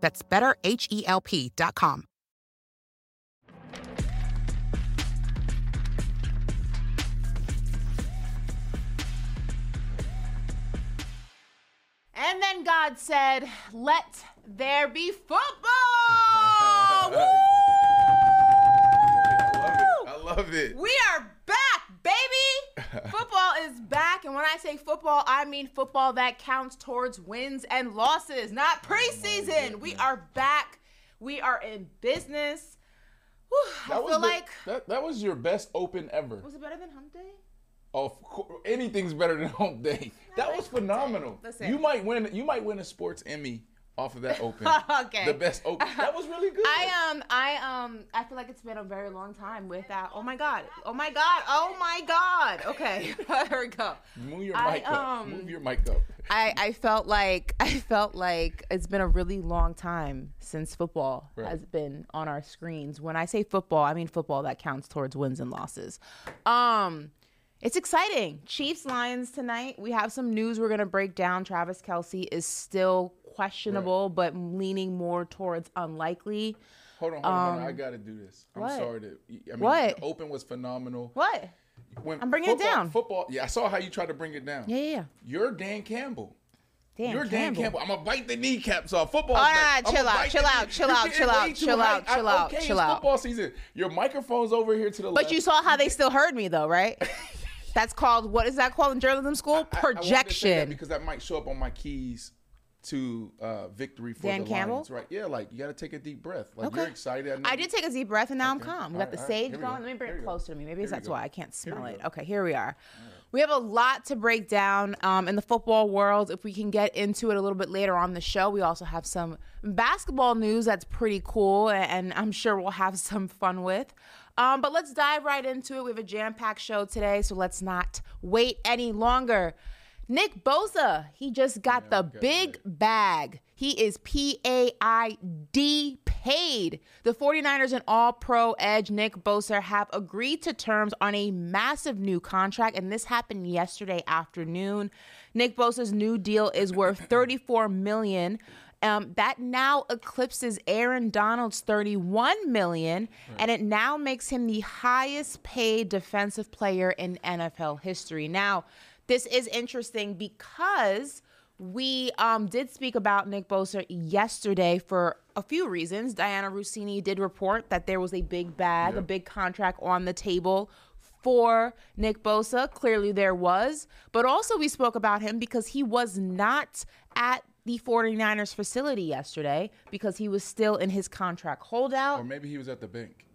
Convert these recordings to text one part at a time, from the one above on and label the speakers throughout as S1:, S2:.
S1: That's betterhelp.com.
S2: And then God said, Let there be football! Woo!
S3: I love it.
S2: We are back, baby! football is back, and when I say football, I mean football that counts towards wins and losses, not preseason. We are back. We are in business. Whew, I feel
S3: the-
S2: like
S3: that, that was your best open ever.
S2: was it better than Hump Day?
S3: Of course, anything's better than home day. That was phenomenal. You might win. You might win a sports Emmy off of that open.
S2: Okay.
S3: The best open. That was really good.
S2: I um I um I feel like it's been a very long time without. Oh my god! Oh my god! Oh my god! Okay, here we go.
S3: Move your
S2: I,
S3: mic up.
S2: um,
S3: Move your mic up.
S2: I, I felt like I felt like it's been a really long time since football
S3: Right.
S2: has been on our screens. When I say football, I mean football that counts towards wins and losses. Um, it's exciting. Chiefs Lions tonight. We have some news we're gonna break down. Travis Kelce is still questionable, but leaning more towards unlikely.
S3: Hold on, hold on, hold on. I gotta do this. I'm
S2: Um, what?
S3: sorry to. I mean,
S2: What?
S3: The open was phenomenal.
S2: What?
S3: When
S2: I'm bringing it down.
S3: Football. Yeah, I saw how you tried to bring it down.
S2: Yeah, yeah.
S3: You're Dan Campbell.
S2: Dan
S3: You're Dan
S2: Campbell.
S3: Campbell. I'm gonna bite the kneecaps off. Football.
S2: All right, chill out, chill out, chill out, chill out, chill out, chill out, chill
S3: it's
S2: out.
S3: Football season. Your microphone's over here to the left.
S2: But you saw how they still heard me though, right? That's called what is that called in journalism school?
S3: I- I to say that
S2: Projection.
S3: because that might show up on my keys to uh, victory for
S2: Dan
S3: the
S2: Campbell?
S3: Lions, right? Yeah, like you got to take a deep breath. Like
S2: Okay.
S3: you're excited. know
S2: I did take a deep breath and now I'm calm. We got the
S3: right, right.
S2: sage
S3: we
S2: going.
S3: go.
S2: Let me bring it closer
S3: go.
S2: to me. Maybe that's
S3: go.
S2: why I can't smell it. Okay, here we are. We have a lot to break down um, in the football world. If we can get into it a little bit later on the show, we also have some basketball news that's pretty cool, and, and I'm sure we'll have some fun with. Um, but let's dive right into it. We have a jam packed show today, so let's not wait any longer. Nick Bosa, he just got the big bag. He is P A I D paid. The 49ers and all pro edge Nick Bosa have agreed to terms on a massive new contract, and this happened yesterday afternoon. Nick Bosa's new deal is worth 34 million. Um, that now eclipses Aaron Donald's 31 million, and it now makes him the highest paid defensive player in NFL history. Now, this is interesting because we um, did speak about Nick Bosa yesterday for a few reasons. Dianna Russini did report that there was a big bag, a big contract on the table for Nick Bosa. Clearly, there was. But also, we spoke about him because he was not at the 49ers facility yesterday because he was still in his contract holdout.
S3: Or maybe he was at the bank.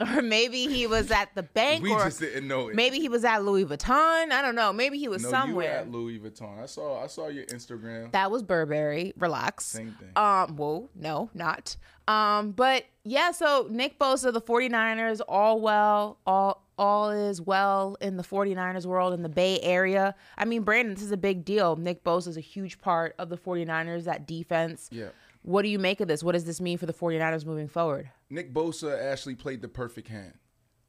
S2: Or maybe he was at the bank.
S3: We
S2: or
S3: just didn't know it.
S2: Maybe he was at Louis Vuitton. I don't know. Maybe he was
S3: No,
S2: somewhere.
S3: you were at Louis Vuitton. I saw. I saw your Instagram.
S2: That was Burberry. Relax.
S3: Same thing.
S2: Um, whoa, no, not. Um, but yeah, so Nick Bosa, the 49ers, all well, all all is well in the 49ers world in the Bay Area. I mean, Brandon, this is a big deal. Nick Bosa is a huge part of the 49ers, that defense.
S3: Yeah.
S2: What do you make of this? What does this mean for the 49ers moving forward?
S3: Nick Bosa actually played the perfect hand.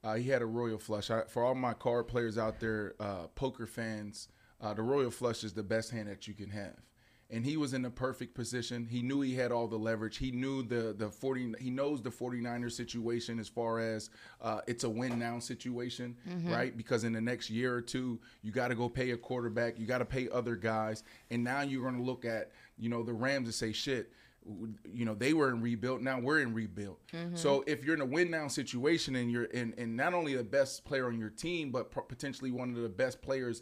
S3: Uh, he had a royal flush. I, for all my card players out there, uh, poker fans, uh, the royal flush is the best hand that you can have. And he was in the perfect position. He knew he had all the leverage. He knew the the 40 he knows the 49ers situation as far as uh, it's a win now situation, right? Because in the next year or two, you got to go pay a quarterback, you got to pay other guys, and now you're going to look at, you know, the Rams and say shit, you know they were in rebuild now we're in rebuild. So if you're in a win now situation and you're in and not only the best player on your team but potentially one of the best players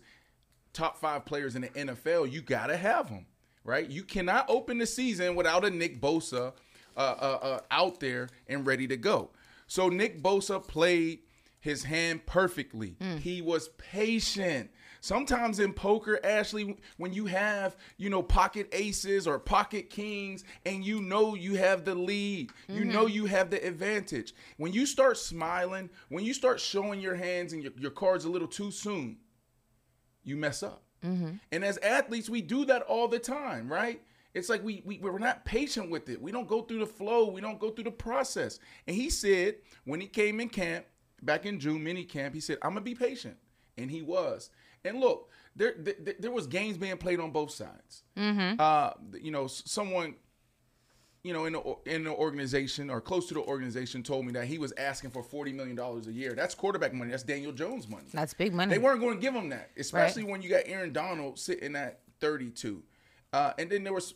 S3: top five players in the nfl you gotta have them right? You cannot open the season without a nick bosa uh, uh, uh, out there and ready to go. So nick bosa played his hand perfectly. He was patient Sometimes in poker, Ashley, when you have, you know, pocket aces or pocket kings and you know you have the lead, you know mm-hmm. you have the advantage. When you start smiling, when you start showing your hands and your, your cards a little too soon, you mess up. Mm-hmm. And as athletes, we do that all the time, right? It's like we, we we're not patient with it. We don't go through the flow. We don't go through the process. And he said when he came in camp back in June mini camp, he said, "I'm gonna be patient," and he was. And look, there there, there was games being played on both sides. Uh, you know, someone you know, in the in the organization or close to the organization told me that he was asking for forty million dollars a year. That's quarterback money. That's Daniel Jones money.
S2: That's big money.
S3: They weren't going to give him that, especially when you got Aaron Donald sitting at thirty-two. Uh, and then there was,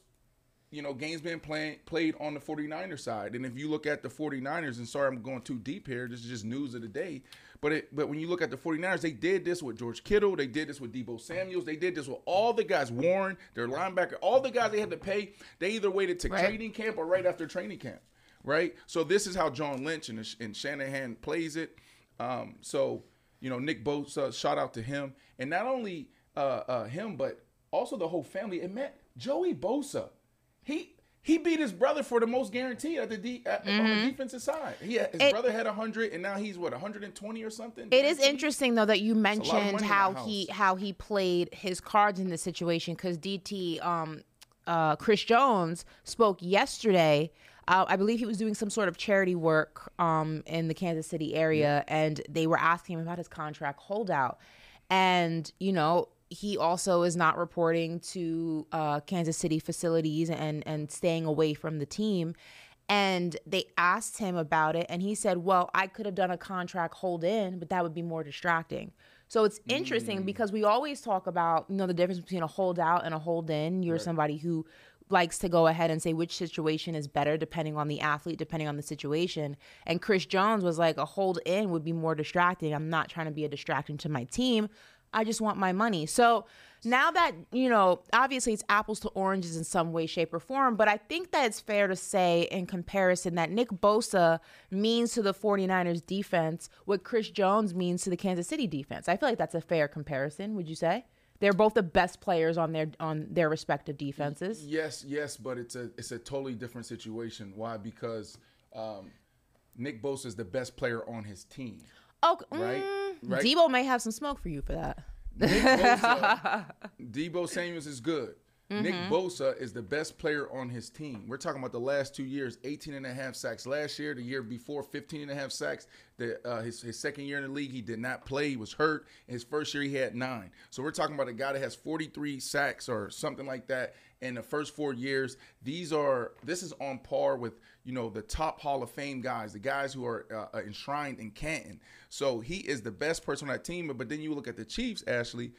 S3: you know, games being playing played on the 49er side. And if you look at the 49ers, and sorry I'm going too deep here, this is just news of the day. But it, but when you look at the 49ers, they did this with George Kittle, they did this with Deebo Samuels, they did this with all the guys, Warner, their linebacker, all the guys they had to pay. They either waited to
S2: Right.
S3: training camp or right after training camp, right? So this is how John Lynch and, and Shanahan plays it. Um, so you know, Nick Bosa, shout out to him, and not only uh, uh, him, but also the whole family. It man, Joey Bosa, he he beat his brother for the most guaranteed at the de- at, on the defensive side. He had, his
S2: It-
S3: brother had hundred, and now he's what 120 or something.
S2: It is interesting though that you mentioned
S3: money in that
S2: how he how he played his cards in this situation because DT um uh Chris Jones spoke yesterday. Uh, I believe he was doing some sort of charity work um in the Kansas City area, and they were asking him about his contract holdout, and you know he also is not reporting to uh, Kansas City facilities and and staying away from the team. And they asked him about it, and he said, "Well, I could have done a contract hold in, but that would be more distracting." So it's interesting because we always talk about you know the difference between a holdout and a hold in. You're somebody who likes to go ahead and say which situation is better depending on the athlete, depending on the situation. And Chris Jones was like, a hold in would be more distracting. I'm not trying to be a distraction to my team. I just want my money. So now that, you know, obviously it's apples to oranges in some way, shape, or form, but I think that it's fair to say in comparison that Nick Bosa means to the 49ers defense what Chris Jones means to the Kansas City defense. I feel like that's a fair comparison, would you say? They're both the best players on their on their respective defenses.
S3: Yes, yes, but it's a it's a totally different situation. Why? Because um, Nick Bosa is the best player on his team.
S2: Oh,
S3: Right,
S2: mm,
S3: right.
S2: Deebo may have some smoke for you for that.
S3: Deebo Samuels is good. Nick
S2: Mm-hmm.
S3: Bosa is the best player on his team. We're talking about the last two years, 18 and a half sacks last year, the year before 15 and a half sacks. The, uh, his, his second year in the league, he did not play. He was hurt. His first year, he had nine. So we're talking about a guy that has 43 sacks or something like that in the first four years. These are, this is on par with, you know, the top Hall of Fame guys, the guys who are uh, enshrined in Canton. So he is the best person on that team. But then you look at the Chiefs, Ashley,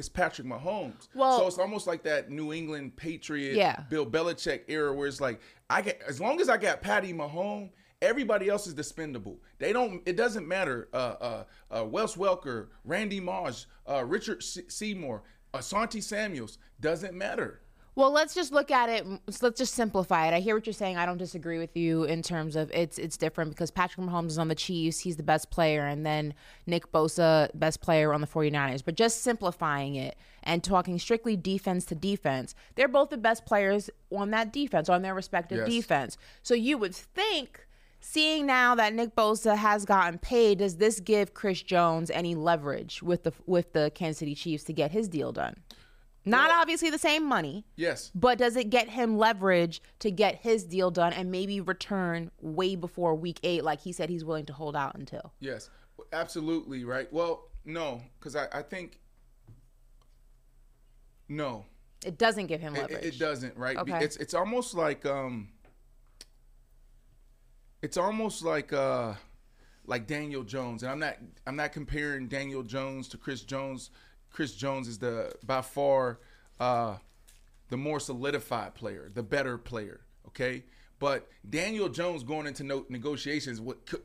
S3: it's Patrick Mahomes.
S2: Well-
S3: so it's almost like that New England Patriot,
S2: Yeah.
S3: Bill Belichick era, where it's like I get as long as I got Patty Mahomes, everybody else is dispendable. They don't. It doesn't matter. Uh, uh, uh, Wes Welker, Randy Moss, uh, Richard Se- Seymour, Asante Samuels doesn't matter.
S2: Well, let's just look at it. Let's just simplify it. I hear what you're saying. I don't disagree with you in terms of it's it's different because Patrick Mahomes is on the Chiefs. He's the best player, and then Nick Bosa, best player on the 49ers. But just simplifying it and talking strictly defense to defense, they're both the best players on that defense, on their respective
S3: Yes.
S2: defense. So you would think. Seeing now that Nick Bosa has gotten paid, does this give Chris Jones any leverage with the with the Kansas City Chiefs to get his deal done? Not obviously the same money,
S3: Yes.
S2: but does it get him leverage to get his deal done and maybe return way before week eight, like he said he's willing to hold out until?
S3: Yes, absolutely right. Well, no, because I, I think no,
S2: It doesn't give him
S3: it,
S2: leverage.
S3: it doesn't. Right?
S2: Okay.
S3: It's it's almost like um, it's almost like uh, like Daniel Jones, and I'm not I'm not comparing Daniel Jones to Chris Jones. Chris Jones is the by far uh, the more solidified player, the better player. Okay, but Daniel Jones going into no- negotiations, what could,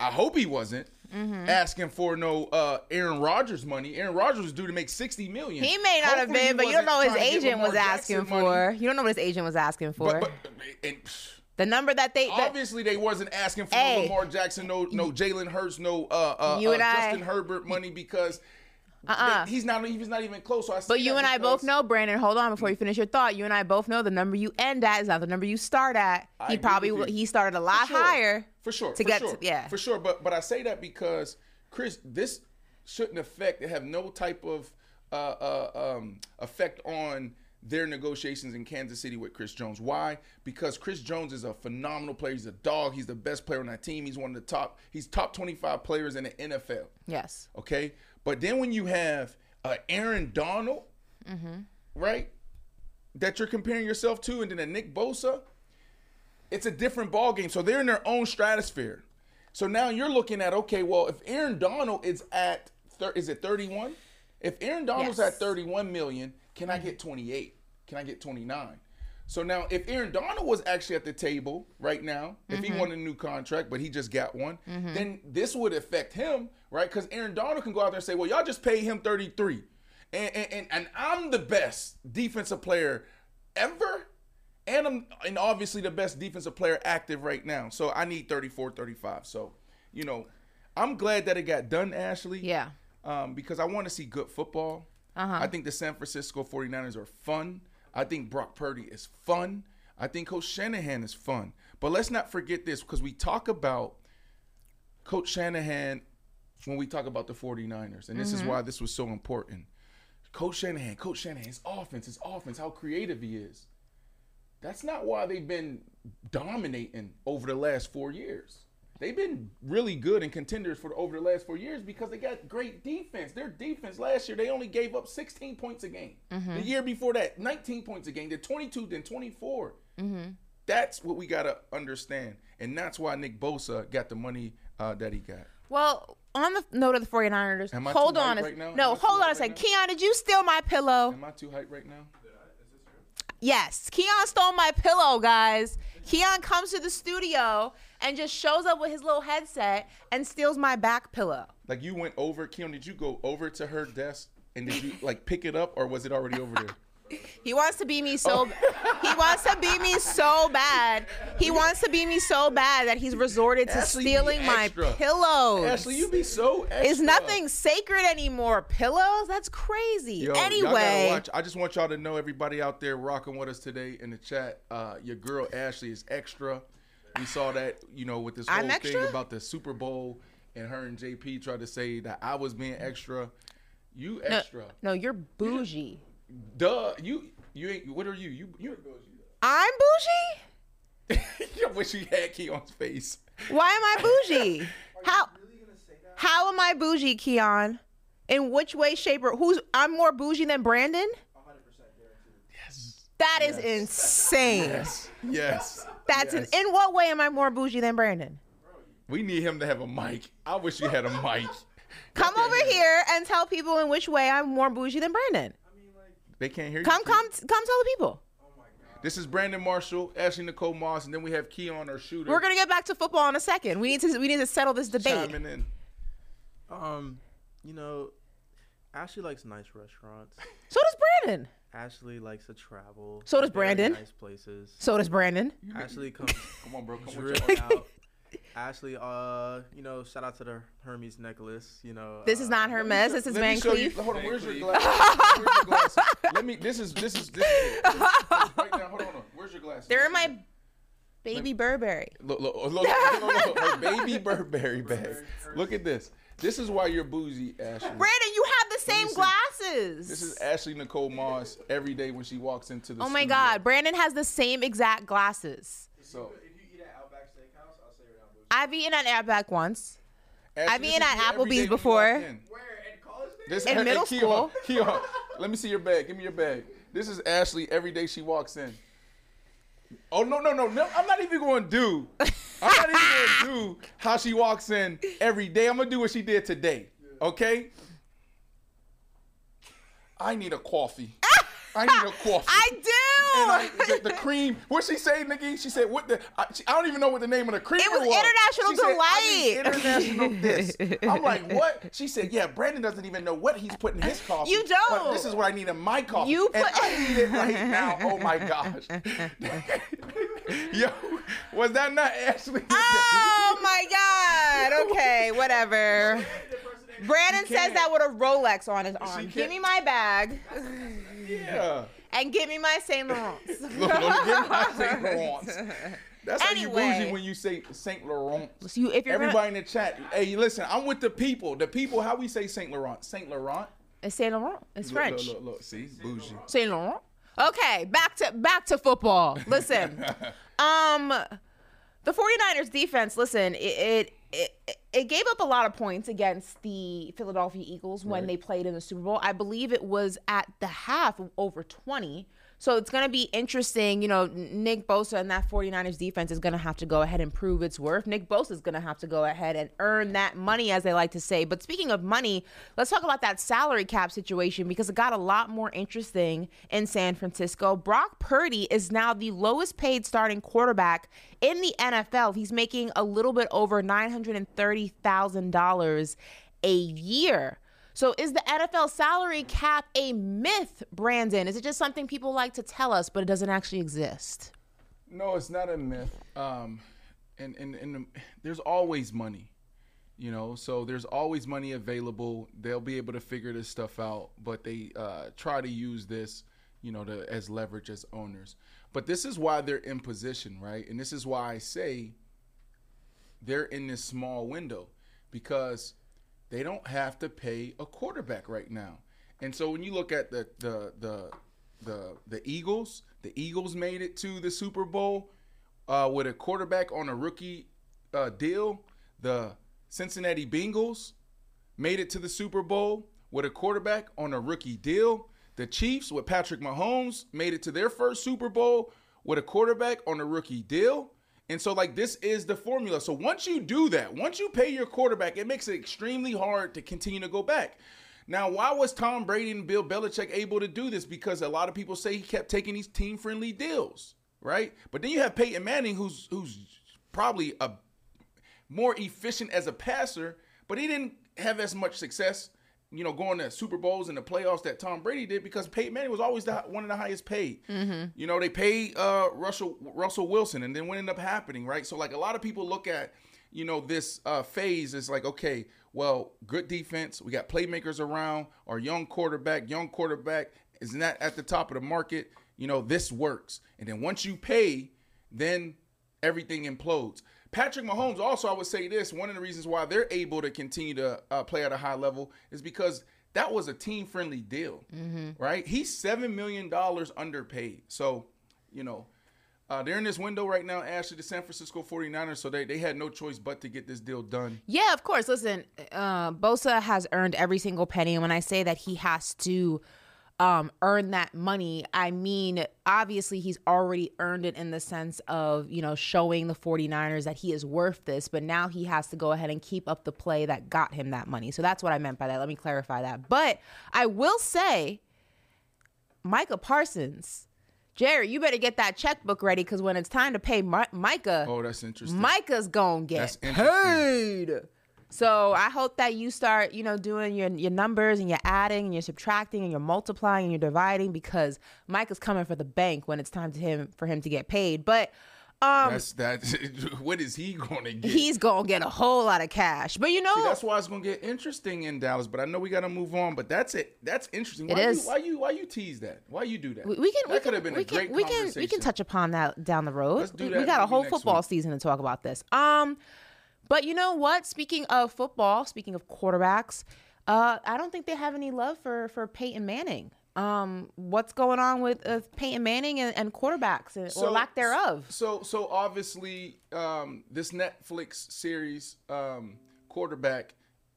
S3: I hope he wasn't
S2: Mm-hmm.
S3: asking for no uh, Aaron Rodgers money. Aaron Rodgers was due to make sixty million.
S2: He may not have
S3: Hopefully he
S2: been, but you don't know what his
S3: trying to get
S2: agent was
S3: Lamar
S2: asking
S3: money.
S2: for. You don't know what his agent was asking for.
S3: But, but and,
S2: the number that they. that-
S3: obviously they wasn't asking for
S2: Hey.
S3: no Lamar Jackson, no no Jalen Hurts, no uh, uh, uh,
S2: and I-
S3: Justin Herbert money because
S2: Uh-uh.
S3: he's not he's not even close. So I
S2: But you and I both know, Brandon. Hold on, before you finish your thought. You and I both know the number you end at is not the number you start at.
S3: I
S2: He probably he started a lot
S3: For sure.
S2: higher
S3: for sure
S2: to
S3: for
S2: get
S3: sure.
S2: to- yeah.
S3: for sure. But but I say that because Chris, this shouldn't affect It have no type of uh, uh, um, effect on their negotiations in Kansas City with Chris Jones. Why? Because Chris Jones is a phenomenal player. He's a dog. He's the best player on that team. He's one of the top. He's top twenty five players in the NFL.
S2: Yes.
S3: Okay, but then when you have uh, Aaron Donald, mm-hmm. right, that you're comparing yourself to, and then a Nick Bosa, it's a different ball game. So they're in their own stratosphere. So now you're looking at okay, well, if Aaron Donald is at thir- is it 31? If Aaron Donald's
S2: Yes.
S3: at 31 million, can I get mm-hmm. 28? Can I get 29? So now, if Aaron Donald was actually at the table right now, if he mm-hmm. wanted a new contract, but he just got one, then this would affect him, right? Because Aaron Donald can go out there and say, "Well, y'all just pay him 33, and and, and, and I'm the best defensive player ever, and I'm and obviously the best defensive player active right now. So I need 34, 35. So, you know, I'm glad that it got done, Ashley
S2: Yeah.
S3: um, because I want to see good football.
S2: Uh-huh.
S3: I think the San Francisco 49ers are fun. I think Brock Purdy is fun. I think Coach Shanahan is fun. But let's not forget this because we talk about Coach Shanahan when we talk about the 49ers. And this is mm-hmm. why this was so important. Coach Shanahan, Coach Shanahan, his offense, his offense, how creative he is. That's not why they've been dominating over the last four years. They've been really good and contenders for over the last four years because they got great defense. Their defense last year, they only gave up 16 points a game. The mm-hmm. year before that, 19 points a game. They're 22, then 24. Mm-hmm. That's what we got to understand. And that's why Nick Bosa got the money uh, that he got.
S2: Well, on the note of the 49ers,
S3: Am I
S2: hold
S3: too
S2: on.
S3: hyped
S2: a,
S3: right now?
S2: No,
S3: Am I too
S2: hold on a
S3: hyped
S2: second.
S3: right
S2: Keon, did you steal my pillow?
S3: Am I too hyped right now?
S2: Yes, Keon stole my pillow, guys. Keon comes to the studio and just shows up with his little headset and steals my back pillow.
S3: Like you went over, Kim, did you go over to her desk and did you like pick it up or was it already over there?
S2: He wants to be me so he wants to be me so bad. He wants to be me so bad that he's resorted to
S3: Ashley,
S2: stealing my pillows.
S3: Ashley, you be so extra.
S2: It's nothing sacred anymore. Pillows? That's crazy.
S3: Yo,
S2: anyway.
S3: I just want y'all to know, everybody out there rocking with us today in the chat, uh, your girl Ashley is extra. We saw that, you know, with this whole thing about the Super Bowl, and her and JP tried to say that I was being extra. You
S2: no,
S3: extra.
S2: no, you're bougie.
S3: Duh. You you ain't. What are you? You you.
S2: I'm bougie?
S3: I wish you had Keon's face.
S2: Why am I bougie? How How am I bougie, Keon? In which way, shape, or who's I'm more bougie than Brandon? 100.
S3: Yes.
S2: That is insane.
S3: Yes. Yes.
S2: That's
S3: yes.
S2: an, in what way am I more bougie than Brandon?
S3: We need him to have a mic. I wish you had a mic.
S2: Come over here and tell people in which way I'm more bougie than Brandon.
S3: They can't hear you.
S2: Come,
S3: Keon.
S2: come, come, tell the people.
S3: This is Brandon Marshall, Ashley Nicole Moss, and then we have Keon, our shooter.
S2: We're gonna get back to football in a second. We need to we need to settle this debate.
S3: chiming in.
S4: Um, you know, Ashley likes nice restaurants.
S2: So does Brandon.
S4: Ashley likes to travel.
S2: So does Brandon.
S4: Nice places.
S2: So does Brandon.
S4: Ashley comes
S3: Come on, bro. Come on.
S4: dripping out. Ashley, uh, you know, shout out to the Hermes necklace. You know,
S2: This is
S4: uh,
S2: not her mess. This is
S3: Let
S2: Van
S3: me show you.
S2: Cleef.
S3: Hold on. Where's your glass? Where's your glasses? Let me. This is. This is. This is. It. Right now. Hold on. Hold on. Where's your glass?
S2: They're in my baby Burberry.
S3: Look, look, look, look, look, look, her baby Burberry bag. Look at this. This is why you're bougie, Ashley.
S2: Brandon, you have the same
S3: see.
S2: glasses.
S3: This is Ashley Nicole Moss every day when she walks into the
S2: oh my
S3: studio.
S2: God, Brandon has the same exact glasses.
S3: So
S4: If you eat at Outback Steakhouse, I'll say it out.
S2: I've eaten at Outback once.
S3: Ashley,
S2: I've
S3: this
S2: eaten
S3: is
S2: at Applebee's
S3: day when you
S2: before.
S3: in.
S4: Where in college?
S3: This
S2: In
S3: hey,
S2: middle
S3: Keon,
S2: school.
S3: Keon, let me see your bag. Give me your bag. This is Ashley every day she walks in. Oh no no no no! I'm not even going to do. I'm not even going to do how she walks in every day. I'm gonna do what she did today. Okay. I need a coffee. I need a coffee.
S2: I do.
S3: And I, the, the cream. What she say, Nikki? She said, "What the? I, she, I don't even know what the name of the cream
S2: It was
S3: was."
S2: International
S3: She said, "I need
S2: Delight."
S3: international this. I'm like, what? She said, "Yeah, Brandon doesn't even know what he's putting in his coffee.
S2: You don't.
S3: But this is what I need in my coffee.
S2: You
S3: and
S2: put-
S3: I need it right now. Oh my gosh. Yo, was that not Ashley?
S2: Oh my God. Okay, whatever. Brandon says that with a Rolex on his arm. Give me my bag
S3: yeah.
S2: and give me my Saint Laurent's.
S3: Look, don't get my Saint Laurent's. That's how you bougie when you say Saint Laurent.
S2: So you, if you're gonna-
S3: Everybody in the chat, hey, listen, I'm with the people. The people, how we say Saint Laurent? Saint Laurent.
S2: It's Saint Laurent. It's
S3: Look,
S2: French.
S3: Look, look, look, see, bougie.
S2: Saint Laurent. Okay, back to back to football. Listen, um, the 49ers defense. Listen, it it, it it gave up a lot of points against the Philadelphia Eagles when they played in the Super Bowl. I believe it was at the half over 20. So it's going to be interesting. You know, Nick Bosa and that 49ers defense is going to have to go ahead and prove its worth. Nick Bosa is going to have to go ahead and earn that money, as they like to say. But speaking of money, let's talk about that salary cap situation because it got a lot more interesting in San Francisco. Brock Purdy is now the lowest paid starting quarterback in the NFL. He's making a little bit over $930,000 a year. So is the NFL salary cap a myth, Brandon? Is it just something people like to tell us, but it doesn't actually exist?
S3: No, it's not a myth. Um, and and and there's always money, you know. So there's always money available. They'll be able to figure this stuff out, but they uh, try to use this, you know, to as leverage as owners. But this is why they're in position, right? And this is why I say they're in this small window because they don't have to pay a quarterback right now. And so when you look at the the the the the Eagles, the Eagles made it to the Super Bowl uh, with a quarterback on a rookie uh, deal. The Cincinnati Bengals made it to the Super Bowl with a quarterback on a rookie deal. The Chiefs with Patrick Mahomes made it to their first Super Bowl with a quarterback on a rookie deal. And so, like, this is the formula. So, once you do that, once you pay your quarterback, it makes it extremely hard to continue to go back. Now, why was Tom Brady and Bill Belichick able to do this? Because a lot of people say he kept taking these team friendly deals, right? But then you have Peyton Manning, who's who's probably a more efficient as a passer, but he didn't have as much success, you know, going to Super Bowls and the playoffs that Tom Brady did because Peyton Manning was always the, one of the highest paid. You know, they paid uh, Russell Russell Wilson, and then what ended up happening, right? So like a lot of people look at, you know, this uh, phase is like, okay, well, good defense, we got playmakers around, our young quarterback, young quarterback is not at the top of the market. You know, this works, and then once you pay, then everything implodes. Patrick Mahomes, also, I would say this one of the reasons why they're able to continue to uh, play at a high level is because that was a team friendly deal, right? He's $7 million underpaid. So, you know, uh, they're in this window right now, Ashley, the San Francisco 49ers, so they, they had no choice but to get this deal done.
S2: Yeah, of course. Listen, uh, Bosa has earned every single penny. And when I say that he has to um, earn that money, I mean, obviously, he's already earned it in the sense of, you know, showing the 49ers that he is worth this. But now he has to go ahead and keep up the play that got him that money. So that's what I meant by that. Let me clarify that. But I will say, Micah Parsons. Jerry, you better get that checkbook ready because when it's time to pay Mi- Micah,
S3: Oh, that's interesting.
S2: Micah's gonna get paid. So I hope that you start, you know, doing your your numbers and you're adding and you're subtracting and you're multiplying and you're dividing because Mike is coming for the bank when it's time to him for him to get paid. But um,
S3: That's that. what is he going to get?
S2: he's gonna get a whole lot of cash. But you know,
S3: See, that's why it's gonna get interesting in Dallas. But I know we gotta move on. But that's it. That's interesting.
S2: It
S3: Why
S2: is.
S3: You, why you why you tease that? Why you do that?
S2: we, we can
S3: That
S2: we
S3: could have been
S2: we
S3: a
S2: can
S3: great
S2: we can we can touch upon that down the road.
S3: Let's do
S2: We-
S3: that
S2: we got a whole football
S3: week.
S2: season to talk about this. Um, but you know what? Speaking of football, speaking of quarterbacks, Uh, I don't think they have any love for for Peyton Manning. Um, what's going on with uh, Peyton Manning and, and quarterbacks and, or lack thereof?
S3: So, so obviously, um, this Netflix series, um, quarterback,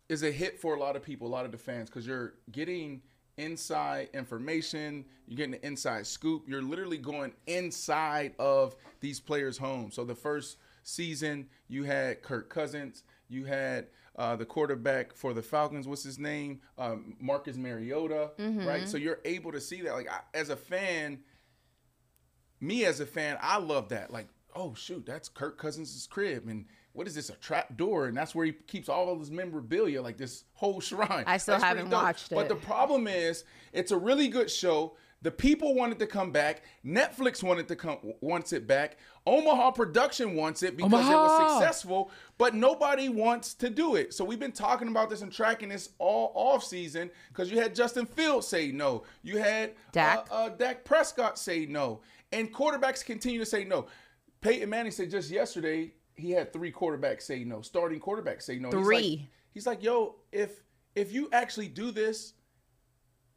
S3: is a hit for a lot of people, a lot of the fans, because you're getting inside information, you're getting the inside scoop. You're literally going inside of these players' homes. So the first season, you had Kirk Cousins, you had uh, the quarterback for the Falcons, what's his name? Um, Marcus Mariota,
S2: Mm-hmm.
S3: right? So you're able to see that. Like I, as a fan, me as a fan, I love that. Like, oh shoot, that's Kirk Cousins' crib, and what is this? A trap door, and that's where he keeps all of his memorabilia, like this whole shrine.
S2: I still
S3: That's
S2: haven't watched
S3: But the problem is, it's a really good show. The people wanted to come back. Netflix wanted to come wants it back. Omaha Production wants it because it was successful, but nobody wants to do it. So we've been talking about this and tracking this all off season because you had Justin Fields say no. You had
S2: Dak.
S3: Uh, uh, Dak Prescott say no, and quarterbacks continue to say no. Peyton Manning said just yesterday he had three quarterbacks say no, starting quarterbacks say no. He's like-
S2: Three.
S3: He's like, yo, if if you actually do this,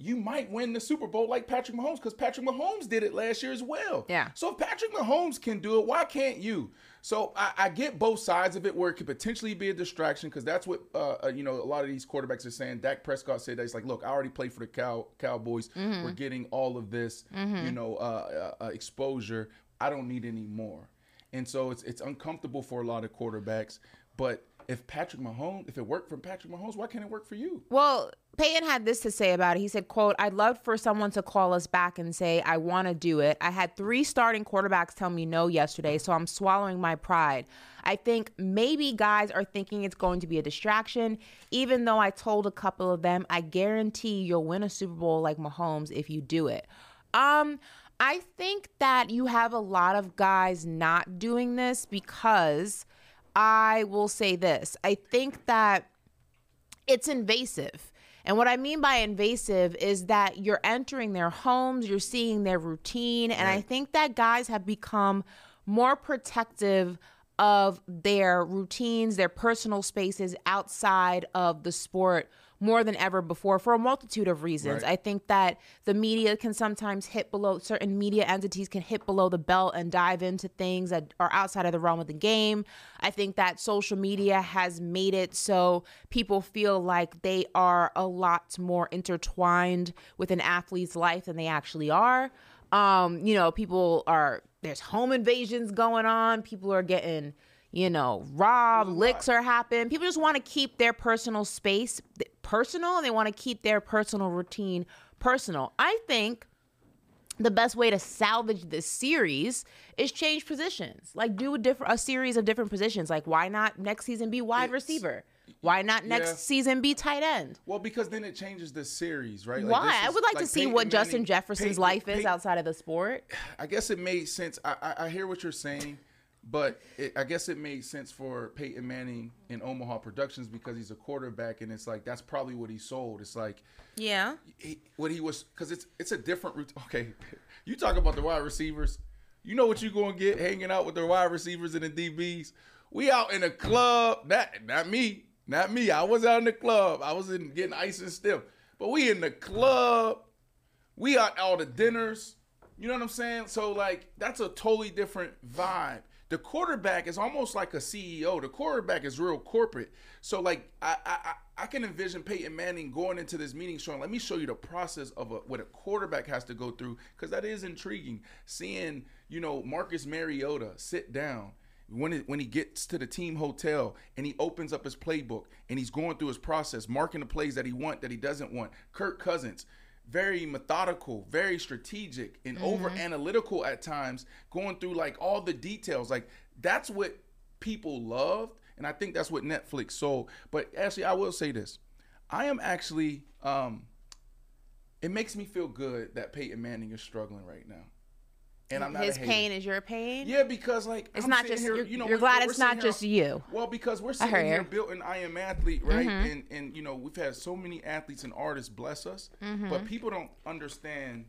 S3: you might win the Super Bowl like Patrick Mahomes because Patrick Mahomes did it last year as well.
S2: Yeah.
S3: So if Patrick Mahomes can do it, why can't you? So I, I get both sides of it where it could potentially be a distraction because that's what uh, uh, you know a lot of these quarterbacks are saying. Dak Prescott said that he's like, look, I already played for the Cow Cowboys. We're getting all of this, you know, uh, uh, uh, exposure. I don't need any more. And so it's it's uncomfortable for a lot of quarterbacks. But if Patrick Mahomes, if it worked for Patrick Mahomes, why can't it work for you?
S2: Well, Peyton had this to say about it. He said, quote, I'd love for someone to call us back and say, I want to do it. I had three starting quarterbacks tell me no yesterday, so I'm swallowing my pride. I think maybe guys are thinking it's going to be a distraction, even though I told a couple of them, I guarantee you'll win a Super Bowl like Mahomes if you do it. Um, I think that you have a lot of guys not doing this because I will say this. I think that it's invasive. And what I mean by invasive is that you're entering their homes, you're seeing their routine, and I think that guys have become more protective of their routines, their personal spaces outside of the sport more than ever before for a multitude of reasons.
S3: Right.
S2: I think that the media can sometimes hit below certain media entities can hit below the belt and dive into things that are outside of the realm of the game. I think that social media has made it so people feel like they are a lot more intertwined with an athlete's life than they actually are. Um, you know, people are there's home invasions going on, people are getting you know, rob, licks are happening. People just want to keep their personal space personal and they want to keep their personal routine personal. I think the best way to salvage this series is change positions. Like do a different a series of different positions. Like why not next season be wide
S3: It's-
S2: receiver? Why not next
S3: Yeah.
S2: season be tight end?
S3: Well, because then it changes the series, right? Like,
S2: Why?
S3: this
S2: I would like, to see
S3: Peyton
S2: what Justin Jefferson's
S3: Peyton-
S2: life is
S3: Peyton-
S2: outside of the sport.
S3: I guess it made sense. I, I, I hear what you're saying, but it, I guess it made sense for Peyton Manning in Omaha Productions because he's a quarterback, and it's like that's probably what he sold. It's like
S2: Yeah.
S3: he, what he was because it's it's a different route. Okay, you talk about the wide receivers. You know what you're gonna get hanging out with the wide receivers and the DBs. We out in a club. Not not me. Not me. I was out in the club. I was in getting ice and stiff. But we in the club. We out all the dinners. You know what I'm saying? So like that's a totally different vibe. The quarterback is almost like a CEO. The quarterback is real corporate. So like I I, I can envision Peyton Manning going into this meeting showing, let me show you the process of a, what a quarterback has to go through because that is intriguing. Seeing you know Marcus Mariota sit down when it, when he gets to the team hotel and he opens up his playbook and he's going through his process, marking the plays that he want that he doesn't want. Kirk Cousins, very methodical, very strategic, and over analytical at times, going through like all the details. Like that's what people loved, and I think that's what Netflix sold. But actually, I will say this: I am actually. Um, it makes me feel good that Peyton Manning is struggling right now, and I'm not
S2: His pain is your pain.
S3: Yeah, because like
S2: It's
S3: I'm
S2: not just-
S3: here,
S2: you're-
S3: you know,
S2: you're glad it's not
S3: here-
S2: just you.
S3: Well, because we're sitting here
S2: you. Mm-hmm.
S3: built an I am athlete, right? And and you know we've had so many athletes and artists bless us,
S2: Mm-hmm.
S3: but people don't understand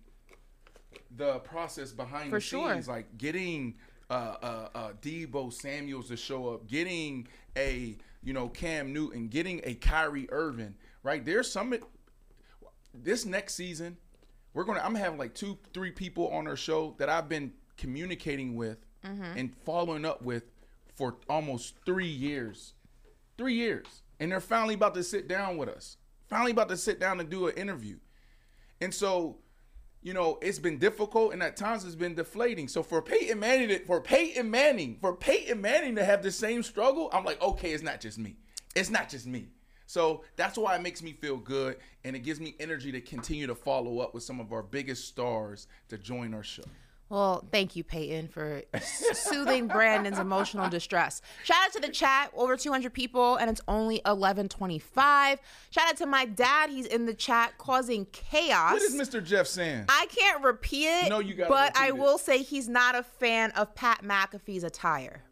S3: the process behind
S2: For
S3: the
S2: sure.
S3: scenes, like getting uh, uh, uh, Deebo Samuels to show up, getting a you know Cam Newton, getting a Kyrie Irving, right? There's some this next season, we're gonna I'm gonna have like two, three people on our show that I've been communicating with mm-hmm. and following up with for almost three years. Three years. And they're finally about to sit down with us. Finally about to sit down and do an interview. And so, you know, it's been difficult and at times it's been deflating. So for Peyton Manning, to, for Peyton Manning, for Peyton Manning to have the same struggle, I'm like, okay, it's not just me. It's not just me. So that's why it makes me feel good and it gives me energy to continue to follow up with some of our biggest stars to join our show.
S2: Well, thank you, Peyton, for soothing Brandon's emotional distress. Shout out to the chat, over 200 people, and it's only 11:25. Shout out to my dad; he's in the chat, causing chaos.
S3: What is Mr. Jeff saying?
S2: I can't repeat it,
S3: No, you gotta
S2: but I
S3: it.
S2: will say he's not a fan of Pat McAfee's attire.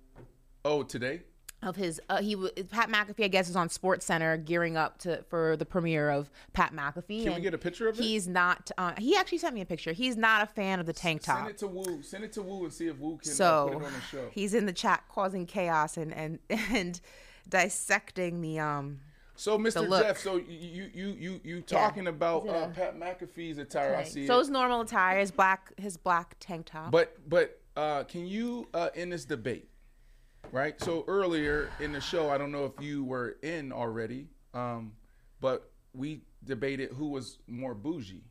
S3: oh, today?
S2: Of his, uh, he Pat McAfee, I guess, is on Sports Center gearing up to for the premiere of Pat McAfee.
S3: Can we get a picture of it?
S2: He's not. Uh, he actually sent me a picture. He's not a fan of the tank top.
S3: Send it to Woo. Send it to Woo and see if Woo can uh,
S2: so
S3: put it on the show.
S2: he's in the chat causing chaos and and and dissecting the um
S3: So, Mr. Jeff, so you you you you talking about
S2: Is it
S3: uh, Pat McAfee's attire? I see
S2: so his normal attire his black his black tank top
S3: But but uh, can you uh, in this debate, right? So earlier in the show, I don't know if you were in already, um, but we debated who was more bougie,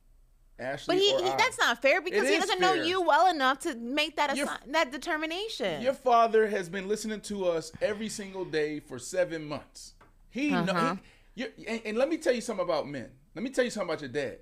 S3: Ashley
S2: but he, he that's not fair because
S3: It
S2: he doesn't know you well enough to make that
S3: Your-
S2: assi- that determination
S3: Your father has been listening to us every single day for seven months. He
S2: Uh-huh.
S3: know. He, and, and let me tell you something about men. Let me tell you something about your dad.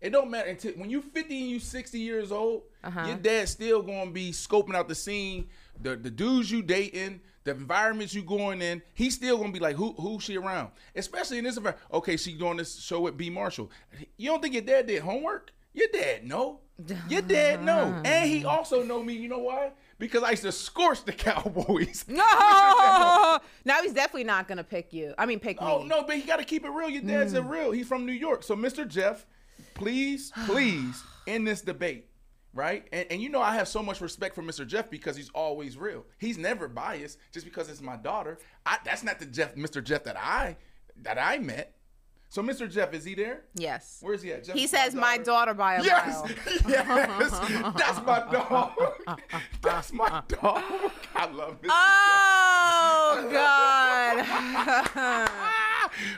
S3: It don't matter until when you're 50 and you 60 years old,
S2: Uh-huh.
S3: your dad's still gonna be scoping out the scene, the the dudes you dating, the environments you going in. He's still gonna be like, who who's she around? Especially in this environment. Okay, she doing this show with B Marshall. You don't think your dad did homework? Your dad no. Your dad no. and he also know me. You know why? Because I used to scorch the Cowboys.
S2: no now he's definitely not gonna pick you i mean pick
S3: Oh
S2: me
S3: no, but he got to keep it real. Your dad's
S2: Mm.
S3: a real. He's from New York. So, Mr. Jeff, please, please, in this debate, right? And, and you know I have so much respect for Mr. Jeff because he's always real. He's never biased just because it's my daughter. I, that's not the Jeff, Mr. Jeff that I that I met. So, Mr. Jeff, is he there?
S2: yes
S3: Where is he at? Jeff,
S2: he says my daughter by a
S3: Yes,
S2: mile
S3: yes, that's my dog. That's my dog. I love Mr.
S2: oh god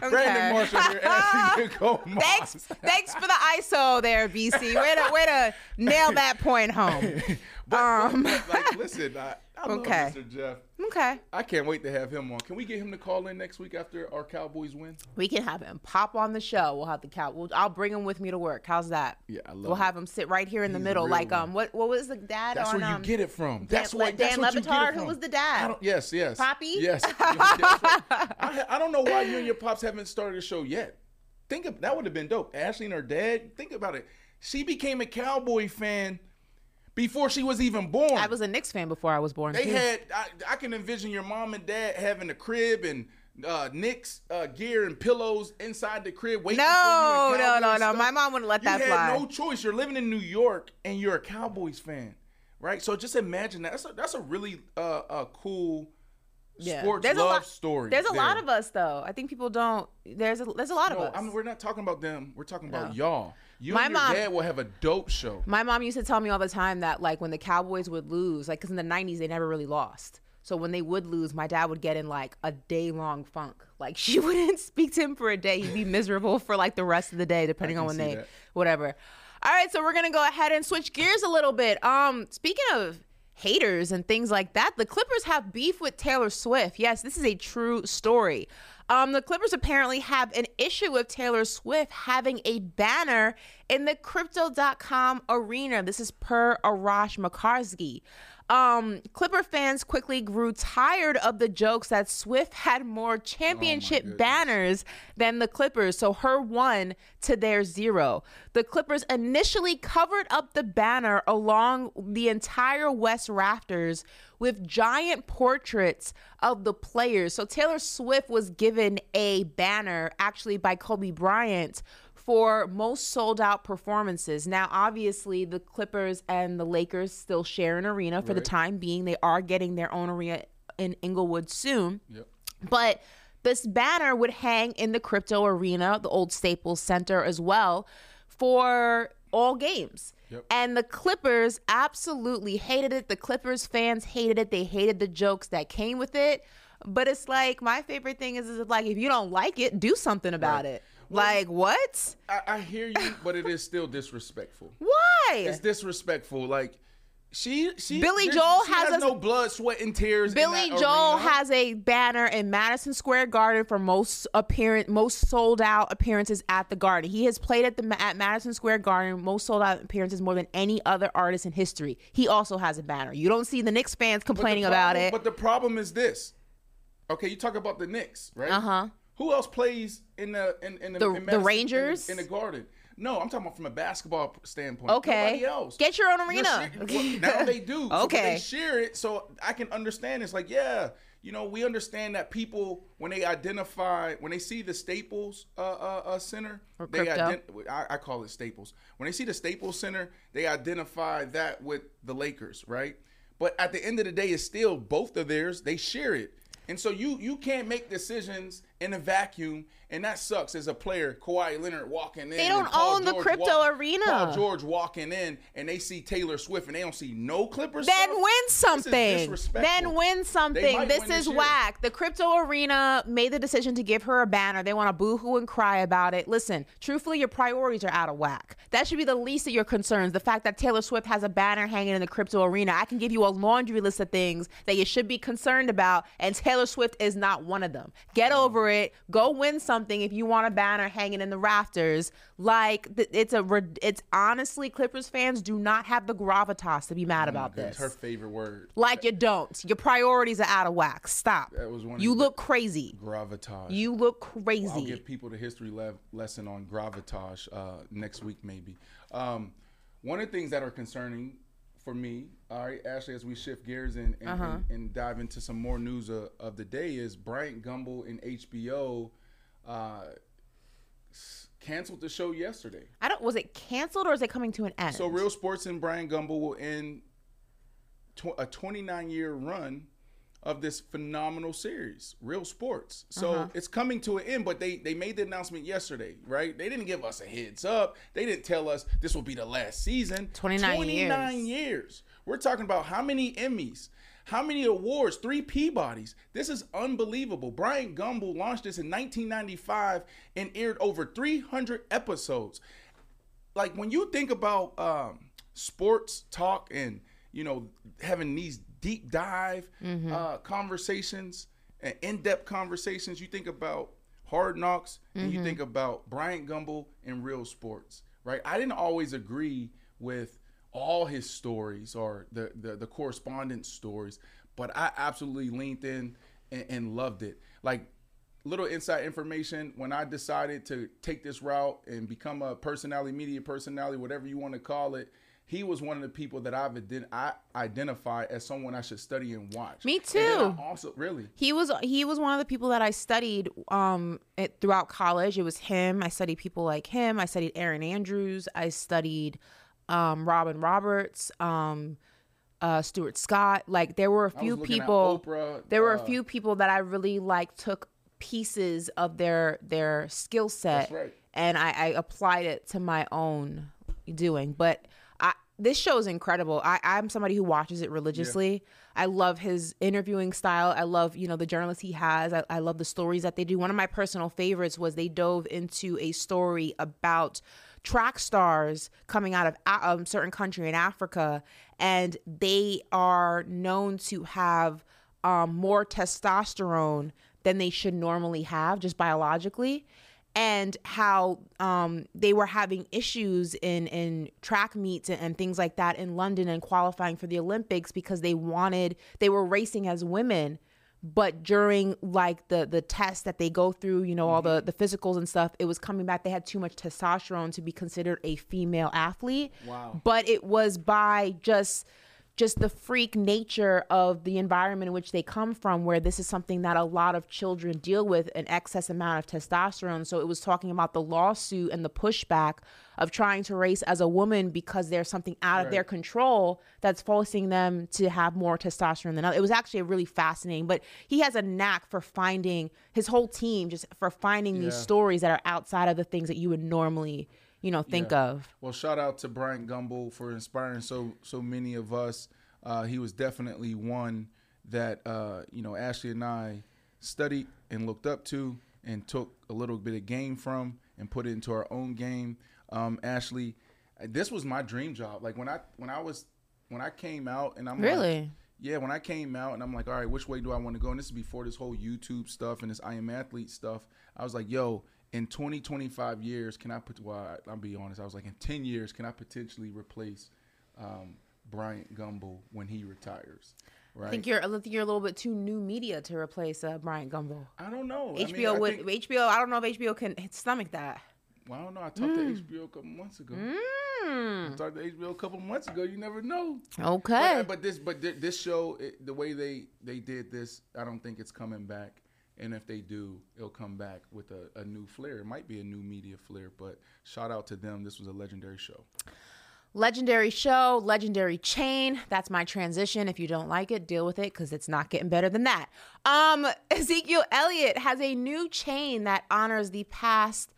S3: Jeff. Brandon Marshall here, Ashley Nicole Moss.
S2: Thanks, thanks for the ISO there, BC. Way to way to nail that point home.
S3: But,
S2: Um.
S3: but, like, listen, I, I
S2: Okay.
S3: Mr. Jeff.
S2: Okay,
S3: I can't wait to have him on. Can we get him to call in next week after our Cowboys win?
S2: we can have him pop on the show. We'll have the cow. We'll, I'll bring him with me to work. How's that?
S3: Yeah, I love
S2: We'll
S3: it.
S2: have him sit right here in the middle, like um, what what was the dad
S3: That's
S2: on
S3: where you
S2: um?
S3: get it from. That's what.
S2: Dan
S3: That's what you get
S2: Le Batard?
S3: it
S2: Who was the dad?
S3: Yes, yes.
S2: Poppy?
S3: Yes. yes, that's right. I, I don't know why you and your pops haven't started a show yet. Think of that would have been dope. Ashley and her dad. Think about it. She became a Cowboy fan before she was even born.
S2: I was a Knicks fan before I was born.
S3: They
S2: too.
S3: had I, I can envision your mom and dad having a crib and uh, Knicks uh, gear and pillows inside the crib waiting
S2: No,
S3: for you. and
S2: no, no, no. My mom wouldn't let
S3: you
S2: that
S3: had
S2: fly.
S3: no choice. You're living in New York and you're a Cowboys fan, right? So just imagine that. That's a, that's a really uh, a cool sports
S2: there's
S3: love
S2: a lot,
S3: story.
S2: There's a lot of us though. I think people don't. There's a there's a lot
S3: No,
S2: of us.
S3: I mean, we're not talking about them. We're talking about
S2: No.
S3: y'all. You
S2: My
S3: and your
S2: mom-
S3: dad will have a dope show.
S2: My mom used to tell me all the time that like when the Cowboys would lose, like because in the '90s they never really lost. So when they would lose, my dad would get in like a day long funk. Like she wouldn't speak to him for a day. He'd be miserable for like the rest of the day, depending on when they,
S3: that.
S2: whatever. All right, so we're gonna go ahead and switch gears a little bit. Um, speaking of haters and things like that, the Clippers have beef with Taylor Swift. Yes, this is a true story. Um, the Clippers apparently have an issue with Taylor Swift having a banner in the crypto.com arena. This is per Arash Markazi. Um, Clipper fans quickly grew tired of the jokes that Swift had more championship banners than the Clippers, so her one to their zero. The Clippers initially covered up the banner along the entire West rafters with giant portraits of the players. So Taylor Swift was given a banner actually by Kobe Bryant for most sold out performances. Now, obviously, the Clippers and the Lakers still share an arena for the time being. They are getting their own arena in Inglewood soon.
S3: Yep.
S2: But this banner would hang in the crypto arena, the old Staples Center as well, for all games.
S3: Yep.
S2: And the Clippers absolutely hated it. The Clippers fans hated it. They hated the jokes that came with it. But it's like my favorite thing is, is like if you don't like it, do something about
S3: Right.
S2: it. Like what?
S3: I, I hear you, but it is still disrespectful.
S2: Why?
S3: It's disrespectful. Like she, she.
S2: Billy Joel
S3: she
S2: has a-
S3: no blood, sweat, and tears.
S2: Billy Joel
S3: arena.
S2: has a banner in Madison Square Garden for most appearance, most sold out appearances at the Garden. He has played at the at Madison Square Garden most sold out appearances more than any other artist in history. He also has a banner. You don't see the Knicks fans
S3: the
S2: complaining about it.
S3: But the problem is this. Okay, you talk about the Knicks, right?
S2: Uh-huh.
S3: Who else plays in the in, in the,
S2: The-
S3: in
S2: the
S3: Madison- in
S2: Rangers?
S3: in the, Garden? No, I'm talking about from a basketball standpoint.
S2: Okay.
S3: Nobody else.
S2: Get your own arena.
S3: well, now they do. So,
S2: Okay.
S3: they share it, so I can understand. It's like, yeah, you know, we understand that people when they identify when they see the Staples uh, uh, uh, Center,
S2: Or
S3: they ident- I, I call it Staples. When they see the Staples Center, they identify that with the Lakers, right? But at the end of the day, it's still both of theirs. They share it. And so you you can't make decisions in a vacuum, and that sucks as a player. Kawhi Leonard walking in.
S2: They don't own the crypto
S3: walk-
S2: arena.
S3: Paul George walking in, and they see Taylor Swift, and they don't see no Clippers.
S2: Then
S3: stuff?
S2: win something. Then win something. This
S3: win
S2: is
S3: year.
S2: whack. The crypto arena made the decision to give her a banner. They want to boohoo and cry about it. Listen, truthfully, your priorities are out of whack. That should be the least of your concerns. The fact that Taylor Swift has a banner hanging in the crypto arena. I can give you a laundry list of things that you should be concerned about, and Taylor Swift is not one of them. Get over it. Go win something if you want a banner hanging in the rafters. Like it's a it's honestly Clippers fans do not have the gravitas to be mad about
S3: Oh It's
S2: this.
S3: her favorite word.
S2: Like you don't. Your priorities are out of whack. Stop.
S3: That was one
S2: you look crazy.
S3: Gravitas.
S2: You look crazy.
S3: I'll give people the history le- lesson on gravitas uh, next week, maybe. Um, one of the things that are concerning for me, all right, Ashley, as we shift gears and and,
S2: Uh-huh.
S3: and, and dive into some more news of, of the day, is Bryant Gumbel and HBO uh, canceled the show yesterday.
S2: I don't. Was it canceled or is it coming to an end?
S3: So Real Sports and Bryant Gumbel will end tw- a 29 year run of this phenomenal series, Real Sports. So
S2: Uh-huh.
S3: it's coming to an end, but they they made the announcement yesterday, right? They didn't give us a heads up. They didn't tell us this will be the last season.
S2: 29
S3: 29
S2: years.
S3: years. We're talking about how many Emmys, how many awards, three Peabodys. This is unbelievable. Bryant Gumbel launched this in 1995 and aired over 300 episodes like when you think about um, sports talk and you know having these deep dive uh, conversations and in-depth conversations. You think about hard knocks and you think about bryant gumbel and real sports right? I didn't always agree with all his stories or the the, the correspondence stories but i absolutely leaned in and, and loved it. Like little inside information when I decided to take this route and become a personality, media personality, whatever you want to call it. He was one of the people that I've ident- I identify as someone I should study and watch.
S2: Me
S3: And then I
S2: too.
S3: also, really,
S2: He was he was one of the people that I studied um it, throughout college. It was him. I studied people like him. I studied Erin Andrews. I studied um Robin Roberts, um uh Stuart Scott. Like there were a few people
S3: Oprah,
S2: there were a
S3: uh,
S2: few people that I really like took pieces of their their skill set
S3: right.
S2: and I, I applied it to my own doing. But this show is incredible. I, I'm somebody who watches it religiously. I love his interviewing style. I love, you know, the journalists he has. I, I love the stories that they do. One of my personal favorites was they dove into a story about track stars coming out of a um, certain country in Africa, and they are known to have um, more testosterone than they should normally have, just biologically and how um, they were having issues in in track meets and, and things like that in London and qualifying for the Olympics because they wanted they were racing as women. But during like the the tests that they go through you know all the the physicals and stuff it was coming back they had too much testosterone to be considered a female athlete.
S3: Wow.
S2: but it was by just just the freak nature of the environment in which they come from, where this is something that a lot of children deal with an excess amount of testosterone. So it was talking about the lawsuit and the pushback of trying to race as a woman because there's something out of their control that's forcing them to have more testosterone than others. It was actually really fascinating, but he has a knack for finding his whole team just for finding these stories that are outside of the things that you would normally, you know, think
S3: Yeah.
S2: of.
S3: Well, shout out to Bryant Gumbel for inspiring so so many of us. Uh, he was definitely one that uh, you know Ashley and I studied and looked up to and took a little bit of game from and put it into our own game. Um, Ashley, this was my dream job. Like when I when I was when I came out and I'm like,
S2: Really?
S3: yeah, when I came out and I'm like, all right, which way do I want to go? And this is before this whole YouTube stuff and this I am athlete stuff. I was like, yo, in 20, 25 years, can I put, well, I, I'll be honest, I was like, in 10 years, can I potentially replace um, Bryant Gumbel when he retires? Right.
S2: I think you're I think you're a little bit too new media to replace uh, Bryant Gumbel.
S3: I don't know. I mean,
S2: HBO
S3: I
S2: would
S3: think-
S2: HBO. I don't know if HBO can stomach that.
S3: well, I don't know. I talked to HBO a couple months ago. I
S2: Mm.
S3: talked to HBO a couple months ago. You never know.
S2: Okay.
S3: But, but this, but this show, it, the way they they did this, I don't think it's coming back. And if they do, it'll come back with a, a new flair. It might be a new media flair, but shout out to them. This was a legendary show.
S2: Legendary show, legendary chain. That's my transition. If you don't like it, deal with it because it's not getting better than that. Um, Ezekiel Elliott has a new chain that honors the past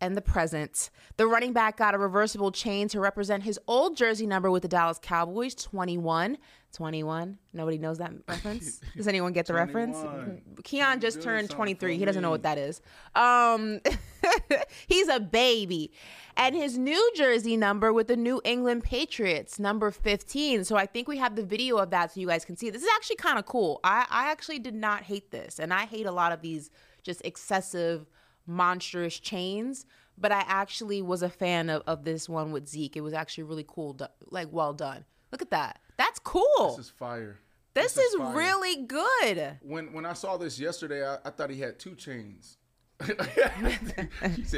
S2: and the present. The running back got a reversible chain to represent his old jersey number with the Dallas Cowboys 21. 21. Nobody knows that reference. Does anyone get the reference? Keon just turned 23.
S3: for
S2: He doesn't know what that is. Um, he's a baby. And his New Jersey number with the New England Patriots, number 15. So I think we have the video of that so you guys can see. This is actually kind of cool. I, I actually did not hate this. And I hate a lot of these just excessive, monstrous chains. But I actually was a fan of, of this one with Zeke. It was actually really cool, do- like well done. Look at that. That's cool.
S3: This is fire.
S2: This, is,
S3: fire.
S2: really good.
S3: When when I saw this yesterday, I, I thought he had two chains.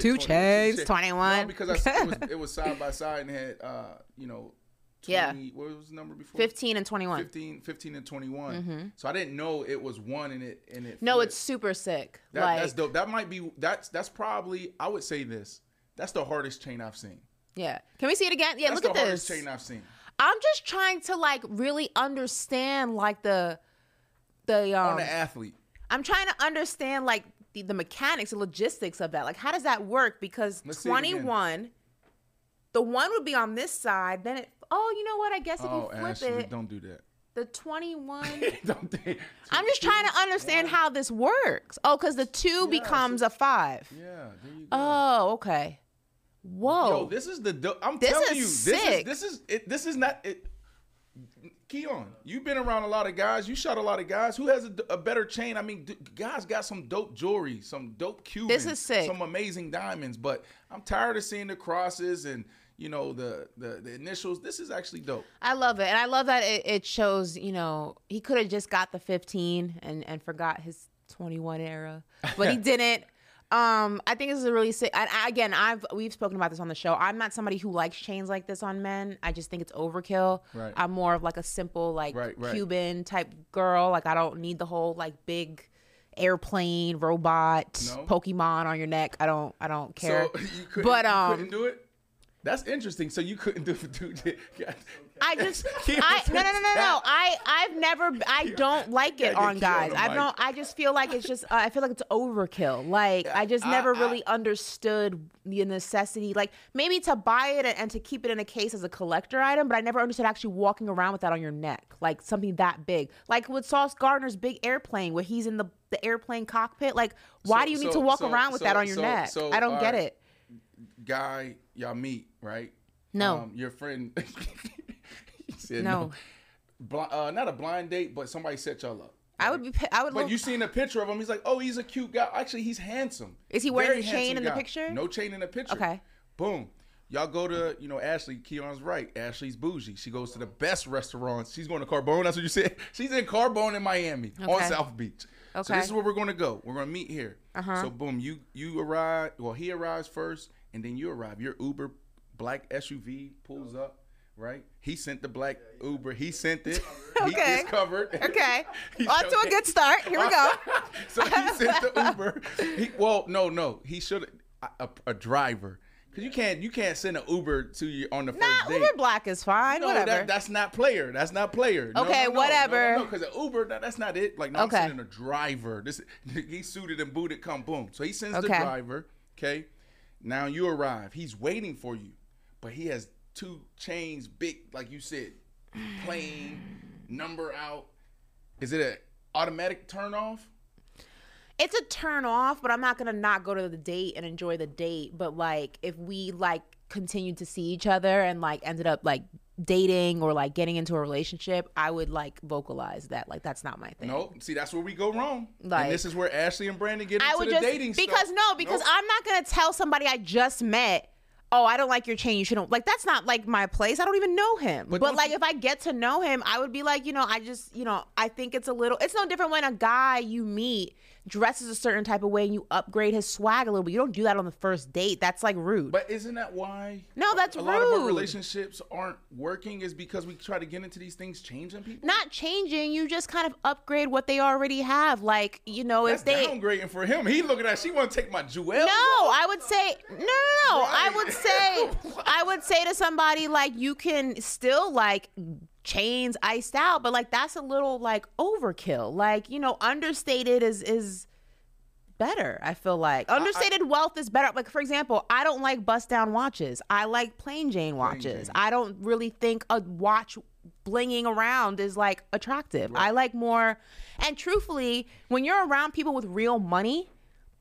S2: Two
S3: 20
S2: chains, 21.
S3: No, because I, it, was, it was side by side and had uh, you know, 20,
S2: Yeah.
S3: What was the number before?
S2: 15 and 21.
S3: 15, 15 and 21. So I didn't know it was one and it and it.
S2: No,
S3: flipped.
S2: it's super sick.
S3: that,
S2: like,
S3: that's dope. That might be that's that's probably I would say this. That's the hardest chain I've seen.
S2: yeah. Can we see it again? Yeah,
S3: that's
S2: look
S3: the
S2: at
S3: hardest
S2: this.
S3: chain I've seen.
S2: I'm just trying to like really understand like the the um
S3: On the athlete.
S2: I'm trying to understand like the, the mechanics, the logistics of that. Like how does that work? Because
S3: Let's see it again.
S2: 21 the one would be on this side, then it oh, you know what? I guess if
S3: Oh,
S2: you flip
S3: Ashley,
S2: it,
S3: don't do that.
S2: the 21
S3: don't think.
S2: I'm just trying to understand how this works. Oh, cuz the 2 becomes a 5.
S3: Yeah, there you go.
S2: Oh, okay. Whoa.
S3: Yo, this is the. Do- I'm
S2: This
S3: telling you, this
S2: sick.
S3: is this is it, this is not it. Keon, you've been around a lot of guys. You shot a lot of guys. Who has a, a better chain? I mean, d- guys got some dope jewelry, some dope Cubans,
S2: is sick.
S3: some amazing diamonds. But I'm tired of seeing the crosses and you know the the, the initials. This is actually dope.
S2: I love it, and I love that it, it shows. You know, he could have just got the 15 and and forgot his 21 era, but he didn't. Um, I think this is a really sick. And I, again, I've we've spoken about this on the show. I'm not somebody who likes chains like this on men. I just think it's overkill.
S3: Right.
S2: I'm more of like a simple like
S3: Right, right.
S2: Cuban type girl. Like I don't need the whole like big airplane robot
S3: No?
S2: Pokemon on your neck. I don't. I don't care.
S3: So you couldn't,
S2: but
S3: you
S2: um,
S3: couldn't do it. That's interesting. So you couldn't do do that.
S2: I just I no no no no no. I I've never I don't like it on guys. I don't I just feel like it's just uh, I feel like it's overkill. Like I just never
S3: I-
S2: really understood the necessity. Like maybe to buy it and, and to keep it in a case as a collector item, but I never understood actually walking around with that on your neck, like something that big. Like with Sauce Gardner's big airplane where he's in the the airplane cockpit. Like why
S3: So-
S2: do you need to walk
S3: so-
S2: around with
S3: so-
S2: that on your
S3: so-
S2: neck?
S3: so,
S2: I don't get it.
S3: Guy, y'all meet right?
S2: No.
S3: Um, your friend. said
S2: No.
S3: no. Bli- uh, not a blind date, but somebody set y'all up.
S2: I would be I would
S3: But
S2: look
S3: you seen a picture of him. He's like, oh, he's a cute guy. Actually, he's handsome.
S2: Is he wearing
S3: Very
S2: a chain in the
S3: guy.
S2: picture?
S3: No chain in the picture.
S2: Okay.
S3: Boom. Y'all go to, you know, Ashley. Keon's right. Ashley's bougie. She goes to the best restaurants. She's going to Carbone. That's what you said. She's in Carbone in Miami on South Beach. So
S2: Okay.
S3: this is where we're going to go. We're going to meet here.
S2: Uh-huh.
S3: So boom, you you arrive. Well, he arrives first, and then you arrive. You're Uber black SUV pulls up. right? He sent the black Uber. He sent it.
S2: Okay.
S3: He, it's covered.
S2: Okay.
S3: He-
S2: Off to a good start. Here we go.
S3: so he sent the Uber. He, well, no, no. He should a, a, a driver. Cause you can't you can't send an Uber to you on the first
S2: Nah,
S3: date.
S2: Uber Black is fine.
S3: No,
S2: whatever.
S3: that, that's not player. That's not player. No,
S2: Okay,
S3: no, no,
S2: whatever.
S3: No, because Uber, that, that's not it. Like, no,
S2: Okay.
S3: I'm sending a driver. This he suited and booted, come boom. So he sends the driver. Okay, now you arrive. He's waiting for you, but he has two chains, big, like you said, plain number out. Is it an automatic turn off?
S2: it's a turn off, but I'm not gonna not go to the date and enjoy the date. But like, if we like continued to see each other and like ended up like dating or like getting into a relationship, I would like vocalize that like that's not my thing.
S3: No, see that's where we go wrong.
S2: Like-
S3: and this is where Ashley and Brandon get into
S2: I would
S3: the
S2: just
S3: dating
S2: because
S3: stuff.
S2: no, because
S3: Nope.
S2: I'm not gonna tell somebody I just met. Oh, I don't like your chain. You shouldn't like. That's not like my place. I don't even know him.
S3: But
S2: But, like,
S3: you-
S2: if I get to know him, I would be like, you know, I just, you know, I think it's a little. It's no different when a guy you meet dresses a certain type of way and you upgrade his swag a little bit. You don't do that on the first date. That's like rude.
S3: But isn't that why?
S2: No, that's rude.
S3: a lot of our relationships aren't working is because we try to get into these things changing people.
S2: not changing. You just kind of upgrade what they already have. Like, you know,
S3: That's
S2: if they.
S3: downgrading for him. He looking at she want to take my jewel.
S2: No, I would say no, no, no. I would say I would say to somebody like you can still like chains iced out, but like that's a little like overkill. Like you know, understated is is better. I feel like understated wealth is better. Like for example, I don't like bust down watches. I like plain Jane watches.
S3: Jane.
S2: I don't really think a watch blinging around is like attractive. I like more. And truthfully, when you're around people with real money,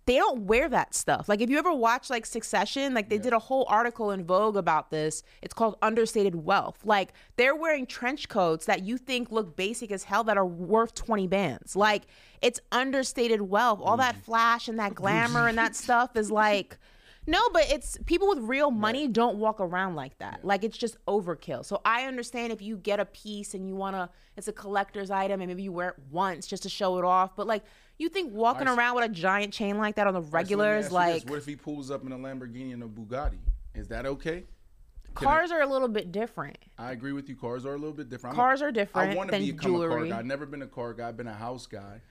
S2: they don't wear that stuff. Like if you ever watch like Succession, like they did a whole article in Vogue about this. It's called understated wealth. Like they're wearing trench coats that you think look basic as hell that are worth 20 bands. Like it's understated wealth. All that flash and that glamour and that stuff is like no, but it's people with real money don't walk around like that. Like it's just overkill. So I understand if you get a piece and you want to it's a collector's item and maybe you wear it once just to show it off, but like you think walking around with a giant chain like that on the regular is
S3: you this.
S2: like
S3: what if he pulls up in a Lamborghini and a Bugatti? Is that okay?
S2: cars are a little bit different.
S3: I agree with you. Cars are a little bit different.
S2: Cars
S3: a-
S2: are different
S3: I want to become a car
S2: jewelry.
S3: guy. I've never been a car guy. I've been a house guy,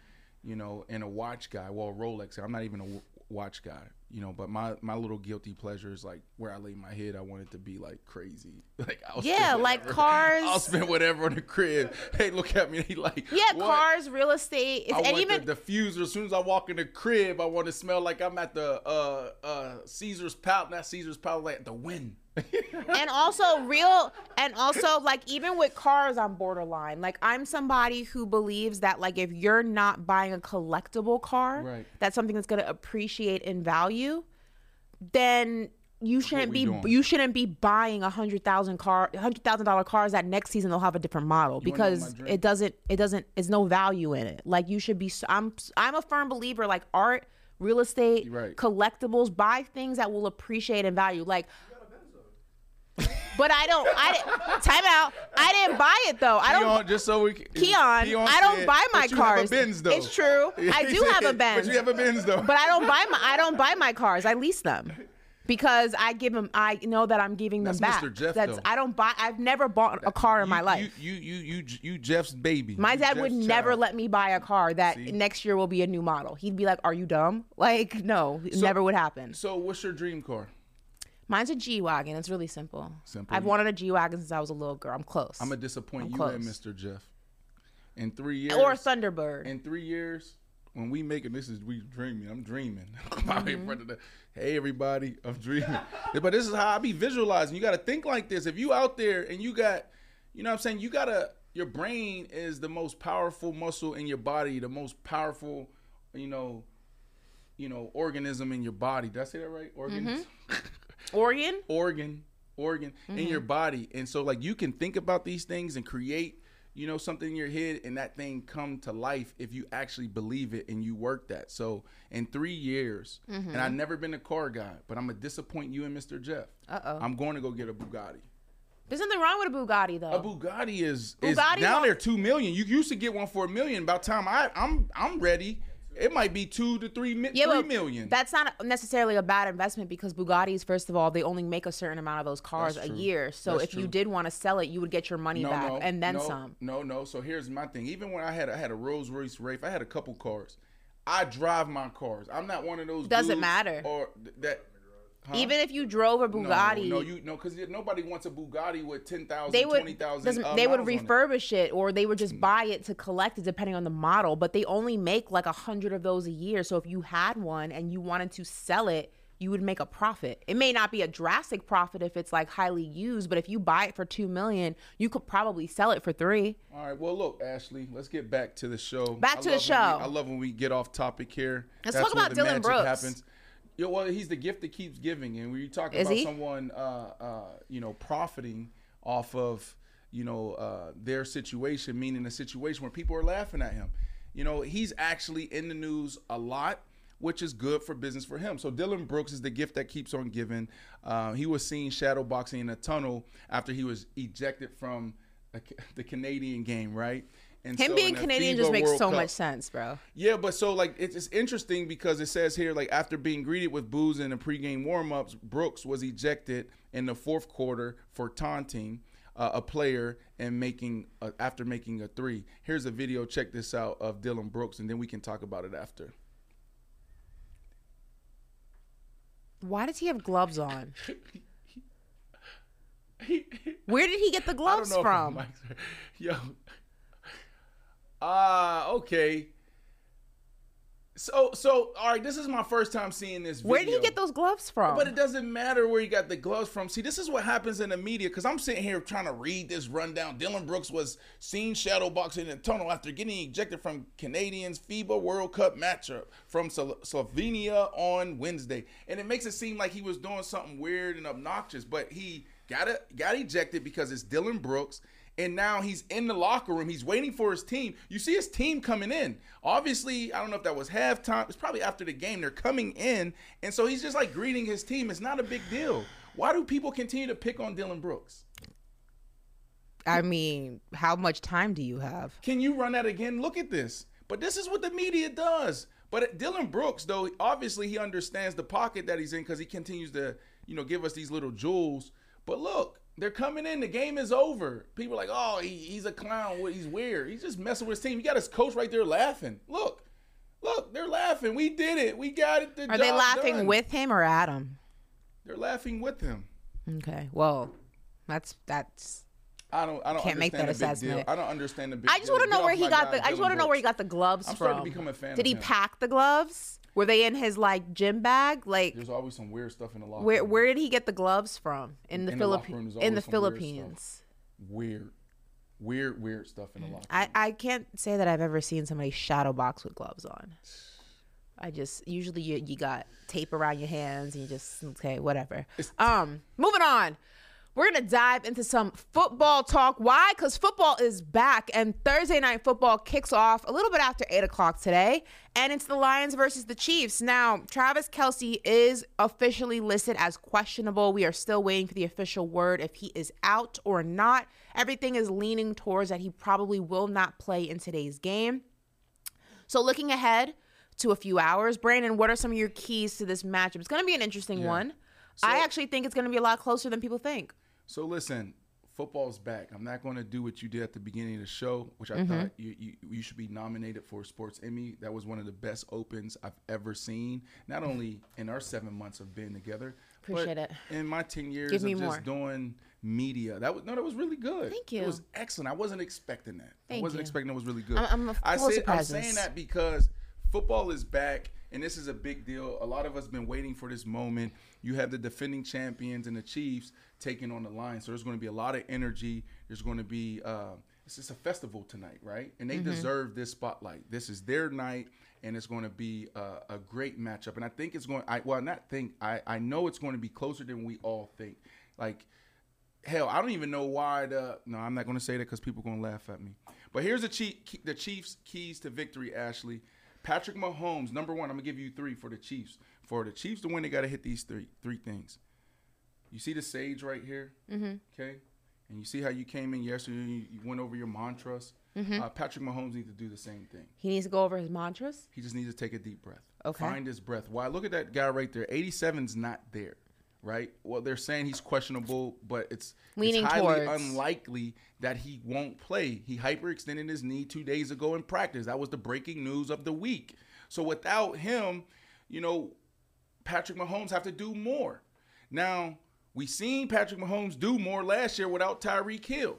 S3: you know, and a watch guy. Well, Rolex. I'm not even a w- watch guy, you know. But my my little guilty pleasure is like where I lay my head. I want it to be like crazy. Like I'll
S2: Yeah, like
S3: whatever-
S2: cars-
S3: I'll spend whatever on the crib. Hey, look at me. He like
S2: Yeah,
S3: what?
S2: cars, real estate, it's,
S3: I
S2: and
S3: want
S2: even
S3: the diffuser. As soon as I walk in the crib, I want to smell like I'm at the uh uh Caesar's Palace, not Caesar's Palace, like the Wynn.
S2: and also real and also like even with cars i'm borderline like i'm somebody who believes that like if you're not buying a collectible car
S3: Right.
S2: that's something that's going to appreciate in value then you shouldn't be
S3: doing.
S2: you shouldn't be buying a hundred thousand car hundred thousand dollar cars that next season they'll have a different model
S3: You
S2: because it doesn't it doesn't it's no value in it like you should be I'm i'm a firm believer like art real estate
S3: right.
S2: collectibles buy things that will appreciate in value like but I don't. I didn't. Time out. I didn't buy it though. I don't.
S3: Keon, just so we can,
S2: Keon, I don't
S3: said,
S2: buy my
S3: but you have a
S2: cars.
S3: Benz, though.
S2: It's true. I do have a
S3: said,
S2: Benz.
S3: But you have a Benz though.
S2: But I don't buy my. I don't buy my cars. I lease them. Because I give them, I know that I'm giving them
S3: That's
S2: back.
S3: Mr. Jeff,
S2: That's
S3: though.
S2: I don't buy. I've never bought a car in my life.
S3: You you you you, you Jeff's baby.
S2: my
S3: You
S2: dad would
S3: Jeff's
S2: never
S3: child.
S2: let me buy a car that
S3: See?
S2: next year will be a new model. He'd be like, "Are you dumb?" Like, no, it
S3: So-
S2: never would happen.
S3: So what's your dream car?
S2: Mine's a G wagon. It's really simple.
S3: Simple.
S2: I've wanted a G wagon since I was a little girl. I'm close.
S3: I'm gonna disappoint
S2: I'm
S3: you
S2: close.
S3: and Mr. Jeff. In three years.
S2: or a Thunderbird.
S3: In three years, when we make it, this is we dreaming. I'm dreaming.
S2: Mm-hmm.
S3: here in front of the. Hey everybody, I'm dreaming. but this is how I be visualizing. You got to think like this. If you out there and you got, you know, what I'm saying you gotta. Your brain is the most powerful muscle in your body. The most powerful, you know, you know, organism in your body. Did I say that right? Organs.
S2: Oregon.
S3: organ organ in mm-hmm. your body and so like you can think about these things and create you know something in your head and that thing come to life if you actually believe it and you work that so in three years and mm-hmm. i've never been a car guy but i'm gonna disappoint you and mr jeff
S2: Uh-oh.
S3: i'm going to go get a bugatti
S2: There's nothing wrong with a Bugatti though.
S3: a Bugatti is, is down
S2: on-
S3: there two million. You used to get one for a million. By the time I I'm I'm ready, it might be two to three, mi-
S2: Yeah,
S3: three million.
S2: That's not necessarily a bad investment because Bugattis, first of all, they only make a certain amount of those cars a year. So
S3: That's
S2: if you did want to sell it, you would get your money back and then
S3: no,
S2: some.
S3: No, no. So here's my thing. Even when I had I had a Rolls Royce Wraith, I had a couple cars. I drive my cars. I'm not one of those.
S2: Doesn't matter.
S3: Or th- that. Huh?
S2: Even if you drove a Bugatti,
S3: No, no, you no, because nobody wants a Bugatti with 10,000,
S2: they would
S3: 20,000. uh,
S2: they would
S3: on it. Mm.
S2: refurbish it or they would just buy it to collect it depending on the model. But they only make like a hundred of those a year. So if you had one and you wanted to sell it, you would make a profit. It may not be a drastic profit if it's like highly used, but if you buy it for two million, you could probably sell it for three.
S3: All right. Well, look, Ashley, let's get back to the show.
S2: Back
S3: I
S2: to the
S3: when we-
S2: show.
S3: I love when we get off topic here.
S2: Let's
S3: That's
S2: talk about
S3: Dillon
S2: Brooks.
S3: Happens. Yeah, well, he's the gift that keeps giving, and when you talk
S2: Is
S3: about
S2: he?
S3: someone, uh, uh, you know, profiting off of, you know, uh, their situation, meaning a situation where people are laughing at him. You know, he's actually in the news a lot, which is good for business for him. So Dillon Brooks is the gift that keeps on giving. Uh, he was seen shadow boxing in a tunnel after he was ejected from a, the Canadian game, right? And
S2: Him
S3: so
S2: being
S3: in
S2: Canadian
S3: FIBA
S2: just makes
S3: World
S2: so
S3: Cup-
S2: much sense, bro.
S3: yeah, but so like it's, it's interesting because it says here like after being greeted with booze in the pregame warmups, Brooks was ejected in the fourth quarter for taunting uh, a player and making uh, after making a three. Here's a video. Check this out of Dillon Brooks, and then we can talk about it after.
S2: Why does he have gloves on? Where did he get the gloves from?
S3: Yo. Ah, okay. So so all right, this is my first time seeing this video.
S2: Where did he get those gloves from?
S3: But it doesn't matter where he got the gloves from. See, this is what happens in the media because I'm sitting here trying to read this rundown. Dillon Brooks was seen shadowboxing in a tunnel after getting ejected from Canadians FIBA World Cup matchup from Slo- Slovenia on Wednesday, and it makes it seem like he was doing something weird and obnoxious. But he got it, got ejected because it's Dillon Brooks. And now he's in the locker room. He's waiting for his team. You see his team coming in. Obviously, I don't know if that was halftime. It's probably after the game. They're coming in. And so he's just like greeting his team. It's not a big deal. Why do people continue to pick on Dillon Brooks?
S2: I mean, how much time do you have?
S3: Can you run that again? Look at this. But this is what the media does. But Dillon Brooks, though, obviously he understands the pocket that he's in because he continues to, you know, give us these little jewels. But look, they're coming in. The game is over. People are like, oh, he, he's a clown. He's weird. He's just messing with his team. You got his coach right there laughing. Look, look, they're laughing. We did it. We got it. The
S2: Are they laughing
S3: done.
S2: with him or at him?
S3: They're laughing with him.
S2: Okay. Well, that's that's.
S3: I don't. I don't
S2: Can't make that assessment.
S3: deal. I don't understand the big.
S2: I just want to know where he got the. I just want to know where he got the gloves
S3: I'm
S2: from.
S3: starting to become a fan
S2: Did he pack the gloves? Were they in his like gym bag? Like
S3: There's always some weird stuff in the locker.
S2: where
S3: room.
S2: where did he get the gloves from? In the
S3: In the locker room,
S2: Philippines. In the. Philippines.
S3: weird, weird, weird stuff in the locker.
S2: I
S3: room.
S2: I can't say that I've ever seen somebody shadow box with gloves on. I just usually you you got tape around your hands and you just okay whatever. Um, moving on. We're gonna dive into some football talk. Why? Because football is back, and Thursday night football kicks off a little bit after eight o'clock today, and it's the Lions versus the Chiefs. Now, Travis Kelce is officially listed as questionable. We are still waiting for the official word if he is out or not. Everything is leaning towards that he probably will not play in today's game. So, looking ahead to a few hours, Brandon, what are some of your keys to this matchup? It's going to be an interesting one. I actually think it's going to be a lot closer than people think.
S3: So listen, football's back. I'm not going to do what you did at the beginning of the show, which I
S2: Mm-hmm.
S3: thought you, you you should be nominated for a Sports Emmy. That was one of the best opens I've ever seen. Not only in our seven months of being together,
S2: Appreciate
S3: but
S2: it.
S3: In my ten years of just
S2: more.
S3: doing media, that was no, that was really good.
S2: Thank you.
S3: It was excellent. I wasn't expecting that. I wasn't
S2: you.
S3: expecting it was really good.
S2: I'm- I'm
S3: I
S2: of
S3: said, I'm saying that because football is back and this is a big deal. A lot of us been waiting for this moment. You have the defending champions and the Chiefs taking on the line. So there's going to be a lot of energy. There's going to be uh, it's just a festival tonight, right? And they
S2: Mm-hmm.
S3: deserve this spotlight. This is their night, and it's going to be a, a great matchup. And I think it's going. I well, not think. I I know it's going to be closer than we all think. Like hell, I don't even know why the. No, I'm not going to say that because people are going to laugh at me. But here's the chief, the Chiefs' keys to victory. Ashley, Patrick Mahomes, number one. I'm gonna give you three for the Chiefs. For the Chiefs to win, they got to hit these three three things. You see the sage right here, mm-hmm. okay, and you see how you came in yesterday. You, you went over your mantras.
S2: Mhm.
S3: Uh, Patrick Mahomes needs to do the same thing.
S2: He needs to go over his mantras.
S3: He just needs to take a deep breath.
S2: Okay.
S3: Find his breath. Why? Look at that guy right there. 87's not there, right? Well, they're saying he's questionable, but it's,
S2: Leaning
S3: it's highly
S2: towards.
S3: unlikely that he won't play. He hyperextended his knee two days ago in practice. That was the breaking news of the week. So without him, you know, Patrick Mahomes have to do more. Now, we seen Patrick Mahomes do more last year without Tyreek Hill.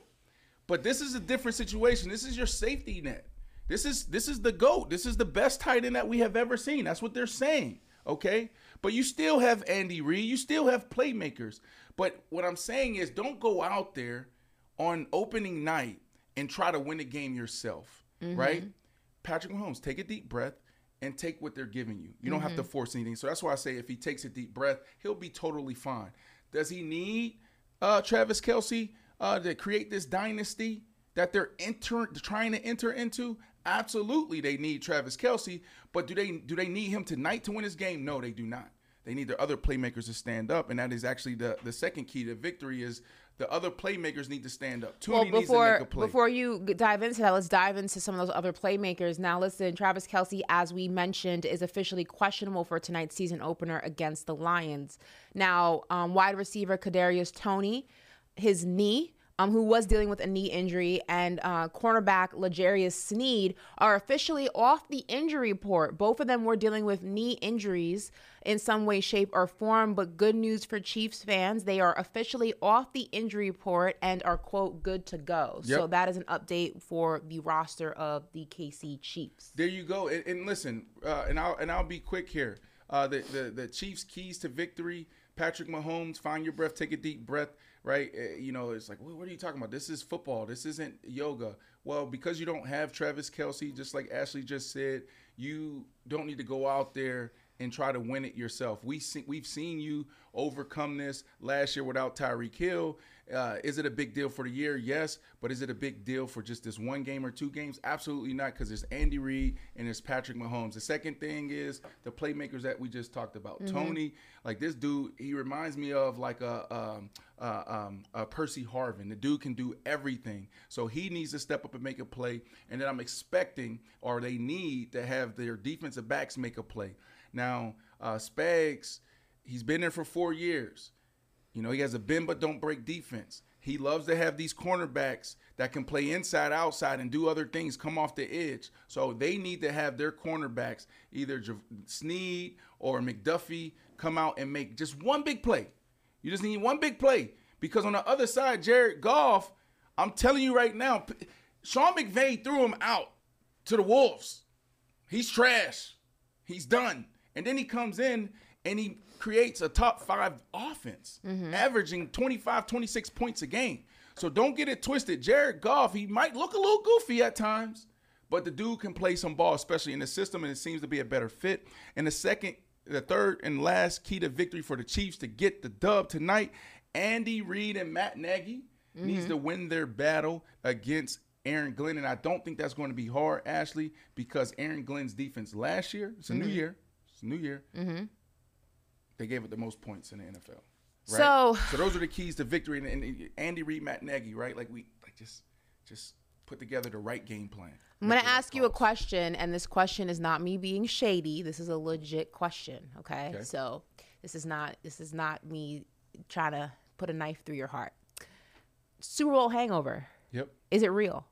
S3: But this is a different situation. This is your safety net. This is this is the GOAT. This is the best tight end that we have ever seen. That's what they're saying. Okay? But you still have Andy Reid. You still have playmakers. But what I'm saying is don't go out there on opening night and try to win a game yourself.
S5: Mhm.
S3: Right? Patrick Mahomes, take a deep breath and take what they're giving you. You don't have to
S5: Mhm.
S3: force anything. So that's why I say if he takes a deep breath, he'll be totally fine. Does he need uh, Travis Kelce uh, to create this dynasty that they're enter trying to enter into? Absolutely, they need Travis Kelce. But do they do they need him tonight to win this game? No, they do not. They need their other playmakers to stand up, and that is actually the the second key to victory is the other playmakers need to stand up.
S2: Well,
S3: Toney needs to
S2: before
S3: make a play.
S2: before you dive into that, let's dive into some of those other playmakers. Now, listen, Travis Kelce, as we mentioned, is officially questionable for tonight's season opener against the Lions. Now, um, wide receiver Kadarius Toney, his knee. Um, who was dealing with a knee injury, and uh, cornerback L'Jarius Sneed are officially off the injury report. Both of them were dealing with knee injuries in some way, shape, or form. But good news for Chiefs fans, they are officially off the injury report and are, quote, good to go. So that is an update for the roster of the KC Chiefs.
S3: There you go. And, and listen, uh, and I'll and I'll be quick here. Uh, the, the the Chiefs' keys to victory: Patrick Mahomes, find your breath, take a deep breath. Right? Uh, you know, it's like, what are you talking about? This is football. This isn't yoga. Well, because you don't have Travis Kelce, just like Ashley just said, you don't need to go out there and try to win it yourself. We see, we've seen you overcome this last year without Tyreek Hill. Uh, is it a big deal for the year? Yes, but is it a big deal for just this one game or two games? Absolutely not, because it's Andy Reid and it's Patrick Mahomes. The second thing is the playmakers that we just talked about.
S5: Mhm.
S3: Toney, like this dude, he reminds me of like a, um, uh, um, a Percy Harvin. The dude can do everything, so he needs to step up and make a play. And then I'm expecting, or they need to have their defensive backs make a play. Now, uh, Spags, he's been there for four years. You know, he has a bend but don't break defense. He loves to have these cornerbacks that can play inside, outside, and do other things, come off the edge. So they need to have their cornerbacks, either Sneed or McDuffie, come out and make just one big play. You just need one big play. Because on the other side, Jared Goff, I'm telling you right now, Sean McVay threw him out to the Wolves. He's trash. He's done. And then he comes in and he creates a top five offense, averaging 25, 26 points a game. So don't get it twisted. Jared Goff, he might look a little goofy at times, but the dude can play some ball, especially in the system, and it seems to be a better fit. And the second, the third and last key to victory for the Chiefs to get the dub tonight, Andy Reid and Matt Nagy needs
S5: Mhm.
S3: to win their battle against Aaron Glenn. And I don't think that's going to be hard, Ashley, because Aaron Glenn's defense last year, it's a new
S2: Mhm.
S3: year, it's a new year,
S2: Mm-hmm.
S3: They gave it the most points in the NFL. Right?
S2: So-
S3: so those are the keys to victory. And, and Andy Reid, Matt Nagy, right? Like we like just just put together the right game plan.
S2: I'm going to ask you a question, and this question is not me being shady. This is a legit question, okay?
S3: Okay.
S2: So this is not this is not me trying to put a knife through your heart. Super Bowl hangover.
S3: Yep.
S2: Is it real?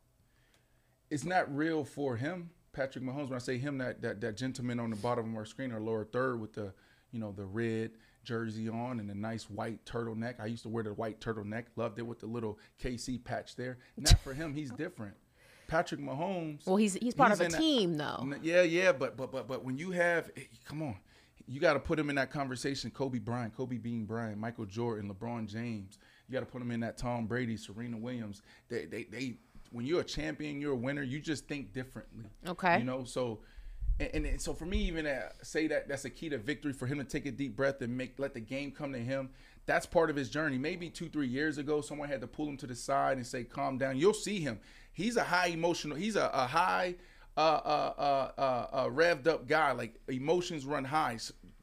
S3: It's not real for him, Patrick Mahomes. When I say him, that that, that gentleman on the bottom of our screen, our lower third, with the you know the red jersey on and the nice white turtleneck. I used to wear the white turtleneck. Loved it with the little KC patch there. Not for him. He's different. Patrick Mahomes.
S2: Well, he's he's part of a team though.
S3: Yeah, yeah, but but but but when you have, eh, come on, you got to put him in that conversation. Kobe Bryant, Kobe Bean Bryant, Michael Jordan, LeBron James. You got to put him in that Tom Brady, Serena Williams. They they they. When you're a champion, you're a winner. You just think differently.
S2: Okay.
S3: You know, so. And, and, and so for me, even to say that that's a key to victory for him to take a deep breath and make let the game come to him. That's part of his journey. Maybe two, three years ago, someone had to pull him to the side and say, "Calm down." You'll see him. He's a high emotional. He's a, a high, uh, uh, uh, uh, uh, revved up guy. Like emotions run high.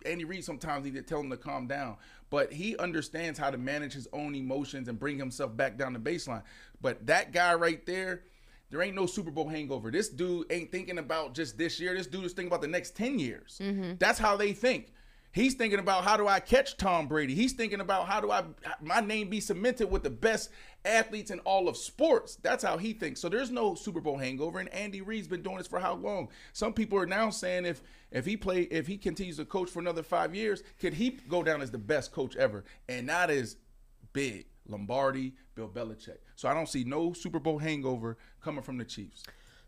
S3: Andy Reid sometimes need to tell him to calm down, but he understands how to manage his own emotions and bring himself back down the baseline. But that guy right there, there ain't no Super Bowl hangover. This dude ain't thinking about just this year. This dude is thinking about the next 10 years. Mm-hmm. That's how they think. He's thinking about how do I catch Tom Brady? He's thinking about how do I my name be cemented with the best athletes in all of sports. That's how he thinks. So there's no Super Bowl hangover. And Andy Reid's been doing this for how long? Some people are now saying if if he play if he continues to coach for another five years, could he go down as the best coach ever? And that is big. Lombardi, Bill Belichick. So I don't see no Super Bowl hangover coming from the Chiefs.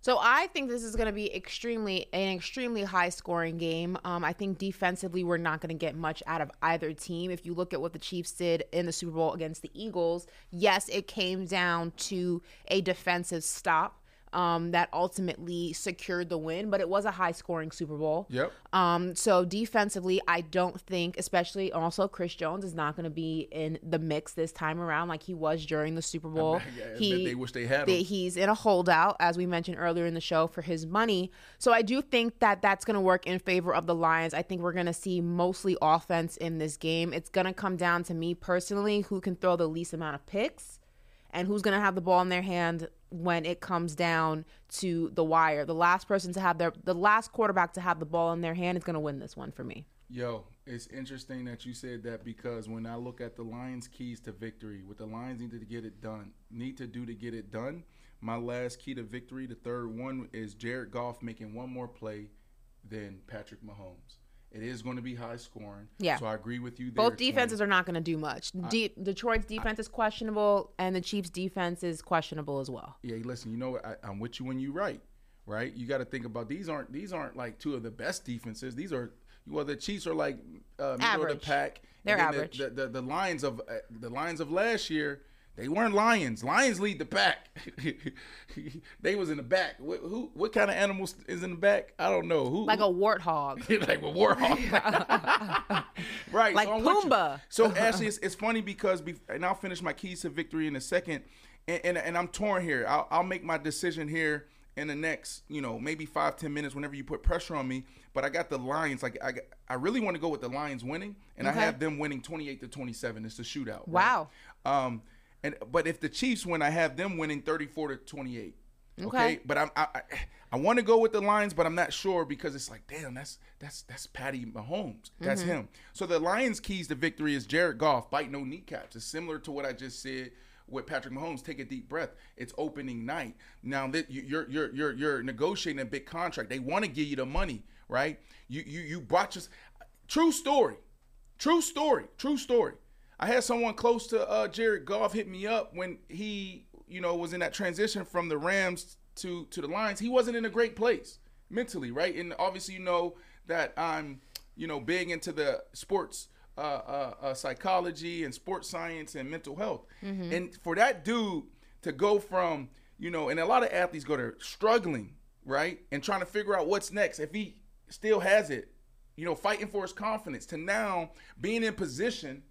S2: So I think this is going to be extremely an extremely high scoring game. Um, I think defensively we're not going to get much out of either team. If you look at what the Chiefs did in the Super Bowl against the Eagles, yes, it came down to a defensive stop. Um, that ultimately secured the win, but it was a high scoring Super Bowl.
S3: Yep.
S2: Um, so defensively, I don't think, especially also Chris Jones is not going to be in the mix this time around like he was during the Super Bowl.
S3: I
S2: he,
S3: they wish they had him.
S2: he's in a holdout, as we mentioned earlier in the show, for his money. So I do think that that's going to work in favor of the Lions. I think we're going to see mostly offense in this game. It's going to come down to me personally, who can throw the least amount of picks and who's going to have the ball in their hand when it comes down to the wire. The last person to have their the last quarterback to have the ball in their hand is going to win this one for me.
S3: Yo, it's interesting that you said that because when I look at the Lions' keys to victory, what the Lions need to get it done, need to do to get it done, my last key to victory, the third one, is Jared Goff making one more play than Patrick Mahomes. It is going to be high scoring.
S2: Yeah.
S3: So I agree with you there.
S2: Both defenses are not going to do much. De- Detroit's defense is questionable, and the Chiefs' defense is questionable as well.
S3: Yeah, listen, you know what? I, I'm with you when you right, right? You got to think about these aren't these aren't like two of the best defenses. These are well, the Chiefs are like uh, middle of the
S2: Average.
S3: pack.
S2: They're
S3: then the-
S2: average.
S3: The, the, the Lions of uh, the lines of last year, they weren't Lions. Lions lead the pack. they was in the back. What, who? What kind of animals is in the back? I don't know. Who?
S2: Like a warthog.
S3: like a warhawk. right.
S2: Like
S3: you.
S2: Pumbaa.
S3: So Ashley, it's, it's funny because, be, and I'll finish my keys to victory in a second, and and, and I'm torn here. I'll, I'll make my decision here in the next, you know, maybe five ten minutes whenever you put pressure on me. But I got the Lions. Like I, got- I really want to go with the Lions winning, and
S2: Okay.
S3: I have them winning 28 to 27. It's a shootout. right?
S2: Wow.
S3: Um, and but if the Chiefs win, I have them winning 34 to 28. Okay,
S2: Okay.
S3: but I'm, I I, I want to go with the Lions, but I'm not sure because it's like, damn, that's that's that's Patty Mahomes. That's
S2: Mm-hmm.
S3: him. So the Lions' keys to victory is Jared Goff, bite no kneecaps. It's similar to what I just said with Patrick Mahomes. Take a deep breath. It's opening night. Now that you- you're you're you're you're negotiating a big contract, they want to give you the money, right? You you you brought just true story. True story. True story. I had someone close to uh, Jared Goff hit me up when he, you know, was in that transition from the Rams to to the Lions. He wasn't in a great place mentally, right? And obviously, you know that I'm, you know, big into the sports uh, uh, uh, psychology and sports science and mental health. And for that dude to go from, you know, and a lot of athletes go to struggling, right, and trying to figure out what's next. If he still has it, you know, fighting for his confidence to now being in position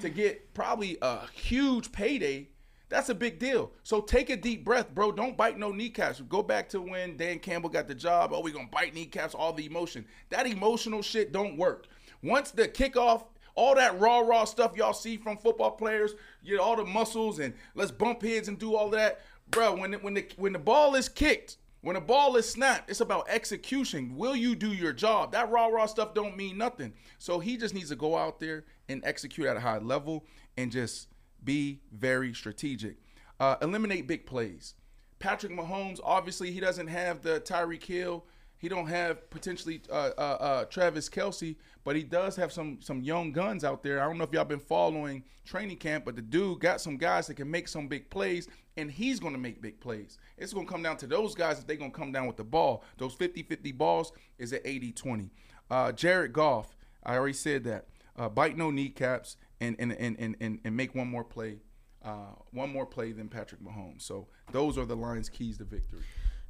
S3: to get probably a huge payday. That's a big deal. So take a deep breath, bro. Don't bite no kneecaps. Go back to when Dan Campbell got the job. Oh, we gonna bite kneecaps, all the emotion. That emotional shit don't work. Once the kickoff, all that raw, raw stuff y'all see from football players, you know, all the muscles and let's bump heads and do all that, bro. When the, when the when the ball is kicked, when the ball is snapped, it's about execution. Will you do your job? That raw, raw stuff don't mean nothing. So he just needs to go out there and execute at a high level and just be very strategic. Uh, eliminate big plays. Patrick Mahomes, obviously, he doesn't have the Tyreek Hill. He don't have potentially uh, uh, uh, Travis Kelce, but he does have some some young guns out there. I don't know if y'all been following training camp, but the dude got some guys that can make some big plays, and he's going to make big plays. It's going to come down to those guys if they're going to come down with the ball. Those 50-50 balls is at 80-20. Uh, Jared Goff, I already said that. Uh, bite no kneecaps and and, and, and, and and make one more play. Uh, one more play than Patrick Mahomes. So those are the Lions' keys to victory.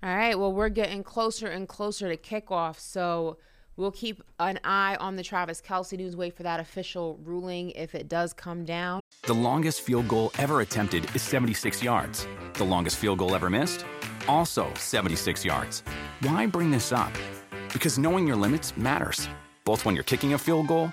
S2: All right. Well, we're getting closer and closer to kickoff, so we'll keep an eye on the Travis Kelce news. Wait for that official ruling if it does come down.
S6: The longest field goal ever attempted is 76 yards. The longest field goal ever missed? Also 76 yards. Why bring this up? Because knowing your limits matters, both when you're kicking a field goal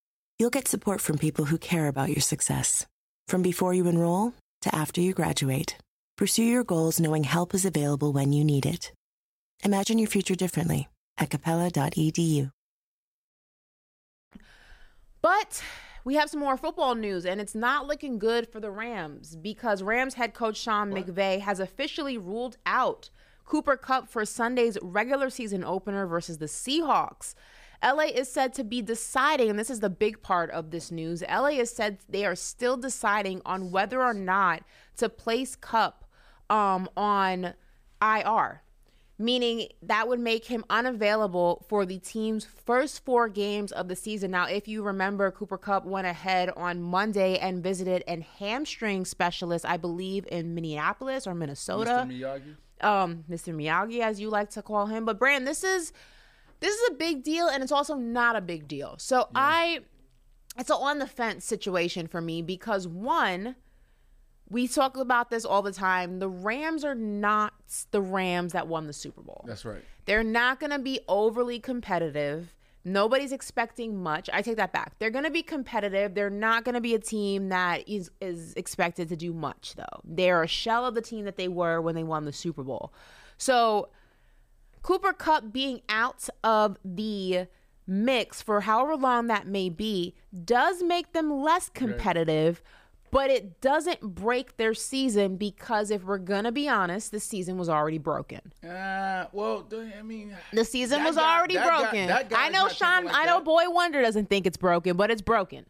S7: you'll get support from people who care about your success. From before you enroll to after you graduate, pursue your goals knowing help is available when you need it. Imagine your future differently at capella.edu.
S2: But we have some more football news, and it's not looking good for the Rams because Rams head coach Sean what? McVay has officially ruled out Cooper Kupp for Sunday's regular season opener versus the Seahawks. LA is said to be deciding, and this is the big part of this news. LA is said they are still deciding on whether or not to place Kupp um, on IR, meaning that would make him unavailable for the team's first four games of the season. Now, if you remember, Cooper Kupp went ahead on Monday and visited a hamstring specialist, I believe, in Minneapolis or Minnesota.
S3: Mr. Miyagi.
S2: Um, Mr. Miyagi, as you like to call him. But Brand, this is this is a big deal and it's also not a big deal. So yeah. I it's an on the fence situation for me because one, we talk about this all the time. The Rams are not the Rams that won the Super Bowl.
S3: That's right.
S2: They're not going to be overly competitive. Nobody's expecting much. I take that back. They're going to be competitive. They're not going to be a team that is is expected to do much though. They're a shell of the team that they were when they won the Super Bowl. So Cooper Kupp being out of the mix for however long that may be does make them less competitive, but it doesn't break their season because if we're gonna be honest, the season was already broken.
S3: Uh, well, I mean,
S2: the season was guy, already broken. Guy, I know Sean. Like I know that. Boy Wonder doesn't think it's broken, but it's broken.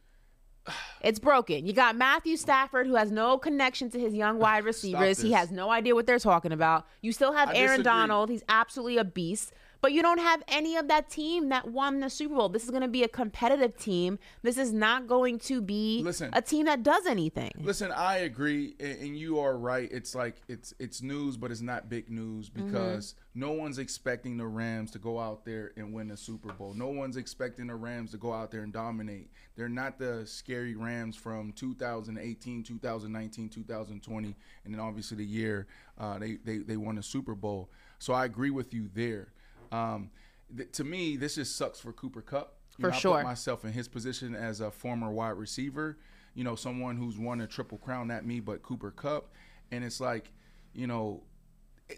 S2: It's broken. You got Matthew Stafford, who has no connection to his young wide receivers. He has no idea what they're talking about. You still have I Aaron disagree. Donald. He's absolutely a beast. But you don't have any of that team that won the Super Bowl. This is going to be a competitive team. This is not going to be listen, a team that does anything.
S3: Listen, I agree, and you are right. It's like it's it's news, but it's not big news mm-hmm. because mm-hmm. no one's expecting the Rams to go out there and win a Super Bowl. No one's expecting the Rams to go out there and dominate. They're not the scary Rams from 2018, 2019, 2020, and then obviously the year uh, they, they they won a Super Bowl. So I agree with you there. Um, th- to me, this just sucks for Cooper Kupp.
S2: You for
S3: know,
S2: sure.
S3: I put myself in his position as a former wide receiver. You know, someone who's won a triple crown, not me, but Cooper Kupp. and it's like, you know,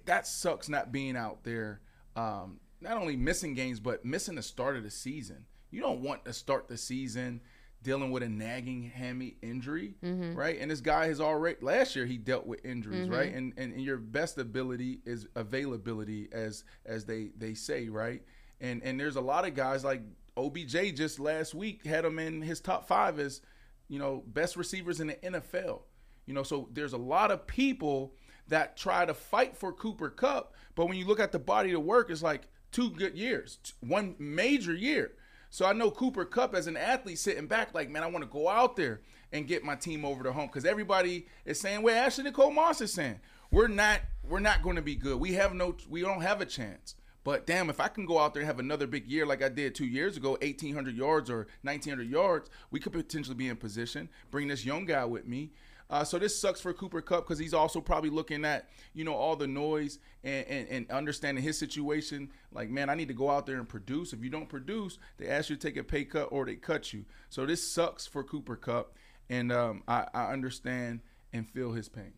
S3: that sucks not being out there. Um, not only missing games, but missing the start of the season. You don't want to start the season dealing with a nagging hammy injury, mm-hmm. right? And this guy has already last year he dealt with injuries, mm-hmm. right? And, and, and your best ability is availability, as as they they say, right? And and there's a lot of guys like OBJ just last week had him in his top five as you know best receivers in the NFL. You know, so there's a lot of people that try to fight for Cooper Kupp, but when you look at the body of work, it's like two good years, one major year. So I know Cooper Kupp as an athlete sitting back, like, man, I want to go out there and get my team over the hump because everybody is saying, "Well, Ashley Nicole Moss is saying we're not we're not going to be good. We have no we don't have a chance." But damn, if I can go out there and have another big year like I did two years ago, 1,800 yards or 1,900 yards, we could potentially be in position. Bring this young guy with me uh, so this sucks for Cooper Kupp because he's also probably looking at you know all the noise and, and, and understanding his situation. Like, man, I need to go out there and produce. If you don't produce, they ask you to take a pay cut or they cut you. So this sucks for Cooper Kupp, and um, I, I understand and feel his pain.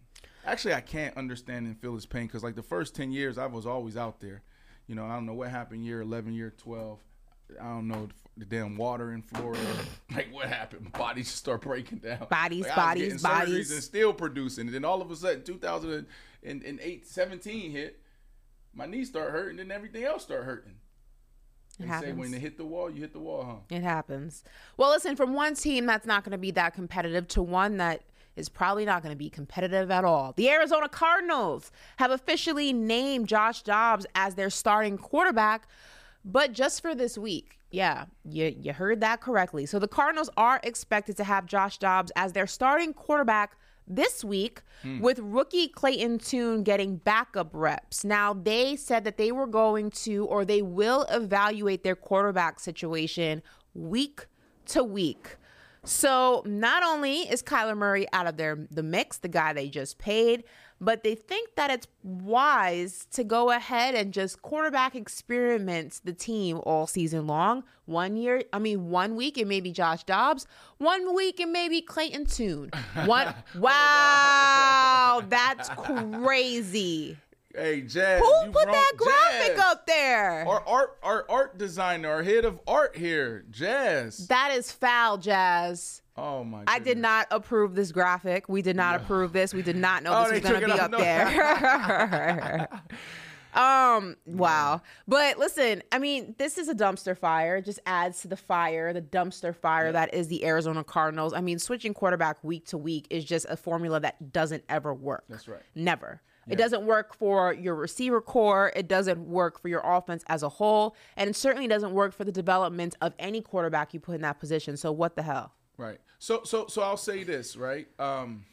S3: Actually, I can't understand and feel his pain because like the first ten years, I was always out there. You know, I don't know what happened year eleven, year twelve. I don't know the damn water in Florida. like what happened? Bodies just start breaking down.
S2: Bodies,
S3: like,
S2: bodies, bodies.
S3: And still producing. And then all of a sudden, 2008, 17 hit. My knees start hurting, and everything else start hurting. It
S2: happens.
S3: say when they hit the wall, you hit the wall, huh?
S2: It happens. Well, listen, from one team that's not going to be that competitive to one that is probably not going to be competitive at all. The Arizona Cardinals have officially named Josh Dobbs as their starting quarterback, but just for this week. Yeah, you, you heard that correctly. So the Cardinals are expected to have Josh Dobbs as their starting quarterback this week hmm. with rookie Clayton Tune getting backup reps. Now, they said that they were going to or they will evaluate their quarterback situation week to week. So, not only is Kyler Murray out of their the mix, the guy they just paid, but they think that it's wise to go ahead and just quarterback experiment the team all season long. One year, I mean, one week it may be Josh Dobbs, one week it may be Clayton Tune. One, wow, that's crazy.
S3: Hey, Jazz.
S2: Who
S3: you
S2: put that graphic
S3: Jazz.
S2: up there?
S3: Our art, our art designer, our head of art here, Jazz.
S2: That is foul, Jazz.
S3: Oh my!
S2: I did not approve this graphic. We did not approve this. We did not know
S3: Oh,
S2: this was going to be up.
S3: No.
S2: there. um, wow. But listen, I mean, this is a dumpster fire. It just adds to the fire, the dumpster fire that is the Arizona Cardinals. I mean, switching quarterback week to week is just a formula that doesn't ever work.
S3: That's right.
S2: Never. It doesn't work for your receiver core. It doesn't work for your offense as a whole. And it certainly doesn't work for the development of any quarterback you put in that position. So, what the hell?
S3: Right. So so so I'll say this right. Um,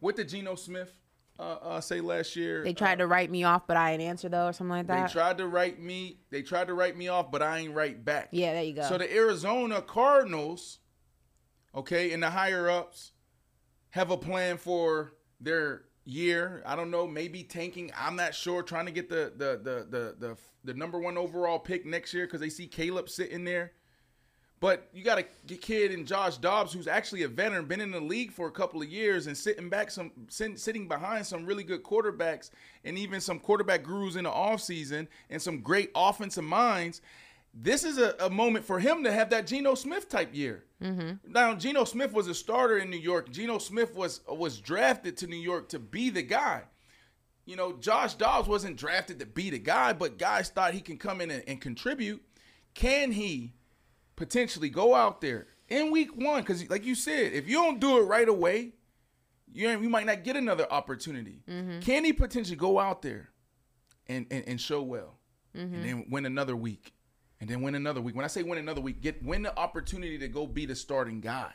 S3: what did Geno Smith uh, uh, say last year?
S2: They tried to write me off, but I ain't answer though, or something like that.
S3: They tried to write me. They tried to write me off, but I ain't write back.
S2: Yeah, there you go.
S3: So the Arizona Cardinals, okay, and the higher ups have a plan for their year. I don't know, maybe tanking. I'm not sure. Trying to get the the the the the, the number one overall pick next year because they see Caleb sitting there. But you got a kid in Josh Dobbs who's actually a veteran, been in the league for a couple of years, and sitting back some sit- sitting behind some really good quarterbacks and even some quarterback gurus in the offseason and some great offensive minds. This is a, a moment for him to have that Geno Smith type year. Mm-hmm. Now, Geno Smith was a starter in New York. Geno Smith was was drafted to New York to be the guy. You know, Josh Dobbs wasn't drafted to be the guy, but guys thought he can come in and, and contribute. Can he potentially go out there in week one? Because, like you said, if you don't do it right away, you you might not get another opportunity. Mm-hmm. Can he potentially go out there and and, and show well, mm-hmm. and then win another week, and then win another week? When I say win another week, get win the opportunity to go be the starting guy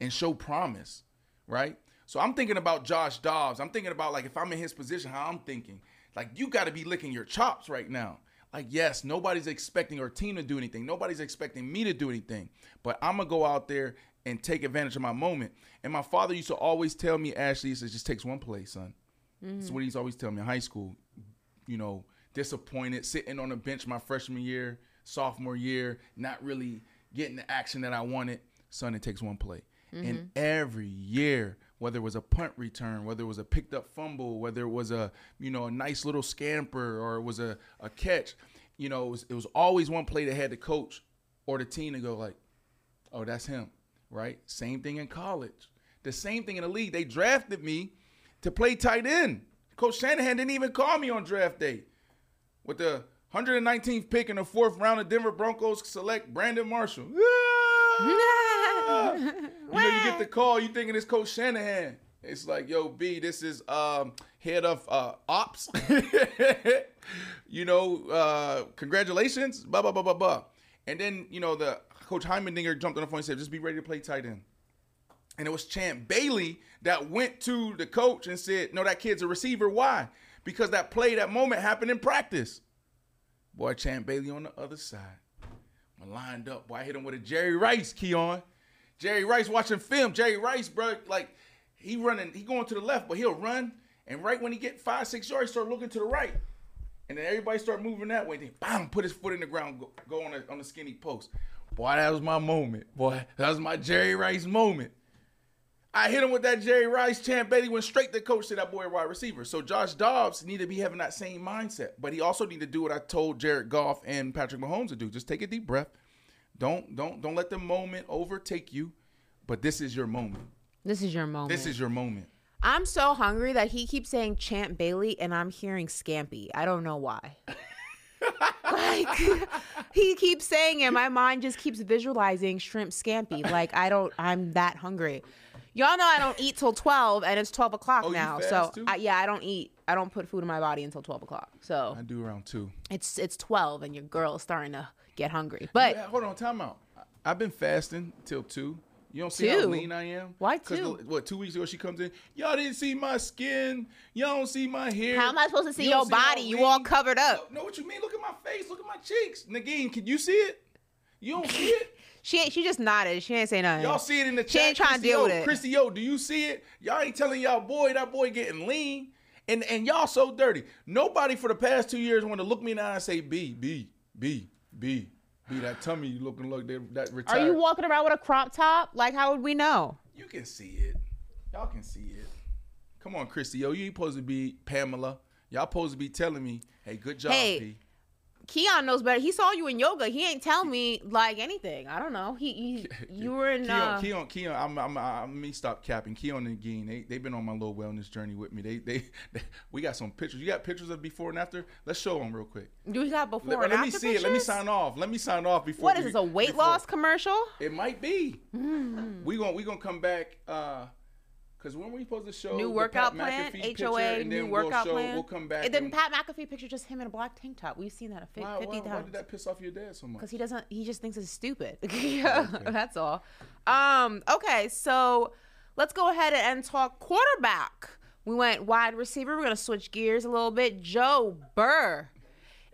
S3: and show promise, right? So I'm thinking about Josh Dobbs. I'm thinking about like if I'm in his position, how I'm thinking. Like you got to be licking your chops right now. Like yes, nobody's expecting our team to do anything. Nobody's expecting me to do anything. But I'm gonna go out there and take advantage of my moment. And my father used to always tell me, Ashley, he says, just takes one play, son. Mm-hmm. That's what he's always telling me in high school. You know, disappointed, sitting on the bench my freshman year, sophomore year, not really getting the action that I wanted. Son, it takes one play. And mm-hmm. every year, whether it was a punt return, whether it was a picked up fumble, whether it was a you know a nice little scamper or it was a, a catch, you know, it was, it was always one play that had the coach or the team to go like, oh, that's him, right? Same thing in college. The same thing in the league. They drafted me to play tight end. Coach Shanahan didn't even call me on draft day. With the 119th pick in the fourth round, the Denver Broncos select Brandon Marshall. you know, you get the call, you thinking it's Coach Shanahan. It's like, yo, B, this is um, head of uh, ops. you know, uh, congratulations, blah, blah, blah, blah, blah. And then, you know, the Coach Heimerdinger jumped on the phone and said, just be ready to play tight end. And it was Champ Bailey that went to the coach and said, no, that kid's a receiver. Why? Because that play, that moment happened in practice. Boy, Champ Bailey on the other side. I lined up. Boy, I hit him with a Jerry Rice key on. Jerry Rice watching film. Jerry Rice, bro, like he running, he going to the left, but he'll run. And right when he get five, six yards, start looking to the right. And then everybody start moving that way. Then bam, put his foot in the ground, go, go on, the, on the skinny post. Boy, that was my moment. Boy, that was my Jerry Rice moment. I hit him with that Jerry Rice. Champ Bailey went straight to coach to that boy wide receiver. So Josh Dobbs need to be having that same mindset, but he also need to do what I told Jared Goff and Patrick Mahomes to do. Just take a deep breath. Don't don't don't let the moment overtake you. But this is your moment.
S2: This is your moment.
S3: This is your moment.
S2: I'm so hungry that he keeps saying Champ Bailey and I'm hearing Scampy. I don't know why. like he keeps saying it. My mind just keeps visualizing shrimp scampi. Like I don't. I'm that hungry. Y'all know I don't eat till twelve, and it's twelve o'clock
S3: Oh,
S2: now. so? I, yeah, I don't eat. I don't put food in my body until twelve o'clock. So
S3: I do around two.
S2: it's it's twelve, and your girl is starting to get hungry. But
S3: Yeah, hold on, time out. I've been fasting till two. You don't see how lean I am?
S2: Why two?
S3: the- what two weeks ago she comes in? Y'all didn't see my skin. Y'all don't see my hair.
S2: how am I supposed to see
S3: You
S2: your
S3: don't
S2: body? You all covered up.
S3: Know what you mean? Look at my face. Look at my cheeks. Nagin, can you see it? You don't see it?
S2: She she just nodded. She ain't say nothing.
S3: Y'all see it in the
S2: She
S3: chat.
S2: She ain't trying to deal
S3: O,
S2: with it.
S3: Christy Yo, do you see it? Y'all ain't telling y'all boy that boy getting lean. And and y'all so dirty. Nobody for the past two years want to look me in the eye and say B, B, B, B, B. That tummy you looking like that, that
S2: Are you walking around with a crop top? Like how would we know?
S3: You can see it. Y'all can see it. Come on, Christy. Yo, you ain't supposed to be Pamela. Y'all supposed to be telling me, hey, good job,
S2: Hey,
S3: P.
S2: Keon knows better. He saw you in yoga. He ain't tell me like anything. I don't know. He, he you were in.
S3: Keon,
S2: Uh,
S3: Keon, Keon, I'm, I'm, I'm, me stop capping. Keon and Geen, they, they've been on my little wellness journey with me. They, they, they, we got some pictures. You got pictures of before and after? Let's show them real quick.
S2: do we got before
S3: Let,
S2: and
S3: let me
S2: after
S3: see it. Let me sign off. Let me sign off before.
S2: What is this? A weight
S3: before-
S2: loss commercial?
S3: It might be. We gonna we gonna come back. uh Cause when we supposed to show
S2: New workout plan,
S3: McAfee
S2: HOA, new
S3: we'll
S2: workout
S3: show,
S2: plan.
S3: We'll come back.
S2: And then
S3: and-
S2: Pat McAfee picture just him in a black tank top. We've seen that a fi-
S3: why,
S2: 50
S3: why, why
S2: times.
S3: did that piss off your dad so much?
S2: Because he doesn't. He just thinks it's stupid. That's all. Um. Okay. So let's go ahead and talk quarterback. We went wide receiver. We're gonna switch gears a little bit. Joe Burr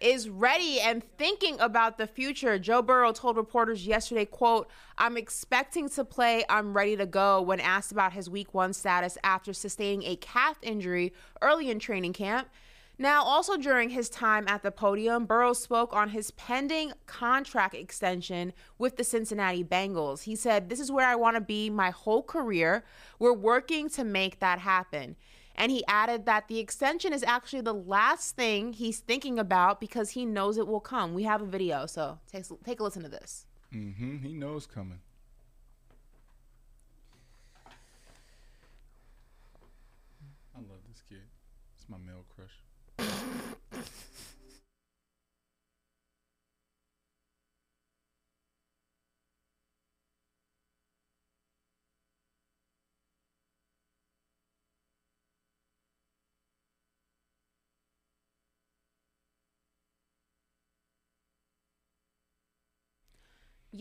S2: is ready and thinking about the future. Joe Burrow told reporters yesterday, quote, I'm expecting to play. I'm ready to go when asked about his week one status after sustaining a calf injury early in training camp. Now, also during his time at the podium, Burrow spoke on his pending contract extension with the Cincinnati Bengals. He said, This is where I want to be my whole career. We're working to make that happen. And he added that the extension is actually the last thing he's thinking about because he knows it will come. We have a video, so take, take a listen to this.
S3: Mm-hmm. He knows coming. I love this kid. It's my male crush.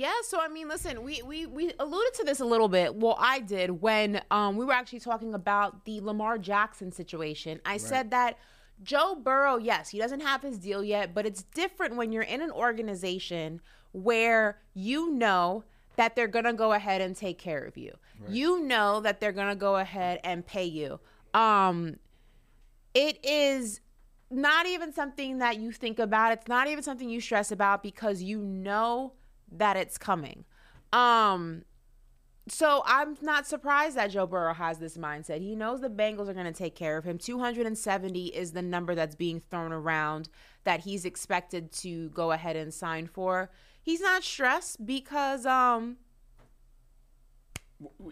S2: Yeah, so I mean, listen, we, we we alluded to this a little bit. Well, I did when um we were actually talking about the Lamar Jackson situation. I said that Joe Burrow, yes, he doesn't have his deal yet, but it's different when you're in an organization where you know that they're going to go ahead and take care of you. You know that they're going to go ahead and pay you. Um it is not even something that you think about. It's not even something you stress about because you know that it's coming. Um so I'm not surprised that Joe Burrow has this mindset. He knows the Bengals are going to take care of him. 270 is the number that's being thrown around that he's expected to go ahead and sign for. He's not stressed because um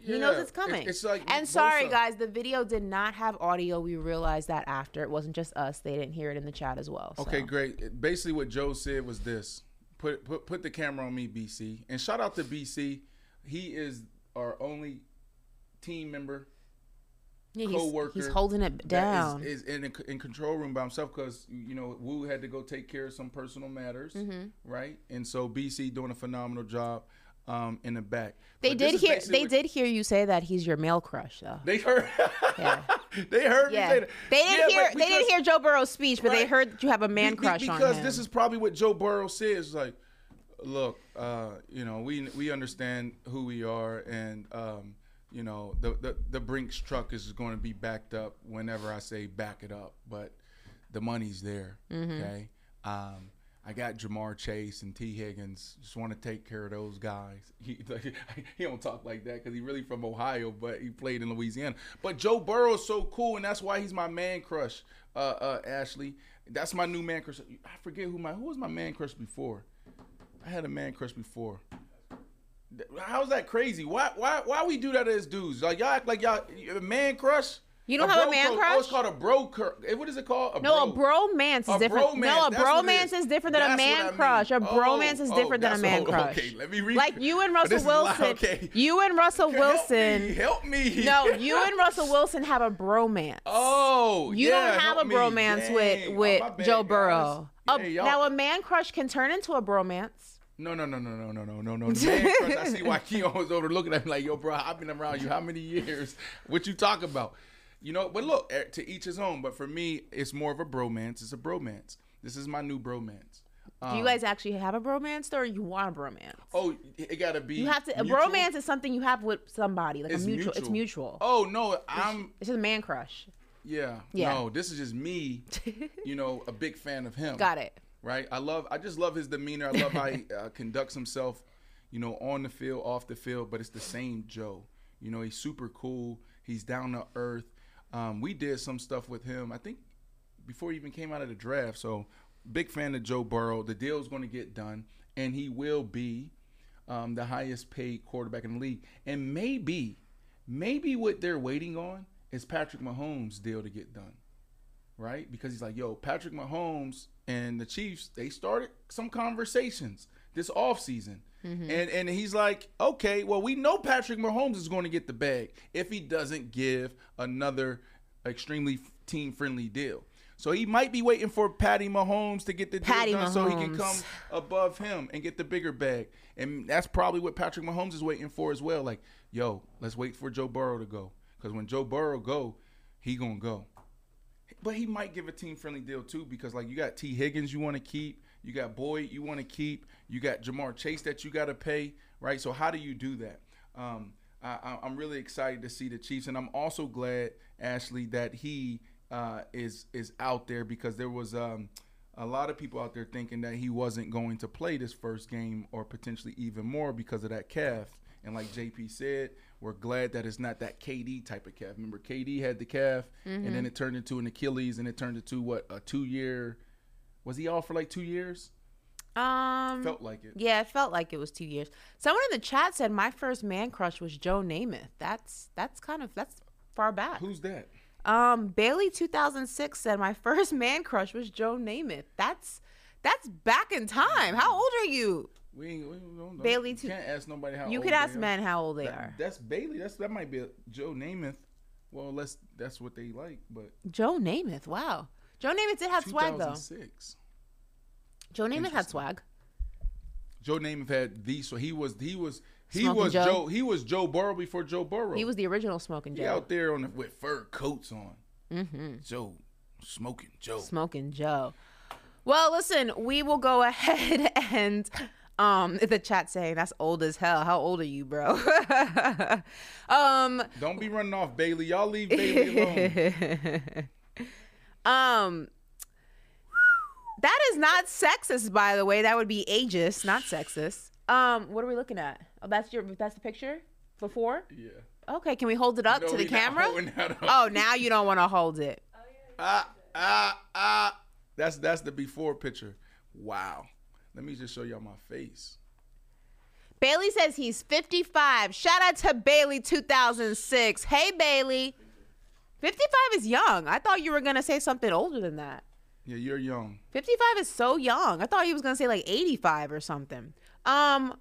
S2: he knows it's coming.
S3: It's, like
S2: and sorry, guys, the video did not have audio. We realized that after. It wasn't just us. They didn't hear it in the chat as well. so.
S3: Okay, great. Basically, what Joe said was this: put put put the camera on me, BC, and shout out to BC. He is our only team member,
S2: Yeah, he's,
S3: co-worker.
S2: he's holding it down.
S3: Is, is in a, in control room by himself because you know Wu had to go take care of some personal matters,
S2: Mm-hmm.
S3: right? And so BC doing a phenomenal job um, in the back.
S2: they
S3: But
S2: did hear. They did hear you say that he's your male crush, though.
S3: They heard.
S2: Yeah.
S3: they heard
S2: Yeah,
S3: me say
S2: they didn't
S3: Yeah,
S2: hear.
S3: but
S2: They didn't hear Joe Burrow's speech, but they heard that you have a man crush on
S3: because this is probably what Joe Burrow says. Like, look, uh, you know, we we understand who we are, and um, you know, the, the the Brinks truck is going to be backed up whenever I say back it up, but the money's there.
S2: Mm-hmm.
S3: Okay. Um, I got Ja'Marr Chase and Tee Higgins. Just want to take care of those guys. He he don't talk like that because he really from Ohio, but he played in Louisiana. But Joe Burrow's so cool, and that's why he's my man crush. Uh, uh, Ashley, that's my new man crush. I forget who my who was my man crush before. I had a man crush before. How's that crazy? Why why why we do that as dudes? Like y'all act like y'all man crush.
S2: You don't have a man crush?
S3: Oh, it's called a bro. Cur- eh, what is it called? A
S2: No,
S3: bro.
S2: a bromance is
S3: A
S2: different.
S3: bromance,
S2: No, a
S3: that's
S2: bromance
S3: is.
S2: is different than a man
S3: I mean.
S2: crush. A
S3: Oh,
S2: bromance is
S3: oh,
S2: different than a man
S3: oh,
S2: crush.
S3: okay, let me read
S2: like you and Russell
S3: this is a lot,
S2: Wilson.
S3: okay.
S2: You and Russell
S3: Help
S2: Wilson.
S3: me, help me.
S2: No, you and Russell Wilson have a bromance.
S3: Oh,
S2: You
S3: yeah,
S2: don't have a bromance with
S3: Oh,
S2: with
S3: bad,
S2: Joe. Burrow. A- now a man crush can turn into a bromance.
S3: No, no, no, no, no, no, no, no, no. Man crush. I see why Keon was over looking at me like, yo, bro, I've been around you how many years? What you talk about? You know, but look, eh, to each his own. But for me, it's more of a bromance. It's a bromance. This is my new bromance.
S2: Do you
S3: Um,
S2: guys actually have a bromance, or you want a bromance?
S3: Oh, it gotta be.
S2: You have to. A bromance is something you have with somebody, like
S3: It's
S2: a mutual. It's
S3: mutual.
S2: mutual.
S3: Oh no, I'm.
S2: It's just a man crush.
S3: Yeah.
S2: Yeah.
S3: No, this is just me. You know, a big fan of him.
S2: Got it.
S3: Right. I love. I just love his demeanor. I love how he uh, conducts himself. You know, on the field, off the field. But it's the same Joe. You know, he's super cool. He's down to earth. Um, we did some stuff with him. I think before he even came out of the draft. So big fan of Joe Burrow. The deal is going to get done, and he will be um, the highest paid quarterback in the league. And maybe, maybe what they're waiting on is Patrick Mahomes' deal to get done, right? Because he's like, yo, Patrick Mahomes and the Chiefs, they started some conversations this offseason.
S8: Mhm.
S3: And and he's like, okay, well, we know Patrick Mahomes is going to get the bag if he doesn't give another extremely team friendly deal. So he might be waiting for Patty Mahomes to get the deal
S2: Patty
S3: done so he can come above him and get the bigger bag. And that's probably what Patrick Mahomes is waiting for as well. Like, yo, let's wait for Joe Burrow to go. Because when Joe Burrow go, he gonna go. But he might give a team friendly deal too, because like you got Tee Higgins you want to keep, you got Boyd you want to keep, you got Ja'Marr Chase that you got to pay, right? So how do you do that? Um, I, I- I'm really excited to see the Chiefs, and I'm also glad Ashley that he uh, is is out there because there was um, a lot of people out there thinking that he wasn't going to play this first game or potentially even more because of that calf. And like JP said, we're glad that it's not that KD type of calf. Remember, KD had the calf, and then
S2: Mhm.
S3: it turned into an Achilles, and it turned into what a two year. Was he off for like two years?
S2: Um,
S3: Felt like it.
S2: Yeah, it felt like it was two years. Someone in the chat said my first man crush was Joe Namath. That's that's kind of that's far back.
S3: Who's that?
S2: Um, Bailey two thousand six said my first man crush was Joe Namath. That's that's back in time. How old are you?
S3: We ain't. We don't know.
S2: Bailey too-
S3: can't ask nobody how. Old you
S2: could ask men how old they
S3: That-
S2: are.
S3: That's Bailey. That's that might be a Joe Namath. Well, let's. That's what they like, but
S2: Joe Namath. Wow. Joe Namath did have swag though.
S3: 2006.
S2: Joe Namath had swag.
S3: Joe Namath had the so he was he was he
S2: Smoking
S3: was
S2: Joe?
S3: Joe. he was Joe Burrow before Joe Burrow.
S2: He was the original smoking
S3: He
S2: Joe.
S3: out there on the, with fur coats on.
S2: Mm-hmm.
S3: Joe smoking Joe.
S2: Smoking Joe. Well, listen, we will go ahead and um the chat saying that's old as hell. How old are you, bro? um
S3: Don't be running off Bailey. Y'all leave Bailey alone.
S2: um that is not sexist by the way. That would be ageist, not sexist. Um what are we looking at? Oh, that's your that's the picture before?
S3: Yeah.
S2: Okay, can we hold it up
S3: No,
S2: to the camera?
S3: holding that up.
S2: Oh, now you don't want to hold it.
S3: Ah ah ah. That's that's the before picture. Wow. Let me just show y'all my face.
S2: Bailey says he's 55. Shout out to Bailey 2006. Hey Bailey. 55 is young. I thought you were going to say something older than that.
S3: Yeah, you're young.
S2: 55 is so young. I thought he was going to say like 85 or something. Um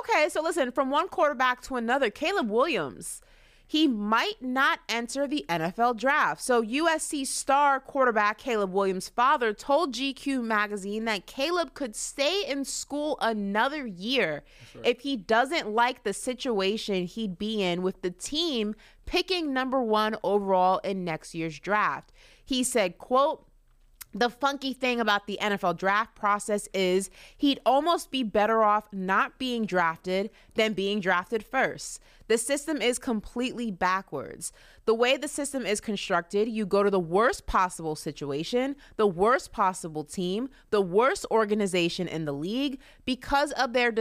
S2: okay, so listen, from one quarterback to another, Caleb Williams. He might not enter the NFL draft. So, USC star quarterback Caleb Williams' father told GQ magazine that Caleb could stay in school another year if he doesn't like the situation he'd be in with the team picking number one overall in next year's draft. He said, quote, the funky thing about the NFL draft process is he'd almost be better off not being drafted than being drafted first. The system is completely backwards. The way the system is constructed, you go to the worst possible situation, the worst possible team, the worst organization in the league because of their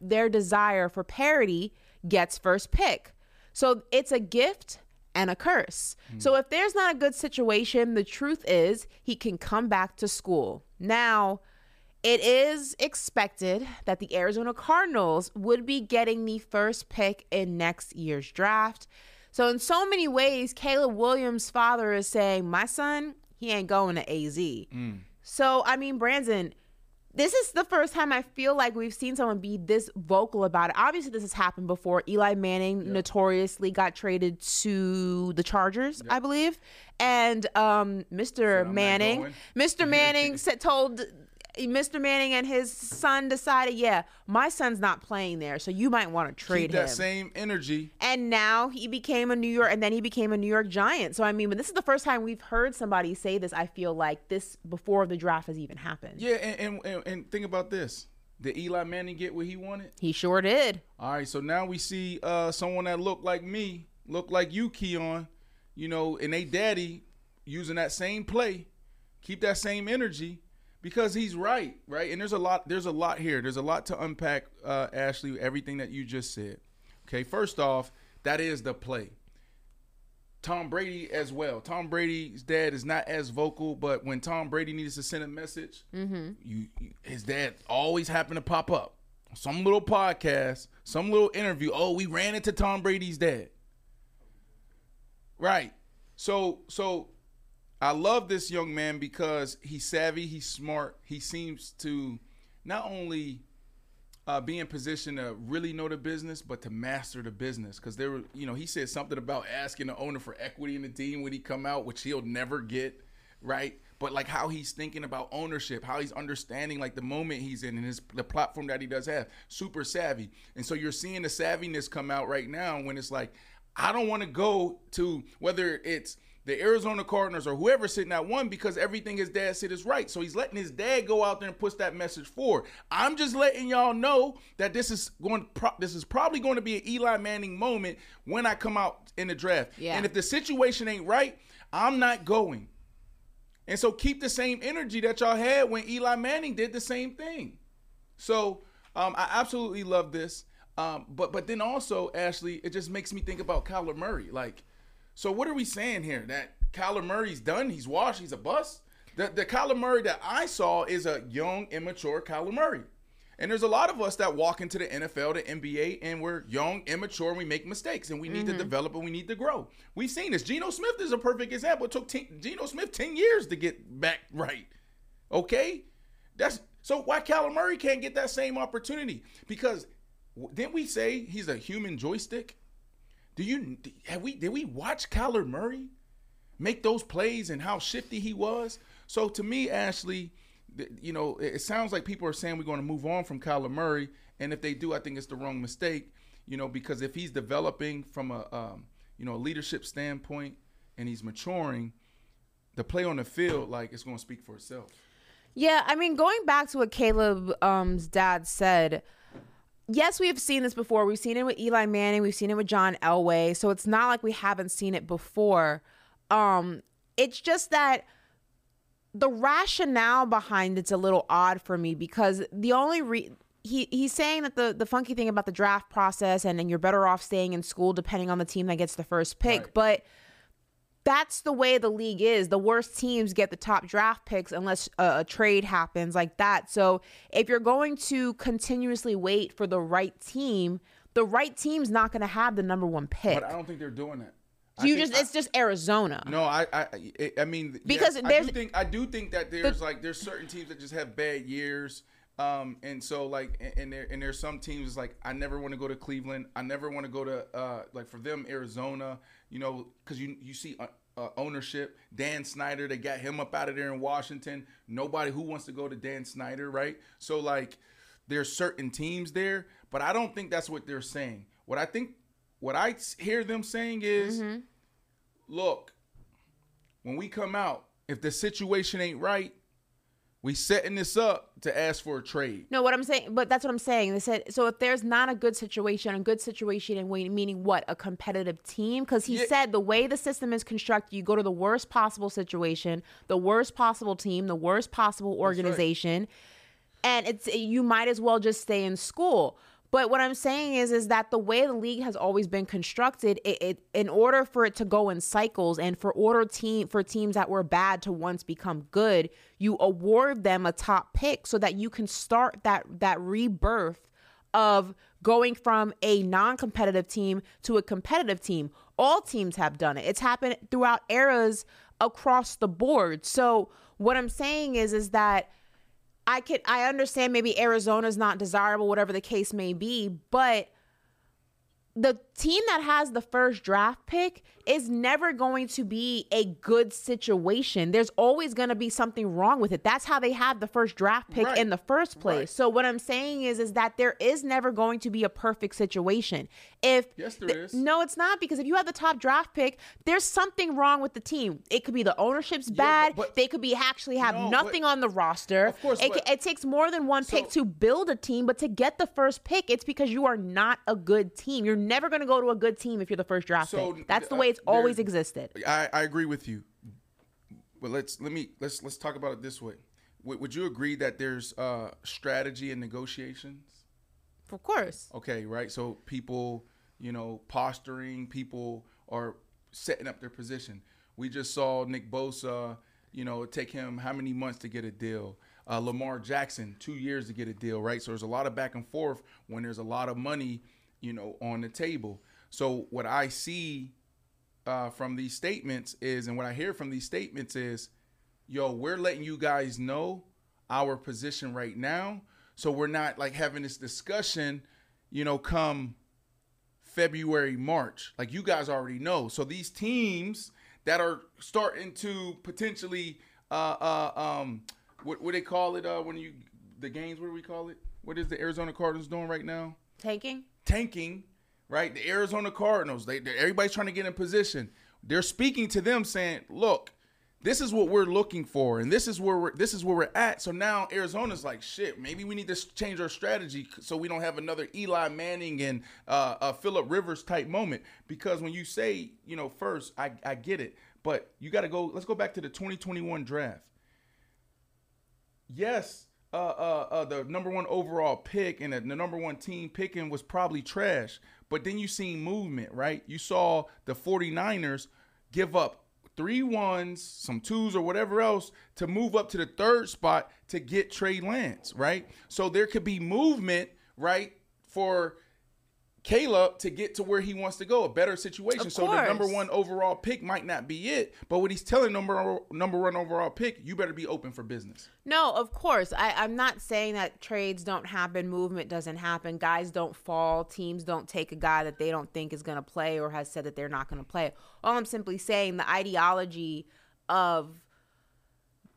S2: their desire for parity gets first pick. So it's a gift and a curse. So if there's not a good situation, the truth is he can come back to school. Now, it is expected that the Arizona Cardinals would be getting the first pick in next year's draft. So in so many ways, Caleb Williams' father is saying, "My son, he ain't going to AZ."
S3: Mm.
S2: So I mean, Brandon, this is the first time I feel like we've seen someone be this vocal about it. Obviously, this has happened before. Eli Manning notoriously got traded to the Chargers, I believe, and um, Mr. Manning. Mr. Manning said, told Mr. Manning and his son decided, yeah, my son's not playing there, so you might want to trade
S3: Keep that
S2: him.
S3: same energy.
S2: and now he became a New York, and then he became a New York Giant. So I mean, but this is the first time we've heard somebody say this. I feel like this before the draft has even happened.
S3: Yeah, and, and, and, and think about this. Did Eli Manning get what he wanted?
S2: He sure did.
S3: All right, so now we see uh, someone that looked like me, looked like you, Keon, you know, and they daddy using that same play, keep that same energy because he's right, right? And there's a lot, there's a lot here. There's a lot to unpack, uh, Ashley. Everything that you just said. Okay, first off, that is the play. Tom Brady as well. Tom Brady's dad is not as vocal, but when Tom Brady needs to send a message,
S2: Mm-hmm.
S3: you, you his dad always happened to pop up. Some little podcast, some little interview. Oh, we ran into Tom Brady's dad. Right. So so I love this young man because he's savvy, he's smart, he seems to not only uh, be in position to really know the business, but to master the business. Because there were, you know, he said something about asking the owner for equity in the team when he come out, which he'll never get, right? But like how he's thinking about ownership, how he's understanding like the moment he's in and his the platform that he does have, super savvy. And so you're seeing the savviness come out right now when it's like, I don't want to go to whether it's the Arizona Cardinals or whoever sitting at one because everything his dad said is right. So he's letting his dad go out there and push that message forward. I'm just letting y'all know that this is going pro- this is probably going to be an Eli Manning moment when I come out in the draft.
S2: Yeah.
S3: And if the situation ain't right, I'm not going. And so keep the same energy that y'all had when Eli Manning did the same thing. So um, I absolutely love this. Um, but but then also, Ashley, it just makes me think about Kyler Murray. Like, so what are we saying here? That Kyler Murray's done? He's washed? He's a bust? The the Kyler Murray that I saw is a young, immature Kyler Murray. And there's a lot of us that walk into the NFL, the NBA, and we're young, immature, and we make mistakes, and we need to mm-hmm. develop and we need to grow. We've seen this. Geno Smith is a perfect example. It took t- Geno Smith 10 years to get back right. Okay? That's so why Kyler Murray can't get that same opportunity? Because didn't we say he's a human joystick? Do you have we did we watch Kyler Murray make those plays and how shifty he was? So to me, Ashley, you know, it sounds like people are saying we're going to move on from Kyler Murray, and if they do, I think it's the wrong mistake. You know, because if he's developing from a um, you know a leadership standpoint and he's maturing, the play on the field like it's going to speak for itself.
S2: Yeah, I mean, going back to what Caleb's um, dad said, yes, we have seen this before. We've seen it with Eli Manning, we've seen it with John Elway, so it's not like we haven't seen it before. Um, it's just that the rationale behind it's a little odd for me because the only re- he he's saying that the the funky thing about the draft process and, and you're better off staying in school depending on the team that gets the first pick, but that's the way the league is. The worst teams get the top draft picks unless a, a trade happens like that. So if you're going to continuously wait for the right team, the right team's not going to have the number one pick.
S3: But I don't think they're doing that. I
S2: you
S3: think
S2: just it's just Arizona.
S3: No, I, I, I- mean,
S2: Because
S3: yes, I
S2: there's-
S3: do think I do think that there's like there's certain teams that just have bad years, um, and so like, and- there and there's some teams it's like I never want to go to Cleveland, I never want to go to uh, like for them Arizona, you know, because you you see. Uh, ownership, Dan Snyder, they got him up out of there in Washington. Nobody who wants to go to Dan Snyder, right? So like, there's certain teams there, but I don't think that's what they're saying. What I think, what I hear them saying is, look, when we come out, if the situation ain't right, we setting this up to ask for a trade.
S2: No, what I'm saying, but that's what I'm saying. They said so if there's not a good situation, a good situation, and meaning what a competitive team, because he
S3: Yeah.
S2: said the way the system is constructed, you go to the worst possible situation, the worst possible team, the worst possible organization, and it's you might as well just stay in school. But what I'm saying is, is that the way the league has always been constructed, it, it in order for it to go in cycles, and for order team for teams that were bad to once become good, you award them a top pick so that you can start that that rebirth of going from a non competitive team to a competitive team. All teams have done it. It's happened throughout eras across the board. So, what I'm saying is, is that I could, I understand maybe Arizona's not desirable, whatever the case may be, but the team that has the first draft pick is never going to be a good situation. There's always going to be something wrong with it. That's how they have the first draft pick
S3: Right.
S2: in the first place.
S3: Right.
S2: So what I'm saying is is that there is never going to be a perfect situation. If
S3: Yes, there
S2: th-
S3: is.
S2: No, it's not because if you have the top draft pick, there's something wrong with the team. It could be the ownership's bad. they could be actually have
S3: No, but-
S2: nothing on the roster.
S3: Of course,
S2: it,
S3: but-
S2: it takes more than one pick to build a team, but to get the first pick, it's because you are not a good team. You're never going to go to a good team if you're the first draft
S3: So,
S2: pick. That's the
S3: uh,
S2: way it's
S3: there-
S2: always existed.
S3: I, I agree with you. But let's let me let's let's talk about it this way. Would, would you agree that there's uh, strategy and negotiations?
S2: Of course.
S3: Okay, right. So people, you know, posturing, people are setting up their position. We just saw Nick Bosa, you know, take him how many months to get a deal? Uh, Lamar Jackson, two years to get a deal, right? So there's a lot of back and forth when there's a lot of money, you know, on the table. So what I see uh, from these statements is, and what I hear from these statements is, yo, we're letting you guys know our position right now. So we're not like having this discussion, you know, come February, March. Like you guys already know. So these teams that are starting to potentially uh uh um what what they call it uh when you the games what do we call it? What is the Arizona Cardinals doing right now?
S2: Tanking?
S3: Tanking, right? The Arizona Cardinals, they, everybody's trying to get in position. They're speaking to them saying, "Look, this is what we're looking for, and this is where we're this is where we're at." So now Arizona's like, "Shit, maybe we need to change our strategy so we don't have another Eli Manning and uh, uh, Philip Rivers type moment." Because when you say, you know, first, I I get it, but you got to go. Let's go back to the 2021 draft yes, uh, uh, uh, the number one overall pick and the, number one team picking was probably trash. But then you seen movement, right? You saw the 49ers give up three ones, some twos, or whatever else to move up to the third spot to get Trey Lance, right? So there could be movement, right, for Caleb to get to where he wants to go, a better situation.
S2: Of
S3: so the number one overall pick might not be it, but what he's telling number number one overall pick, you better be open for business.
S2: No, of course. I, I'm not saying that trades don't happen, movement doesn't happen, guys don't fall, teams don't take a guy that they don't think is going to play or has said that they're not going to play. All I'm simply saying, the ideology of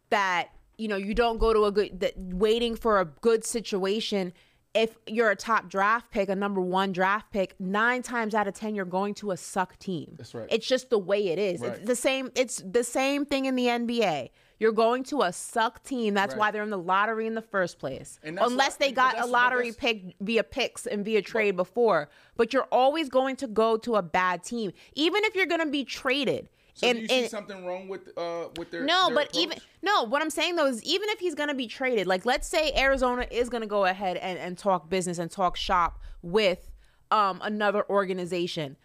S2: that, you know, you don't go to a good, that waiting for a good situation. If you're a top draft pick, a number one draft pick, nine times out of ten you're going to a suck team.
S3: That's right.
S2: It's just the way it is.
S3: Right.
S2: It's the same. It's the same thing in the NBA. You're going to a suck team. That's
S3: Right.
S2: why they're in the lottery in the first place. Unless they got a lottery pick via picks and via trade before. But you're always going to go to a bad team, even if you're going to be traded.
S3: So
S2: and,
S3: do you see something wrong with uh with their
S2: no,
S3: their
S2: but
S3: approach?
S2: even no, what I'm saying though is even if he's gonna be traded, like let's say Arizona is gonna go ahead and, and talk business and talk shop with um another organization.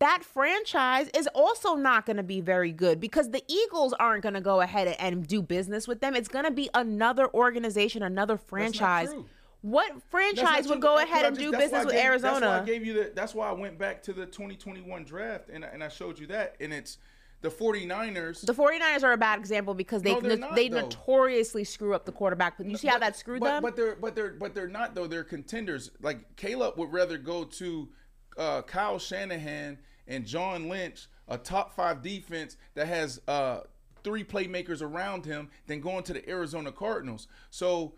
S2: That franchise is also not going to be very good because the Eagles aren't going to go ahead and do business with them. It's going to be another organization, another franchise. What franchise would go ahead and
S3: just-
S2: do business with
S3: gave-
S2: Arizona?
S3: That's why I gave you the. That's why I went back to the 2021 draft and and I showed you that, and it's the 49ers.
S2: The 49ers are a bad example because they
S3: No, not,
S2: they
S3: though.
S2: notoriously screw up the quarterback. But you see how
S3: But-
S2: that screwed
S3: but,
S2: them?
S3: But they're but they're but they're not though. They're contenders. Like Caleb would rather go to uh, Kyle Shanahan and John Lynch, a top five defense that has uh, three playmakers around him, than going to the Arizona Cardinals. So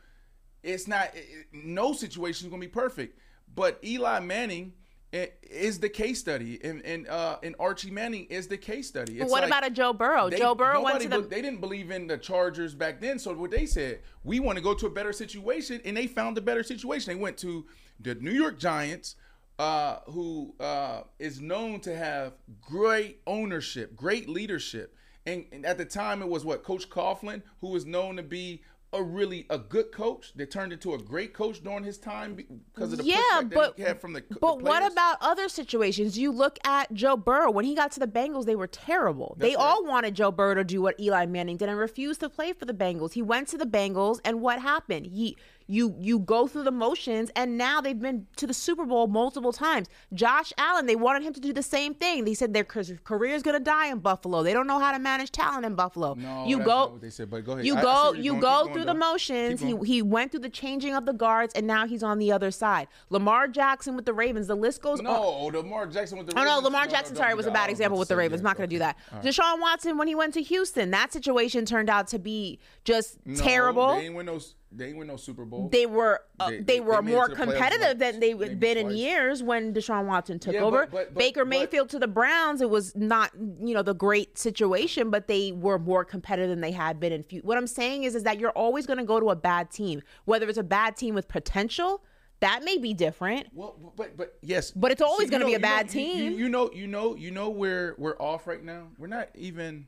S3: it's not it- no situation is gonna be perfect. But Eli Manning. Is the case study and and uh and Archie Manning is the case study. It's
S2: what
S3: like-
S2: about a Joe Burrow?
S3: they-
S2: Joe Burrow went to the
S3: be- they didn't believe in the Chargers back then. So what they said, we want to go to a better situation, and they found a better situation. They went to the New York Giants, uh, who uh, is known to have great ownership, great leadership, and, and at the time it was what Coach Coughlin, who was known to be. A really a good coach that turned into a great coach during his time because of the
S2: yeah, but
S3: that he had from the the
S2: but what about other situations? You look at Joe Burrow when he got to the Bengals, they were terrible. they
S3: That's
S2: all wanted Joe Burrow to do what Eli Manning did and refused to play for the Bengals. He went to the Bengals, and what happened? He you you go through the motions and now they've been to the Super Bowl multiple times. Josh Allen, they wanted him to do the same thing. They said their career is going to die in Buffalo. They don't know how to manage talent in Buffalo.
S3: No,
S2: you go
S3: what they said, but go ahead.
S2: You
S3: I- I
S2: go
S3: see you're going.
S2: go through the motions. He he went through the changing of the guards and now he's on the other side. Lamar Jackson with the Ravens. The list goes on.
S3: No, Lamar Jackson with the
S2: Oh no, Lamar Jackson.
S3: don't
S2: sorry, was a bad example with the Ravens.
S3: yeah,
S2: not going to do that.
S3: Right.
S2: Deshaun Watson when he went to Houston, that situation turned out to be just
S3: No,
S2: terrible.
S3: They ain't win no. They win no Super Bowl.
S2: They were uh,
S3: They-
S2: they,
S3: they-
S2: were
S3: they
S2: more
S3: to
S2: competitive than they've
S3: maybe
S2: been in years when Deshaun Watson took
S3: Yeah,
S2: over.
S3: but- but-
S2: Baker
S3: but-
S2: Mayfield to the Browns, it was not you know the great situation, but they were more competitive than they had been in. Few. What I'm saying is is that you're always going to go to a bad team, whether it's a bad team with potential. That may be different.
S3: Well, but but yes,
S2: But it's always
S3: you
S2: gonna be a
S3: you know-
S2: bad
S3: you-
S2: team.
S3: You, know, you know, you know where we're off right now. We're not even.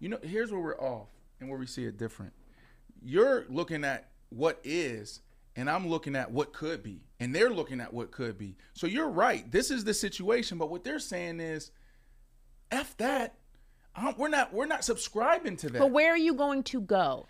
S3: You know, here's where we're off, and where we see it different. You're looking at what is, and I'm looking at what could be, and they're looking at what could be. So you're right. This is the situation, but what they're saying is, f that. We're not. We're not subscribing to that.
S2: But where are you going to go?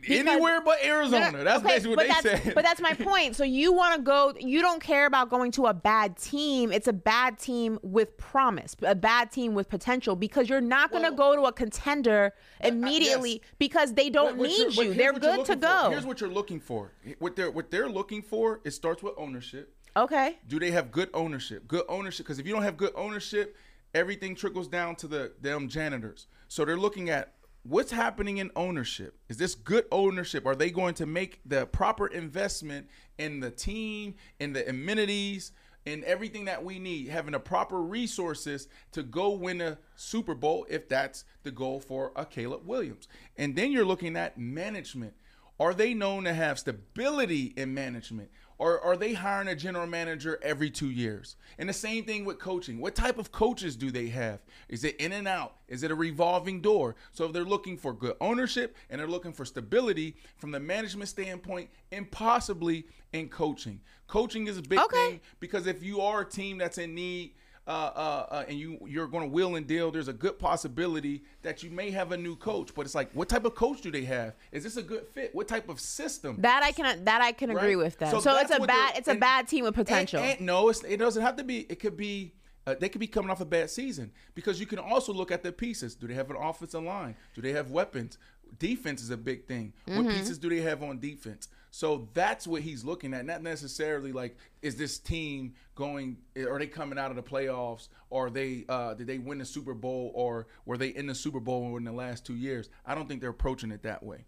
S2: Because-
S3: Anywhere but
S2: No, no,
S3: Arizona. That's
S2: okay,
S3: basically what
S2: but
S3: they
S2: that's,
S3: said.
S2: But that's my point. So you want to go, you don't care about going to a bad team. It's a bad team with promise, a bad team with potential because you're not going to go to a contender immediately because they don't
S3: But-
S2: need you. They're good to
S3: looking for.
S2: go.
S3: Here's what you're looking for. What they're what they're looking for. It starts with ownership.
S2: Okay.
S3: Do they have good ownership? Good ownership. Because if you don't have good ownership, everything trickles down to the them janitors. So they're looking at what's happening in ownership. Is this good ownership? Are they going to make the proper investment in the team, in the amenities, in everything that we need, having the proper resources to go win a Super Bowl if that's the goal for a Caleb Williams. And then you're looking at management. Are they known to have stability in management? Or are they hiring a general manager every two years? And the same thing with coaching. What type of coaches do they have? Is it in and out? Is it a revolving door? So if they're looking for good ownership and they're looking for stability from the management standpoint and possibly in coaching. Coaching is a big thing because if you are a team that's in need uh, uh, uh, and you you're going to will and deal, there's a good possibility that you may have a new coach. But it's like, what type of coach do they have? Is this a good fit? What type of system?
S2: That I can that I can agree
S3: Right?
S2: with that.
S3: So
S2: So, it's a bad it's a
S3: and-
S2: bad team with potential.
S3: And, and no, it's, it doesn't have to be. It could be. Uh, they could be coming off a bad season because you can also look at the pieces. Do they have an offensive line? Do they have weapons? Defense is a big thing. What
S2: Mm-hmm.
S8: Mhm.
S3: pieces do they have on defense? So that's what he's looking at. Not necessarily like, is this team going? Are they coming out of the playoffs? Or they uh, did they win the Super Bowl? Or were they in the Super Bowl in the last two years? I don't think they're approaching it that way.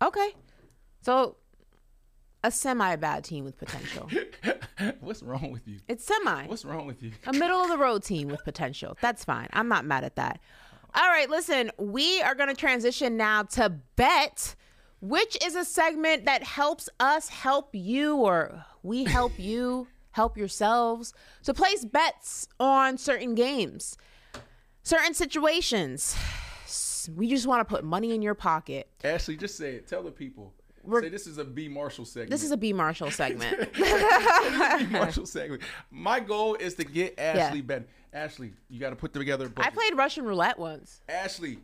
S2: okay. So a semi bad team with potential.
S3: What's wrong with you?
S2: It's semi.
S3: What's wrong with you?
S2: a middle of the road team with potential. That's fine. I'm not mad at that. All right, listen, we are going to transition now to bet, which is a segment that helps us help you or we help you help yourselves to place bets on certain games, certain situations. We just want to put money in your pocket.
S3: Ashley, just say it. Tell the people. say this is a B Marshall segment.
S2: This is a B Marshall segment.
S3: B Marshall segment. My goal is to get Ashley betting. Ashley, you got to put together a
S2: I played Russian roulette once.
S3: Ashley,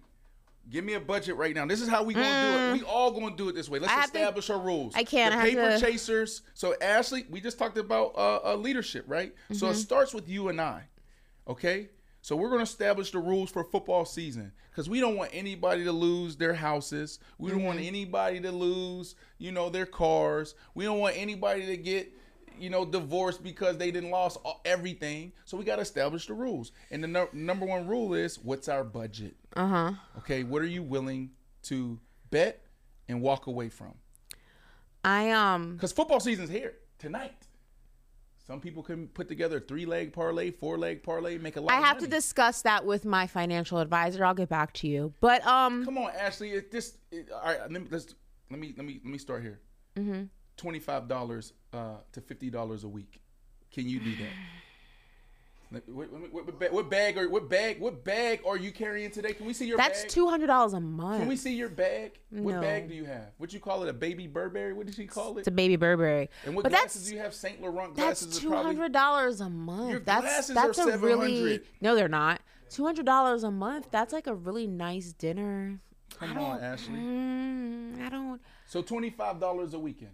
S3: give me a budget right now. This is how we gonna do it. We all gonna do it this way. Let's
S2: Mm. I have to-
S3: establish our rules.
S2: I can't.
S3: The
S2: I
S3: paper
S2: to-
S3: chasers. So Ashley, we just talked about uh, uh, leadership, right? So it
S2: Mhm.
S3: starts with you and I. Okay. So we're gonna establish the rules for football season because we don't want anybody to lose their houses. We don't want
S2: Mhm.
S3: anybody to lose, you know, their cars. We don't want anybody to get you know, divorced because they didn't lost everything. So we got to establish the rules. And the nu- number one rule is what's our budget?
S2: Uh huh.
S3: Okay, what are you willing to bet and walk away from?
S2: I um
S3: Because football season's here tonight. Some people can put together a three leg parlay, four leg parlay, make a lot.
S2: I have to discuss that with my financial advisor. I'll get back to you. But um
S3: Come on, Ashley. It this. It, all right, let me let's let me let me let me start here.
S2: mhm.
S3: Twenty five dollars uh, to fifty dollars a week. Can you do that? What, what, what, bag are what bag what bag are you carrying today? Can we see your bag?
S2: That's
S3: bag?
S2: two hundred dollars a month.
S3: Can we see your bag? What
S2: No.
S3: bag do you have? What you call it? A baby Burberry? What did she call it?
S2: It's a baby Burberry.
S3: And what
S2: but
S3: glasses
S2: that's
S3: do you have? Saint Laurent
S2: that's
S3: glasses. are
S2: two hundred dollars a month.
S3: Your
S2: that's
S3: glasses
S2: that's
S3: are
S2: a really
S3: 700.
S2: no, they're not. Two hundred dollars a month. That's like a really nice dinner.
S3: Come on, Ashley.
S2: Mm, I don't.
S3: So twenty five dollars a weekend.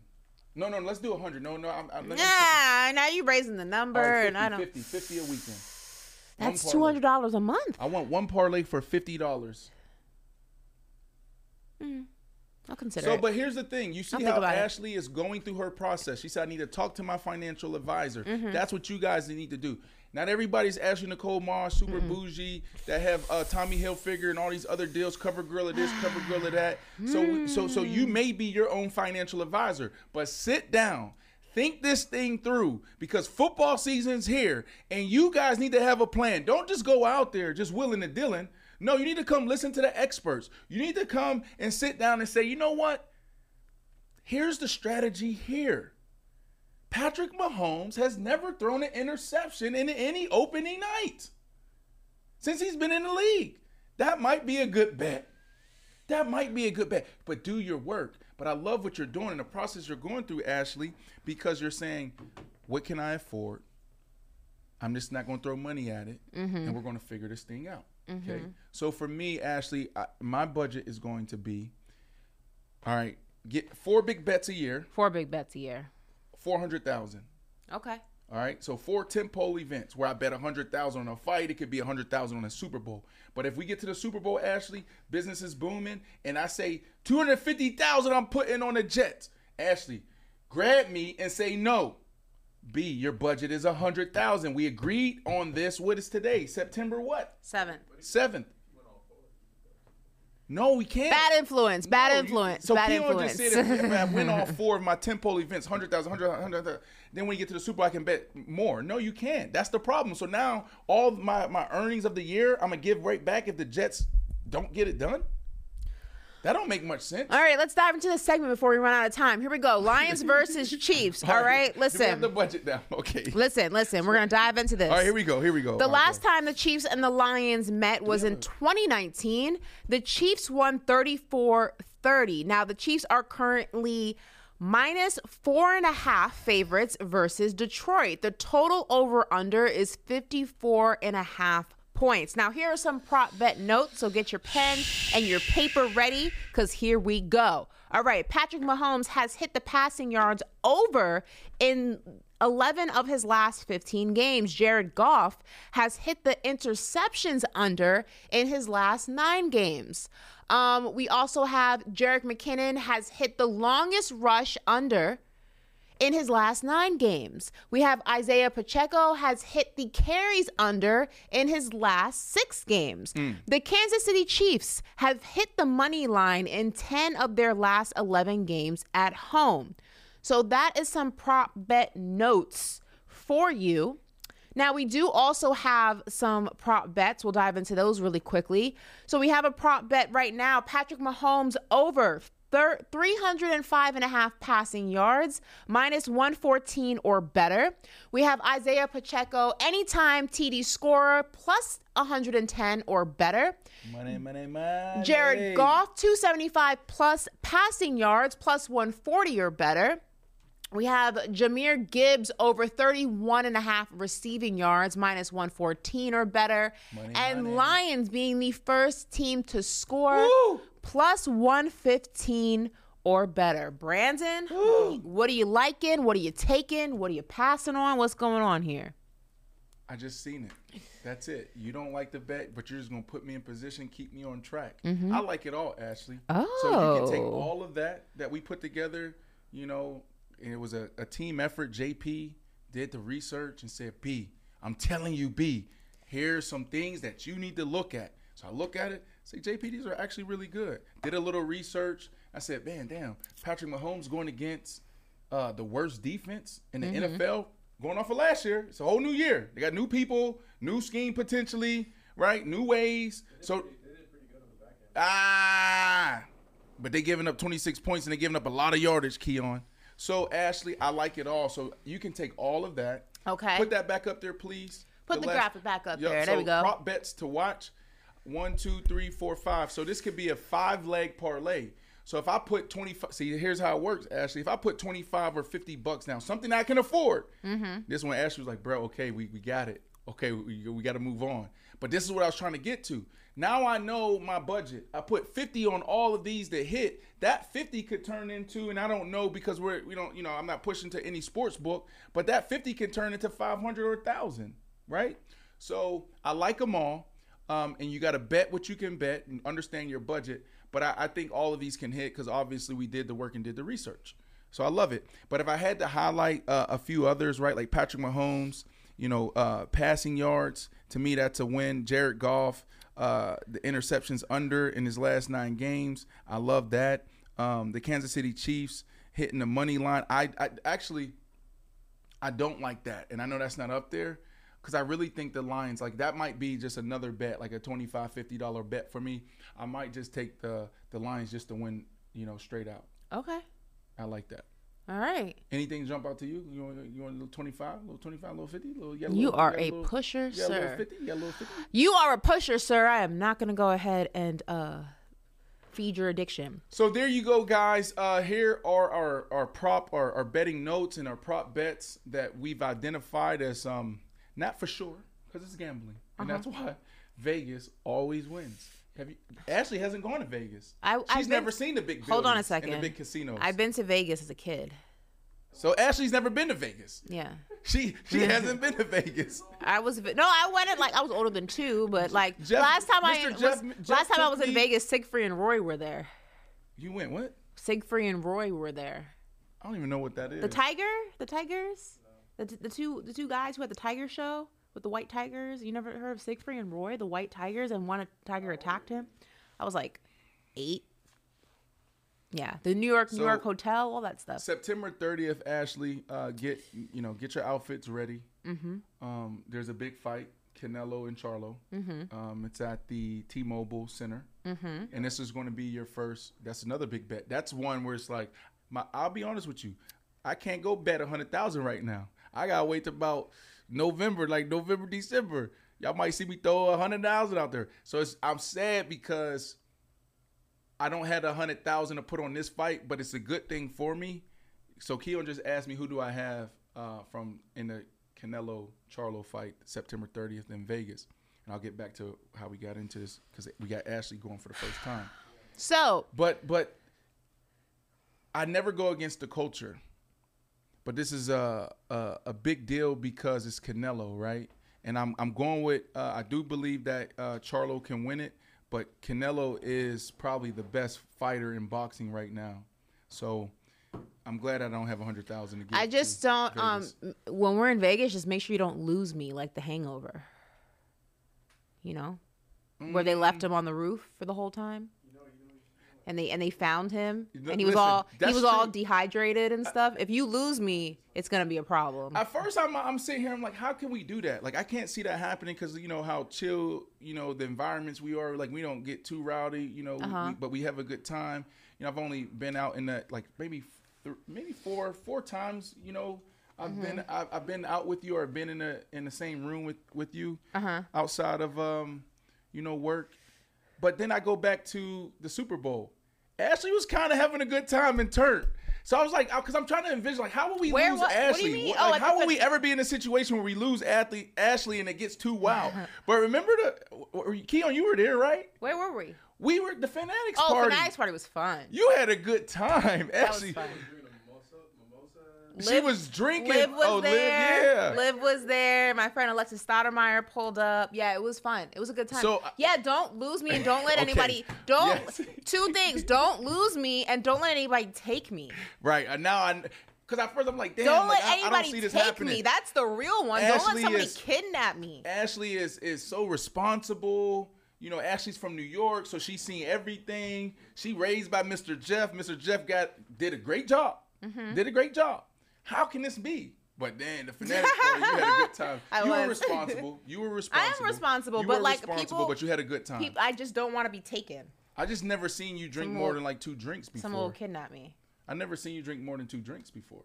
S3: No, no, let's do 100. No, no, I'm, I'm let me-
S2: Nah, now you raising the number,
S3: right, 50,
S2: and I don't.
S3: 50, 50 a weekend.
S2: That's
S3: One
S2: two
S3: parlay.
S2: hundred dollars a month.
S3: I want one parlay for fifty dollars.
S2: I'll consider
S3: So,
S2: it.
S3: but here's the thing: you see
S2: I'll
S3: how. Ashley is going through her process. She said, "I need to talk to my financial advisor."
S2: Mhm.
S3: That's what you guys need to do. Not everybody's Ashley Nicole Moss, super bougie, that have uh, Tommy Hilfiger and all these other deals, cover girl of this, cover girl of that. So, so, so you may be your own financial advisor, but sit down. Think this thing through because football season's here and you guys need to have a plan. Don't just go out there just willing to dealing. No, you need to come listen to the experts. You need to come and sit down and say, you know what? Here's the strategy here. Patrick Mahomes has never thrown an interception in any opening night since he's been in the league. That might be a good bet. That might be a good bet, but do your work. But I love what you're doing and the process you're going through, Ashley, because you're saying, what can I afford? I'm just not going to throw money at it,
S2: Mhm.
S3: and we're going to figure this thing out. Okay.
S2: Mhm.
S3: So for me, Ashley, I, my budget is going to be, all right, get four big bets a year,
S2: Four big bets a year.
S3: Four hundred thousand.
S2: Okay.
S3: All right, so four tentpole events where I bet a hundred thousand on a fight, it could be a hundred thousand on a Super Bowl. But if we get to the Super Bowl, Ashley, business is booming, and I say two hundred fifty thousand, I'm putting on the Jets. Ashley, grab me and say no. B, your budget is a hundred thousand. We agreed on this. What is today? September what?
S2: Seventh.
S3: Seventh. No, we can't.
S2: Bad influence. Bad
S3: No, you-
S2: influence.
S3: So
S2: bad
S3: Keon
S2: influence.
S3: just said if, if I win all four of my 10 pole events, 100,000, 100, 100, then when you get to the Super I can bet more. No, you can't. That's the problem. So now all my, my earnings of the year, I'm going to give right back if the Jets don't get it done. That don't make much sense.
S2: All right, let's dive into this segment before we run out of time. Here we go. Lions versus Chiefs. All right, listen.
S3: the budget down. Okay.
S2: Listen, listen. We're gonna dive into this.
S3: All right, here we go. Here we go.
S2: The
S3: All right,
S2: last time the Chiefs and the Lions met was in 2019. The Chiefs won 34 30. Now, the Chiefs are currently minus four and a half favorites versus Detroit. The total over under is 54 and a half points. Now, here are some prop bet notes. So get your pen and your paper ready because here we go. All right, Patrick Mahomes has hit the passing yards over in 11 of his last 15 games. Jared Goff has hit the interceptions under in his last nine games. Um, we also have Jerick McKinnon has hit the longest rush under in his last nine games. We have Isaiah Pacheco has hit the carries under in his last six games. Hmm. The Kansas City Chiefs have hit the money line in 10 of their last 11 games at home. So that is some prop bet notes for you. Now, we do also have some prop bets. We'll dive into those really quickly. So, we have a prop bet right now Patrick Mahomes over thir- 305 and a half passing yards, minus 114 or better. We have Isaiah Pacheco, anytime TD scorer, plus 110 or better.
S3: Money, money, money.
S2: Jared Goff, 275 plus passing yards, plus 140 or better. We have Jahmyr Gibbs over 31 and a half receiving yards, minus 114 or better. and Lions being the first team to score, plus 115 or better. Brandon, what are you liking? What are you taking? What are you passing on? What's going on here?
S3: I just seen it. That's it. You don't like the bet, but you're just gonna put me in position, keep me on track.
S2: Mhm.
S3: I like it all, Ashley. Oh. So you can take
S2: Oh.
S3: all of that that we put together. You know, and it was a, a team effort. JP did the research and said, "B, I'm telling you, B, here's some things that you need to look at." So I look at it, say, "JP, these are actually really good." Did a little research. I said, "Man, damn, Patrick Mahomes going against uh, the worst defense in the
S2: Mhm.
S3: NFL." Going off of last year, it's a whole new year. They got new people, new scheme potentially, right? New ways. So pretty, ah, but they giving up 26 points and they giving up a lot of yardage. Keon. So Ashley, I like it all. So you can take all of that.
S2: Okay.
S3: Put that back up there, please.
S2: Put the graphic back up there. There
S3: so
S2: we go.
S3: Prop bets to watch. One, two, three, four, five. So this could be a five leg parlay. So if I put 25, see, here's how it works, Ashley. If I put 25 or 50 bucks down, something I can afford,
S2: Mm-hmm.
S3: this one Ashley was like, bro, okay, we, we got it. Okay, we, we got to move on. But this is what I was trying to get to. Now I know my budget. I put 50 on all of these that hit. That 50 could turn into, and I don't know because we're we don't, you know, I'm not pushing to any sports book, but that 50 can turn into 500 or 1,000, right? So I like them all. Um, and you got to bet what you can bet and understand your budget. But I, I think all of these can hit because obviously we did the work and did the research. So I love it. But if I had to highlight uh, a few others, right, like Patrick Mahomes, you know, uh, passing yards, to me, that's a win. Jared Goff, uh, the interceptions under in his last nine games. I love that. Um, the Kansas City Chiefs hitting the money line. I, I actually, I don't like that. And I know that's not up there because I really think the Lions, like that might be just another bet, like a $25, $50 bet for me. I might just take the, the Lions just to win, you know, straight out.
S2: Okay.
S3: I like that.
S2: All right.
S3: Anything jump out to you? You want you want a little twenty five, little twenty five, little fifty, little. You,
S2: you
S3: little,
S2: are a,
S3: little,
S2: pusher,
S3: you
S2: sir.
S3: Little 50, you, little 50?
S2: you are a pusher, sir. I am not gonna go ahead and uh, feed your addiction.
S3: So there you go, guys. Uh, here are our our prop, our, our betting notes, and our prop bets that we've identified as um not for sure because it's gambling, and
S2: Uh-huh.
S3: that's why Vegas always wins. Have you? Ashley hasn't gone to Vegas.
S2: I,
S3: She's
S2: I've been-
S3: never seen the big.
S2: Hold on a
S3: buildings
S2: second.
S3: And the big casinos.
S2: I've been to Vegas as a kid.
S3: so Ashley's never been to Vegas.
S2: Yeah.
S3: She she hasn't been to Vegas.
S2: I was no, I went at like I was older than two, but like
S3: Jeff-
S2: last time I
S3: Mr.
S2: was,
S3: Jeff-
S2: last time I was in
S3: me-
S2: Vegas, Siegfried and Roy were there.
S3: You went what?
S2: Siegfried and Roy were there.
S3: I don't even know what that is.
S2: The tiger, the tigers, the, the two the two guys who had the tiger show with the white tigers. You never heard of Siegfried and Roy, the white tigers, and one tiger attacked him. I was like eight. Yeah, the New York New York hotel, all that stuff.
S3: September 30th, Ashley, uh, get you know get your outfits ready.
S2: Mhm.
S3: Um, there's a big fight, Canelo and Charlo.
S2: Mhm.
S3: Um, it's at the T-Mobile Center,
S2: Mhm.
S3: and this is going to be your first. That's another big bet. That's one where it's like, my. I'll be honest with you, I can't go bet a hundred thousand right now. I gotta wait about November, like November, December. Y'all might see me throw a hundred thousand out there. So it's I'm sad because I don't have a hundred thousand to put on this fight, but it's a good thing for me. So Keon just asked me who do I have uh, from in the Canelo Charlo fight September 30th in Vegas, and I'll get back to how we got into this because we got Ashley going for the first time.
S2: So,
S3: But but I never go against the culture. But this is a a, a big deal because it's Canelo, right? And I'm I'm going with uh, I do believe that uh, Charlo can win it, but Canelo is probably the best fighter in boxing right now. So I'm glad I don't have a hundred thousand to give.
S2: I just don't. Um,
S3: Vegas.
S2: m- when we're in Vegas, just make sure you don't lose me like The Hangover. You know, where they
S3: Mm.
S2: left him on the roof for the whole time. And they and they found him, and he was
S3: listen,
S2: all he was all dehydrated and stuff. If you lose me, it's gonna be a problem.
S3: At first, I'm I'm sitting here. I'm like, how can we do that? Like, I can't see that happening because you know how chill, you know, the environments we are. Like, we don't get too rowdy, you know,
S2: Uh-huh.
S3: we, but we have a good time. You know, I've only been out in that like maybe th- maybe four four times. You know, I've been
S2: Mm-hmm.
S3: I've, I've been out with you or been in a in the same room with with you
S2: Uh-huh.
S3: outside of um, you know, work. But then I go back to the Super Bowl. Ashley was kind of having a good time in turn. So I was like, because I'm trying to envision, like, how will we
S2: Where-
S3: lose
S2: what- what do you
S3: Ashley?
S2: mean?
S3: What-
S2: Oh,
S3: like,
S2: I
S3: how will we ever be in a situation where we lose athlete Ashley and it gets too wild? but remember the Keon, you were there, right?
S2: Where were we?
S3: We were the Fanatics
S2: Oh,
S3: party.
S2: Oh, Fanatics party was fun.
S3: You had a good time, Ashley.
S2: Fun.
S3: She was drinking.
S2: Liv was
S3: oh,
S2: there.
S3: Liv, yeah.
S2: Liv was there. My friend Alexis Stoudemire pulled up. Yeah, it was fun. It was a good time.
S3: So, uh,
S2: yeah, don't lose me and don't let
S3: Okay.
S2: anybody. Don't.
S3: Yes.
S2: Two things: don't lose me and don't let anybody take me.
S3: Right. And now I, because at first I'm like, damn,
S2: don't
S3: like,
S2: let
S3: I, I don't
S2: anybody
S3: see this
S2: take
S3: happening.
S2: me. That's the real one. don't let somebody
S3: is-
S2: kidnap me.
S3: Ashley is is so responsible. You know, Ashley's from New York, so she's seen everything. She raised by Mr. Jeff. Mr. Jeff got did a great job.
S2: Mhm.
S3: Did a great job. How can this be? But then the fanatics party, you had a good time.
S2: I
S3: you were
S2: was.
S3: responsible. You were responsible.
S2: I am responsible,
S3: You
S2: but
S3: were
S2: like
S3: responsible,
S2: people,
S3: but you had a good time.
S2: peop- I just don't want to be taken.
S3: I just never seen you drink
S2: Someone
S3: more than like two drinks before.
S2: Someone will kidnap me.
S3: I never seen you drink more than two drinks before.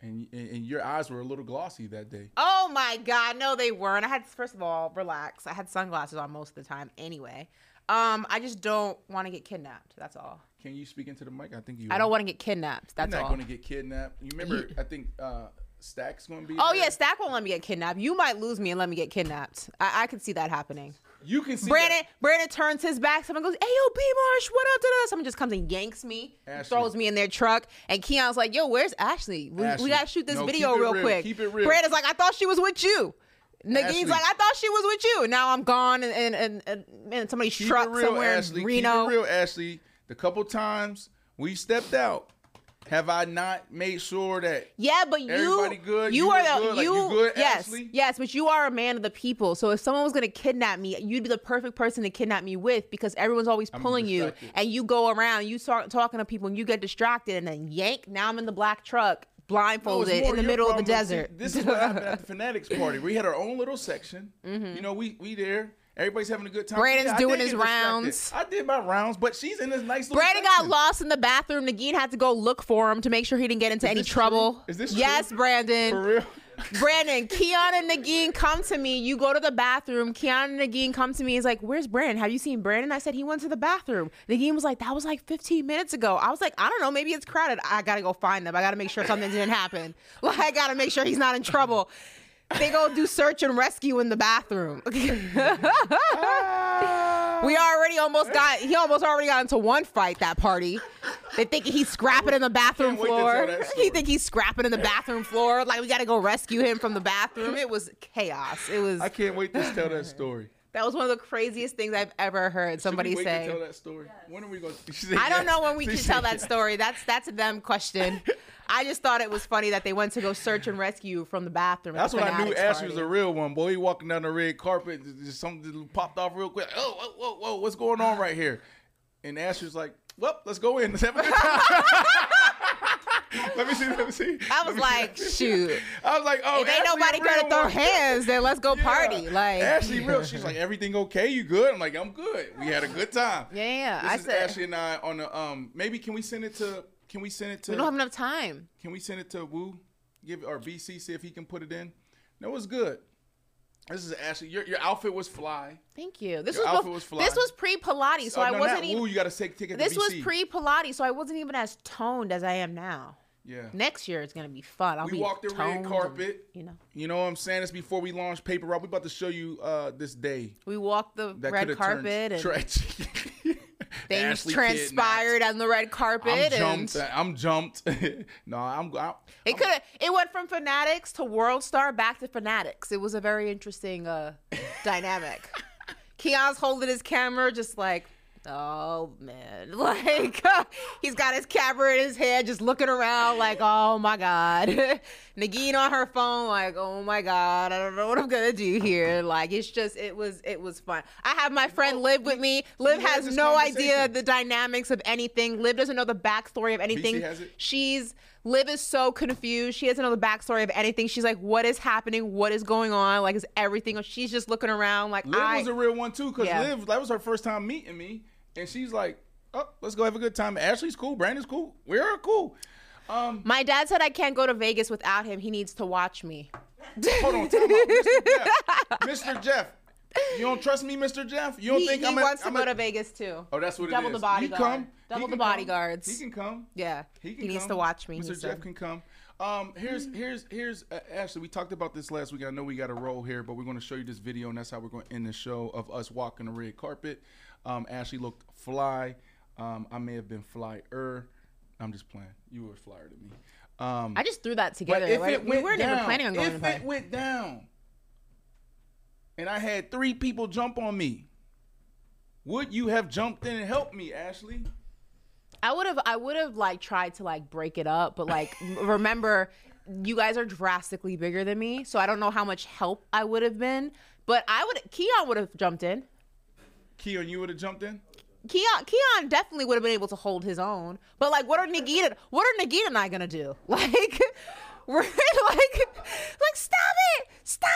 S3: And, and and your eyes were a little glossy that day.
S2: Oh my god, no, they weren't. I had first of all, relax. I had sunglasses on most of the time anyway. Um, I just don't want to get kidnapped. That's all.
S3: Can you speak into the mic? I think you.
S2: I don't want to get kidnapped. That's
S3: You're not
S2: all.
S3: going to get kidnapped. You remember? I think uh, Stack's gonna be.
S2: Oh
S3: there.
S2: yeah, Stack won't let me get kidnapped. You might lose me and let me get kidnapped. I, I could see that happening.
S3: You can see
S2: Brandon.
S3: that.
S2: Brandon turns his back. Someone goes, "Hey yo, B Marsh, what up?" Da-da-da. Someone just comes and yanks me,
S3: Ashley.
S2: throws me in their truck, and Keon's like, "Yo, where's Ashley? We,
S3: Ashley.
S2: we gotta shoot this
S3: No,
S2: video real,
S3: real.
S2: quick."
S3: Keep it real.
S2: Brandon's like, "I thought she was with you."
S3: Ashley.
S2: like, "I thought she was with you." And now I'm gone and and and, and, somebody's
S3: Keep
S2: truck
S3: it real,
S2: somewhere
S3: Ashley.
S2: in Reno.
S3: Keep it real, Ashley. The couple times we stepped out, have I not made sure that
S2: Yeah, but you
S3: Everybody good?
S2: You,
S3: You
S2: are the
S3: good? Like,
S2: you,
S3: you good,
S2: yes
S3: Ashley?
S2: yes, but you are a man of the people. So if someone was gonna kidnap me, you'd be the perfect person to kidnap me with because everyone's always
S3: I'm
S2: pulling you, and you go around, you start talking to people, and you get distracted, and then yank. Now I'm in the black truck, blindfolded
S3: more
S2: in the middle of the.
S3: See,
S2: desert.
S3: this is what happened at the Fanatics party. We had our own little section.
S2: Mhm.
S3: You know, we we there. Everybody's having a good time.
S2: Brandon's
S3: Yeah,
S2: doing his rounds.
S3: I did my rounds, but she's in this nice little
S2: Brandon got lost in the bathroom. Nagin had to go look for him to make sure he didn't get into any trouble.
S3: Is this
S2: yes,
S3: true?
S2: Brandon?
S3: For real?
S2: Brandon, Keon and Nagin come to me. You go to the bathroom. Keon and Nagin come to me. He's like, Where's Brandon? Have you seen Brandon? I said, He went to the bathroom. Nagin was like, That was like 15 minutes ago. I was like, I don't know. Maybe it's crowded. I got to go find them. I got to make sure something didn't happen. Like, I got to make sure he's not in trouble. They go do search and rescue in the bathroom. we already almost got, he almost already got into one fight that party. They think he's scrapping in the bathroom
S3: can't wait to tell
S2: floor. He think he's scrapping in the bathroom floor. Like we got to go rescue him from the bathroom. It was chaos. It was.
S3: I can't wait to tell that story.
S2: That was one of the craziest things I've ever heard somebody
S3: we wait
S2: say.
S3: to tell that story? When are we going? to
S2: I don't know when we can tell that story. That's that's a them question. I just thought it was funny that they went to go search and rescue from the bathroom.
S3: That's
S2: the
S3: when I knew Ashley was a real one. Boy, he walking down the red carpet, just something popped off real quick. Oh, whoa, whoa, whoa, what's going on right here? And Ashley's like, "Well, let's go in. Let's have a good time." let me see. Let me see.
S2: I was like, shoot.
S3: I was like, "Oh,
S2: if ain't nobody gonna throw hands, then let's go party. Like
S3: Ashley real. She's like, everything okay? You good? I'm like, I'm good. We had a good time.
S2: Yeah, yeah.
S3: This
S2: I
S3: is
S2: said
S3: Ashley and I on the um. Maybe can we send it to? Can we send it to?
S2: we don't have enough time.
S3: Can we send it to Woo? Give or BC see if he can put it in. No, it's good. This is Ashley. Your your outfit was fly.
S2: Thank you. This
S3: Your
S2: was
S3: outfit was fly.
S2: this was pre Pilates, so
S3: Oh,
S2: I wasn't
S3: not
S2: even.
S3: Woo. You got to take ticket.
S2: This was pre Pilates, so I wasn't even as toned as I am now.
S3: Yeah.
S2: Next year it's gonna be fun. I'll
S3: we
S2: be
S3: walked the red
S2: and-
S3: carpet.
S2: you know,
S3: You know what I'm saying? It's before we launch Paper Route. We about to show you uh this day.
S2: we walked the red carpet and
S3: tragic.
S2: things
S3: Ashley
S2: transpired on the red carpet.
S3: I'm
S2: and
S3: jumped. I'm jumped. no, I'm. I'm
S2: It could have. It went from Fanatics to World Star back to Fanatics. It was a very interesting uh, dynamic. Keon's holding his camera, just like, oh man, like he's got his camera in his hand, just looking around, like, oh my god. Nagin on her phone, like, oh my god, I don't know what I'm gonna do here. Like, it's just, it was, it was fun. I have my friend Liv with me. Liv
S3: we had
S2: has no idea the dynamics of anything. Liv doesn't know the backstory of anything. She's Liv is so confused. She doesn't know the backstory of anything. She's like, "What is happening? What is going on? Like, is everything?" She's just looking around, like,
S3: Liv
S2: I.
S3: was a real one too, because
S2: Yeah.
S3: Liv that was her first time meeting me, and she's like, "Oh, let's go have a good time." Ashley's cool, Brandon's cool, we're cool. Um,
S2: My dad said I can't go to Vegas without him. He needs to watch me.
S3: hold on, Mr. Jeff. Mr. Jeff, you don't trust me, Mr. Jeff? You don't
S2: he
S3: think
S2: he
S3: I'm a-
S2: wants to
S3: I'm
S2: go
S3: a-
S2: to Vegas too.
S3: Oh, that's what
S2: Double
S3: it is.
S2: the bodyguard.
S3: He come.
S2: Double
S3: he
S2: the bodyguards.
S3: Come. He can come.
S2: Yeah,
S3: He, can
S2: he needs
S3: come.
S2: to watch me. he
S3: Mr.
S2: said.
S3: Jeff can come. Um, here's here's here's uh, Ashley. We talked about this last week. I know we got a roll here, but we're going to show you this video, and that's how we're going to end the show of us walking the red carpet. Um, Ashley looked fly. Um, I may have been flyer. I'm just playing. You were flyer to me. Um,
S2: I just threw that together.
S3: if
S2: right?
S3: it
S2: we weren't
S3: down,
S2: even planning on going
S3: if it went down, and I had three people jump on me, would you have jumped in and helped me, Ashley?
S2: I would have I would have like tried to like break it up, but like remember you guys are drastically bigger than me, so I don't know how much help I would have been. But I would Keon would have jumped in.
S3: Keon, you would have jumped in.
S2: Keon Keon definitely would have been able to hold his own. But like what are Nagita what are Nagita and I gonna do? Like we're like like stop it! Stop!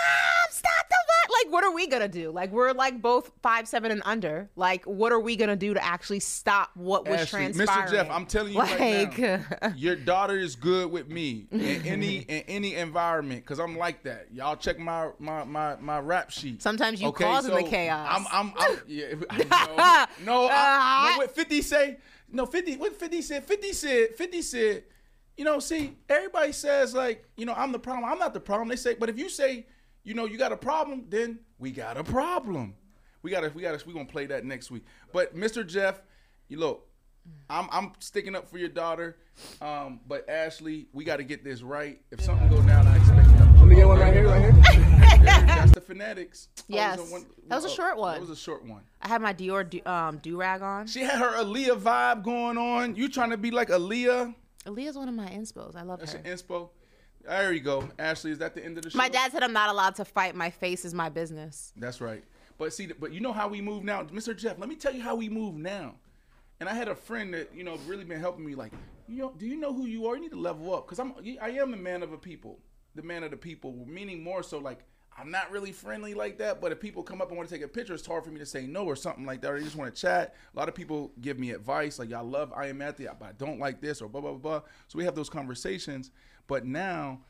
S2: Stop the! Like what are we gonna do? Like we're like both five seven and under. Like what are we gonna do to actually stop what was
S3: Ashley,
S2: transpiring?
S3: Mr. Jeff, I'm telling you
S2: like,
S3: right now, your daughter is good with me in any in any environment because I'm like that. Y'all check my my my, my rap sheet.
S2: Sometimes you
S3: okay,
S2: causing the chaos.
S3: I'm I'm, I'm yeah, I know. no. I,
S2: Ah.
S3: what, what 50 say? No, 50. What 50 said? 50 said. 50 said. You know, see, everybody says like, you know, I'm the problem. I'm not the problem. They say, but if you say, you know, you got a problem, then we got a problem. We gotta, we gotta, we gonna play that next week. But Mr. Jeff, you look, I'm, I'm sticking up for your daughter. Um, but Ashley, we got to get this right. If something go down, I expect.
S8: Let me get one right here, right here.
S3: That's the Fanatics.
S2: Yes.
S3: Oh, one-
S2: That was a
S3: oh,
S2: short one.
S3: That was a short one.
S2: I had my Dior do, um, do rag on.
S3: She had her Aaliyah vibe going on. You trying to be like Aaliyah?
S2: Aaliyah's one of my inspos. I love
S3: That's
S2: her.
S3: your inspo. There you go. Ashley, is that the end of the show?
S2: My dad said I'm not allowed to fight. My face is my business.
S3: That's right. But see, but you know how we move now, Mr. Jeff. Let me tell you how we move now. And I had a friend that you know really been helping me. Like, you know, do you know who you are? You need to level up because I'm I am the man of a people, the man of the people. Meaning more so like I'm not really friendly like that. But if people come up and want to take a picture, it's hard for me to say no or something like that. Or they just want to chat. A lot of people give me advice like, "I love I am at the, but I don't like this," or blah blah blah. blah. So we have those conversations. But now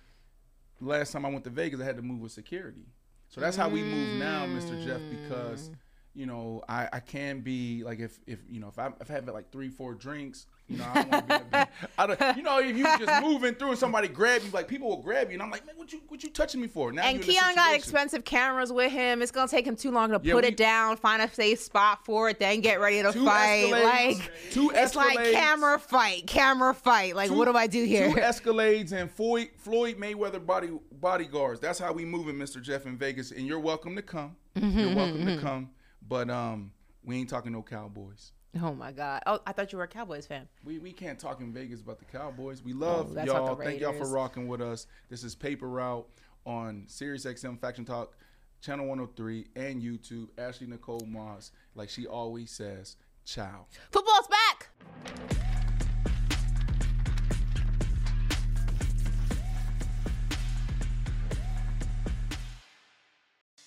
S3: last time I went to Vegas, I had to move with security. So that's how we move now, Mr. Jeff, because you know I, I can be like if if you know if I if I have like three four drinks, you know I don't want to be. I don't, you know if you just moving through and somebody grab you, like people will grab you, and I'm like, man, what you what you touching me for? Now
S2: and Keon got expensive cameras with him. It's gonna take him too long to
S3: Yeah,
S2: put
S3: we-
S2: it down, find a safe spot for it, then get ready to fight. Like
S3: two
S2: it's like camera fight, camera fight. Like
S3: Two-
S2: what do I do here?
S3: Two Escalades and Floyd, Floyd Mayweather body bodyguards. That's how we moving, Mr. Jeff in Vegas, and you're welcome to come.
S2: Mhm,
S3: You're welcome
S2: mhm.
S3: to come, but um, we ain't talking no Cowboys.
S2: oh my god! Oh, I thought you were a Cowboys fan.
S3: We, we can't talk in Vegas about the Cowboys. We love
S2: Oh,
S3: y'all. Thank y'all for rocking with us. This is Paper Route on Sirius XM Faction Talk, Channel 103, and YouTube. Ashley Nicole Moss, like she always says, ciao.
S2: Football's back.